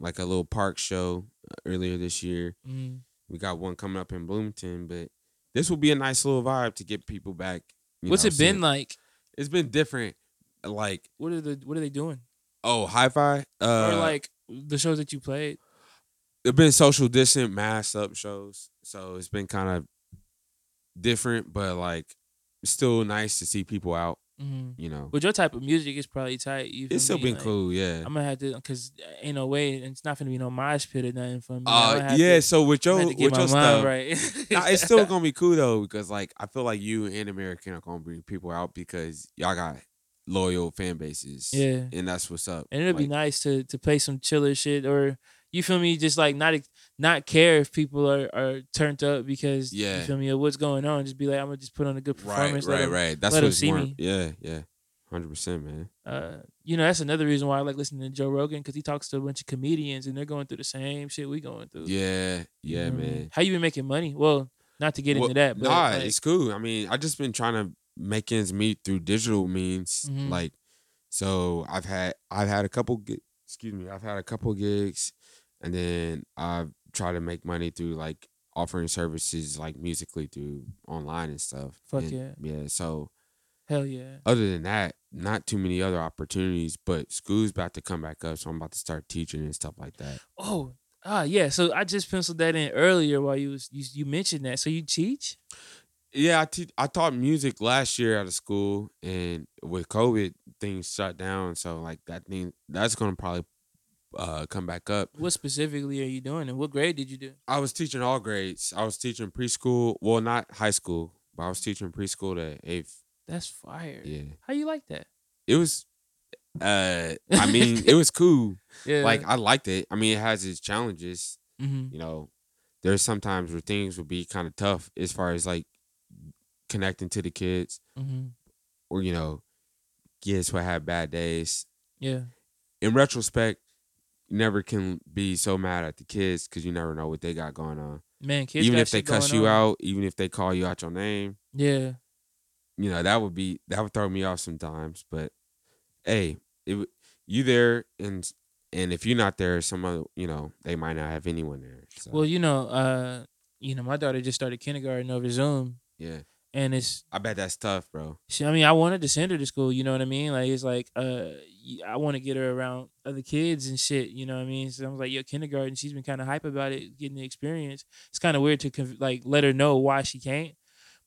Speaker 3: like a little park show uh, earlier this year.
Speaker 1: Mm.
Speaker 3: We got one coming up in Bloomington, but this will be a nice little vibe to get people back.
Speaker 1: What's it been like?
Speaker 3: It's been different. Like
Speaker 1: What are the What are they doing?
Speaker 3: oh, hi-fi. Uh,
Speaker 1: or like the shows that you played?
Speaker 3: it's been social distant, masked up shows, so it's been kind of different, but like still nice to see people out.
Speaker 1: Mm-hmm.
Speaker 3: You know,
Speaker 1: With your type of music, it's probably tight. You
Speaker 3: it's still
Speaker 1: me?
Speaker 3: been
Speaker 1: Like,
Speaker 3: cool. Yeah.
Speaker 1: I'm gonna have to, cause ain't no way, it's not gonna be no mosh pit or nothing for me.
Speaker 3: Uh, yeah.
Speaker 1: to-
Speaker 3: So with your with your stuff,
Speaker 1: right.
Speaker 3: nah, it's still gonna be cool though because like I feel like you and American are gonna bring people out because y'all got loyal fan bases.
Speaker 1: Yeah.
Speaker 3: and that's what's up.
Speaker 1: and it'll be nice to to play some chiller shit or you feel me, just like not not care if people are are turned up because
Speaker 3: Yeah.
Speaker 1: you feel me, or what's going on. Just be like, I'm gonna just put on a good
Speaker 3: Right,
Speaker 1: performance.
Speaker 3: right,
Speaker 1: 'em-
Speaker 3: right. That's what's
Speaker 1: see
Speaker 3: more.
Speaker 1: me.
Speaker 3: Yeah, yeah, hundred percent, man.
Speaker 1: Uh, you know, that's another reason why I like listening to Joe Rogan because he talks to a bunch of comedians and they're going through the same shit we going through.
Speaker 3: Yeah,
Speaker 1: You
Speaker 3: yeah,
Speaker 1: know what I mean?
Speaker 3: man.
Speaker 1: How you been making money? Well, not to get
Speaker 3: Well,
Speaker 1: into that, but
Speaker 3: nah,
Speaker 1: like,
Speaker 3: it's cool. I mean, I just been trying to make ends meet through digital means.
Speaker 1: Mhm.
Speaker 3: Like, so I've had I've had a couple. Excuse me, I've had a couple gigs, and then I've tried to make money through like offering services like musically through online and stuff.
Speaker 1: Fuck
Speaker 3: And,
Speaker 1: yeah.
Speaker 3: yeah. So
Speaker 1: hell yeah.
Speaker 3: other than that, not too many other opportunities. But school's about to come back up, so I'm about to start teaching and stuff like that.
Speaker 1: Oh, ah, yeah. So I just penciled that in earlier while you was you, you mentioned that. So you teach?
Speaker 3: Yeah, I te- I taught music last year out of school, and with COVID, things shut down. So like that thing, that's gonna probably uh, come back up.
Speaker 1: What specifically are you doing, and what grade did you do?
Speaker 3: I was teaching all grades. I was teaching preschool, well, not high school, but I was teaching preschool to eighth.
Speaker 1: That's fire.
Speaker 3: Yeah,
Speaker 1: How you like that?
Speaker 3: it was. Uh, I mean, it was cool.
Speaker 1: Yeah.
Speaker 3: Like I liked it. I mean, it has its challenges.
Speaker 1: hmm
Speaker 3: You know, there's sometimes where things would be kind of tough as far as like connecting to the kids.
Speaker 1: hmm
Speaker 3: or you know, kids who have bad days.
Speaker 1: Yeah.
Speaker 3: In retrospect, you never can be so mad at the kids because you never know what they got going on.
Speaker 1: Man, kids.
Speaker 3: even if they cuss you
Speaker 1: on.
Speaker 3: out, even if they call you out your name,
Speaker 1: Yeah.
Speaker 3: you know that would be that would throw me off sometimes. But hey, it you there and and if you're not there, some other, you know, they might not have anyone there. So,
Speaker 1: Well, you know, uh, you know, my daughter just started kindergarten over Zoom,
Speaker 3: yeah,
Speaker 1: and it's.
Speaker 3: I bet that's tough, bro.
Speaker 1: She, I mean, I wanted to send her to school. You know what I mean? Like it's like, uh, I want to get her around other kids and shit. You know what I mean? So I was like, yo, kindergarten. She's been kind of hype about it, getting the experience. It's kind of weird to like let her know why she can't.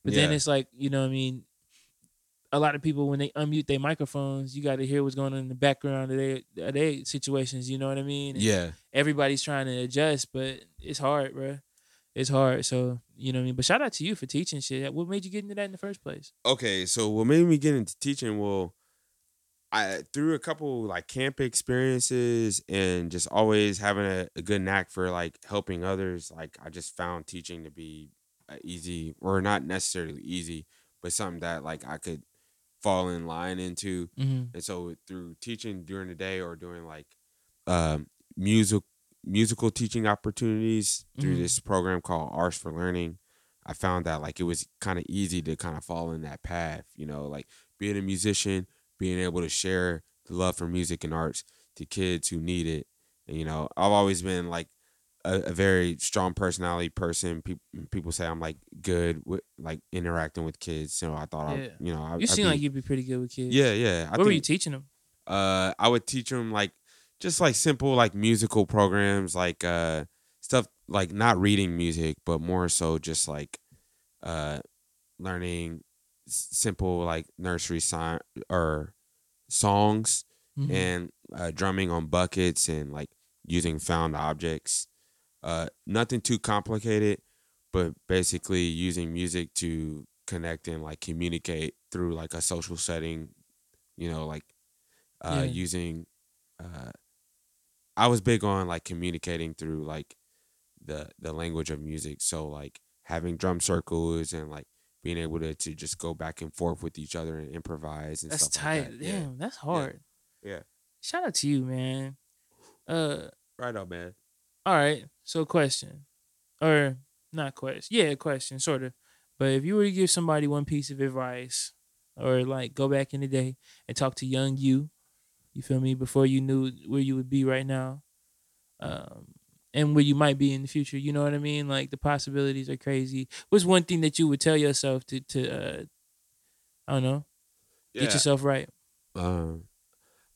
Speaker 1: But then it's like, you know what I mean? A lot of people when they unmute their microphones, you got to hear what's going on in the background of their of their situations. You know what I mean? And
Speaker 3: Yeah,
Speaker 1: everybody's trying to adjust, but it's hard, bro. It's hard. So you know what I mean. But shout out to you for teaching shit. What made you get into that in the first place?
Speaker 3: okay, so what made me get into teaching? Well, I through a couple like camp experiences and just always having a, a good knack for like helping others. Like I just found teaching to be uh, easy, or not necessarily easy, but something that like I could fall in line into.
Speaker 1: Mm-hmm.
Speaker 3: And so through teaching during the day or doing like um, music musical teaching opportunities through
Speaker 1: Mhm.
Speaker 3: this program called Arts for Learning, I found that like it was kind of easy to kind of fall in that path, you know, like being a musician, being able to share the love for music and arts to kids who need it. And you know, I've always been like a, a very strong personality person. People people say I'm like good with like interacting with kids. So I thought
Speaker 1: Yeah.
Speaker 3: I, you know, I,
Speaker 1: You seem
Speaker 3: be-
Speaker 1: like you'd be pretty good with kids.
Speaker 3: yeah, yeah. I
Speaker 1: what were you
Speaker 3: think-
Speaker 1: teaching them?
Speaker 3: uh I would teach them like just like simple like musical programs like uh stuff like not reading music but more so just like uh learning simple like nursery sign or songs
Speaker 1: Mhm.
Speaker 3: and uh, drumming on buckets and like using found objects uh nothing too complicated but basically using music to connect and like communicate through like a social setting you know like uh
Speaker 1: Yeah.
Speaker 3: using uh i was big on like communicating through like the the language of music so like having drum circles and like being able to, to just go back and forth with each other and improvise and
Speaker 1: That's
Speaker 3: stuff
Speaker 1: tight.
Speaker 3: like that. Yeah.
Speaker 1: Damn, that's hard.
Speaker 3: Yeah.
Speaker 1: Shout out to you, man. Uh,
Speaker 3: Right on, man.
Speaker 1: all right. So, question, or not question? Yeah, question, sort of. But if you were to give somebody one piece of advice, or like go back in the day and talk to young you, you feel me, before you knew where you would be right now, um, and where you might be in the future. You know what I mean? Like the possibilities are crazy. What's one thing that you would tell yourself to to uh, I don't know,
Speaker 3: Yeah.
Speaker 1: get yourself right?
Speaker 3: um,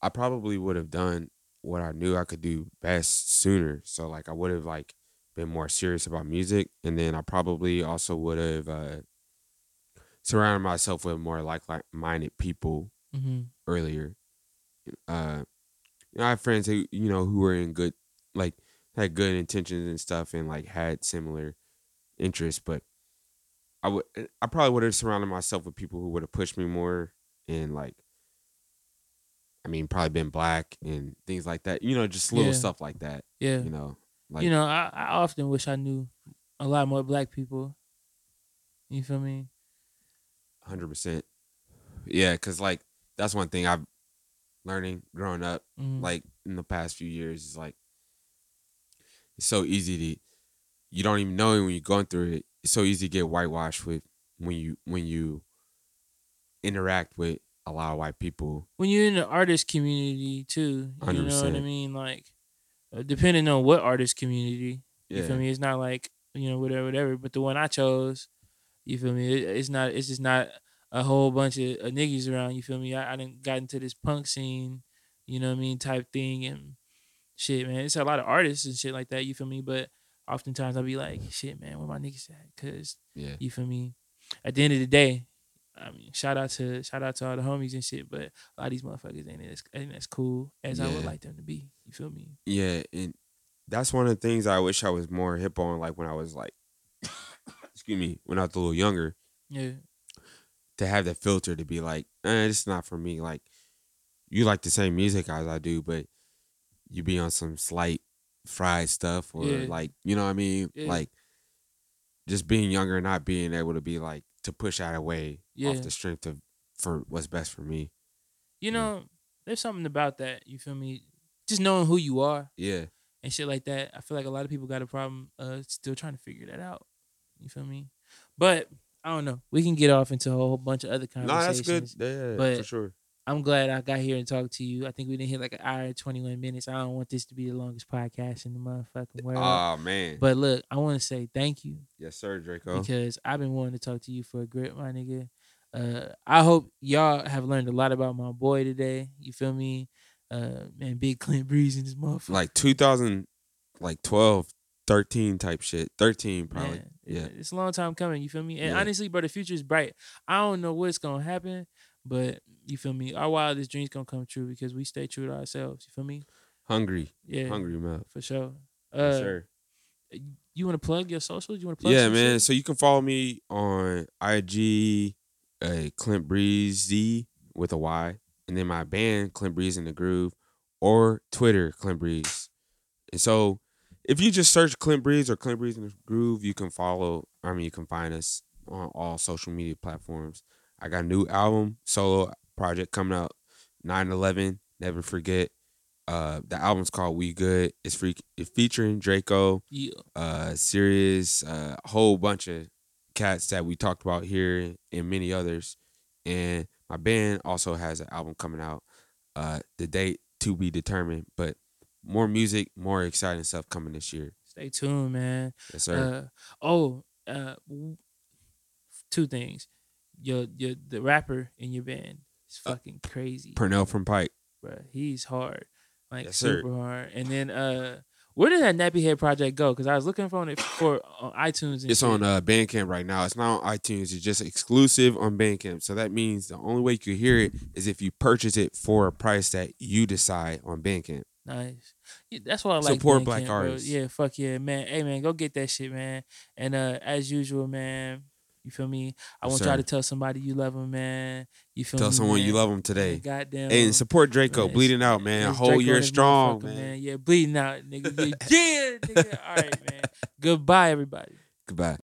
Speaker 3: I probably would have done what I knew I could do best sooner. So like I would have like been more serious about music, and then I probably also would have uh, surrounded myself with more like like minded people
Speaker 1: Mm-hmm.
Speaker 3: earlier. Uh, you know, I have friends who you know who were in good like had good intentions and stuff, and like had similar interests, but I would I probably would have surrounded myself with people who would have pushed me more and like I mean probably been black and things like that. You know, just little
Speaker 1: Yeah.
Speaker 3: stuff like that.
Speaker 1: Yeah.
Speaker 3: You know, like
Speaker 1: you know, I, I often wish I knew a lot more black people. You feel me?
Speaker 3: hundred percent. Yeah, cause like that's one thing I've learning growing up
Speaker 1: Mhm.
Speaker 3: like in the past few years is like it's so easy to you don't even know it when you're going through it. It's so easy to get whitewashed with when you when you interact with a lot of white people.
Speaker 1: when you're in the artist community too, you know what I mean? Like, uh, depending on what artist community, you
Speaker 3: Yeah.
Speaker 1: feel me? It's not like you know whatever, whatever. But the one I chose, you feel me? It, it's not. It's just not a whole bunch of uh, niggas around. You feel me? I, I didn't got into this punk scene, you know what I mean, type thing and shit, man. It's a lot of artists and shit like that. You feel me? But oftentimes I'll be like, shit, man, where my niggas at? Cause
Speaker 3: Yeah.
Speaker 1: you feel me? At the end of the day, I mean, shout out to shout out to all the homies and shit, but a lot of these motherfuckers ain't as ain't as cool as I would like them to be. You feel me?
Speaker 3: Yeah, and that's one of the things I wish I was more hip on like when I was like excuse me, when I was a little younger.
Speaker 1: Yeah.
Speaker 3: To have that filter to be like, eh, it's not for me. Like, you like the same music as I do, but you be on some slight fried stuff or
Speaker 1: Yeah.
Speaker 3: like, you know what I mean?
Speaker 1: Yeah.
Speaker 3: Like, just being younger not being able to be like to push out away
Speaker 1: Yeah.
Speaker 3: off the strength of for what's best for me.
Speaker 1: You
Speaker 3: Yeah.
Speaker 1: know, there's something about that. You feel me? Just knowing who you are
Speaker 3: Yeah,
Speaker 1: and shit like that. I feel like a lot of people got a problem uh still trying to figure that out. You feel me? But I don't know. We can get off into a whole bunch of other
Speaker 3: no,
Speaker 1: conversations.
Speaker 3: that's good. Yeah,
Speaker 1: but-
Speaker 3: for sure.
Speaker 1: I'm glad I got here and talked to you. I think we didn't hit like an hour and 21 minutes. I don't want this to be the longest podcast in the motherfucking world.
Speaker 3: Oh man.
Speaker 1: but look, I want to say thank you
Speaker 3: yes, sir, Draco.
Speaker 1: because I've been wanting to talk to you for a grip, my nigga. Uh, I hope y'all have learned a lot about my boy today. You feel me? Uh, man, big Clint Breeze in this motherfucker.
Speaker 3: like 2000, like 12, 13 type shit. 13 probably.
Speaker 1: Man,
Speaker 3: yeah.
Speaker 1: It's a long time coming. You feel me? And
Speaker 3: Yeah.
Speaker 1: honestly, bro, the future is bright. I don't know what's gonna happen, but you feel me? Our wildest dreams gonna come true because we stay true to ourselves. You feel me?
Speaker 3: Hungry,
Speaker 1: Yeah,
Speaker 3: hungry man.
Speaker 1: for sure. Uh,
Speaker 3: Yes, sir.
Speaker 1: you want to plug your socials? You want to plug?
Speaker 3: Yeah, man.
Speaker 1: shit?
Speaker 3: So you can follow me on IG, uh, Clint Breezy with a Y, and then my band Clint Breeze in the Groove, or Twitter Clint Breeze. And so, if you just search Clint Breeze or Clint Breeze in the Groove, you can follow. I mean, you can find us on all social media platforms. I got a new album, solo project coming out 9-11, Never forget. Uh, the album's called We Good. It's free. It's featuring Draco
Speaker 1: Yeah.
Speaker 3: uh Sirius uh, whole bunch of cats that we talked about here and many others and my band also has an album coming out uh the date to be determined but more music more exciting stuff coming this year
Speaker 1: Stay tuned, man.
Speaker 3: yes sir
Speaker 1: Uh, oh, uh, two things. Your your the rapper in your band is
Speaker 3: Uh,
Speaker 1: fucking crazy,
Speaker 3: purnell from pike
Speaker 1: bro. He's hard, like
Speaker 3: Yes, sir.
Speaker 1: super hard. And then uh, where did that Nappy Head project go? Because I was looking for it for on iTunes. And
Speaker 3: it's
Speaker 1: shit.
Speaker 3: on uh bandcamp right now it's not on itunes it's just exclusive on bandcamp so that means the only way you can hear it is if you purchase it for a price that you decide on bandcamp
Speaker 1: Nice. Yeah, that's what I like.
Speaker 3: Support black
Speaker 1: bro.
Speaker 3: artists.
Speaker 1: Yeah, fuck yeah, man. Hey man, go get that shit, man. And uh as usual, man. You feel me? I want y'all to tell somebody you love them, man. You feel
Speaker 3: tell
Speaker 1: me?
Speaker 3: someone you love them today
Speaker 1: Goddamn.
Speaker 3: Hey, and support Draco,
Speaker 1: Man,
Speaker 3: bleeding out, man.
Speaker 1: It's
Speaker 3: whole
Speaker 1: Draco
Speaker 3: year strong,
Speaker 1: motherfucker,
Speaker 3: man.
Speaker 1: Yeah, bleeding out, nigga. Yeah, yeah nigga. All right, man. Goodbye, everybody.
Speaker 3: Goodbye.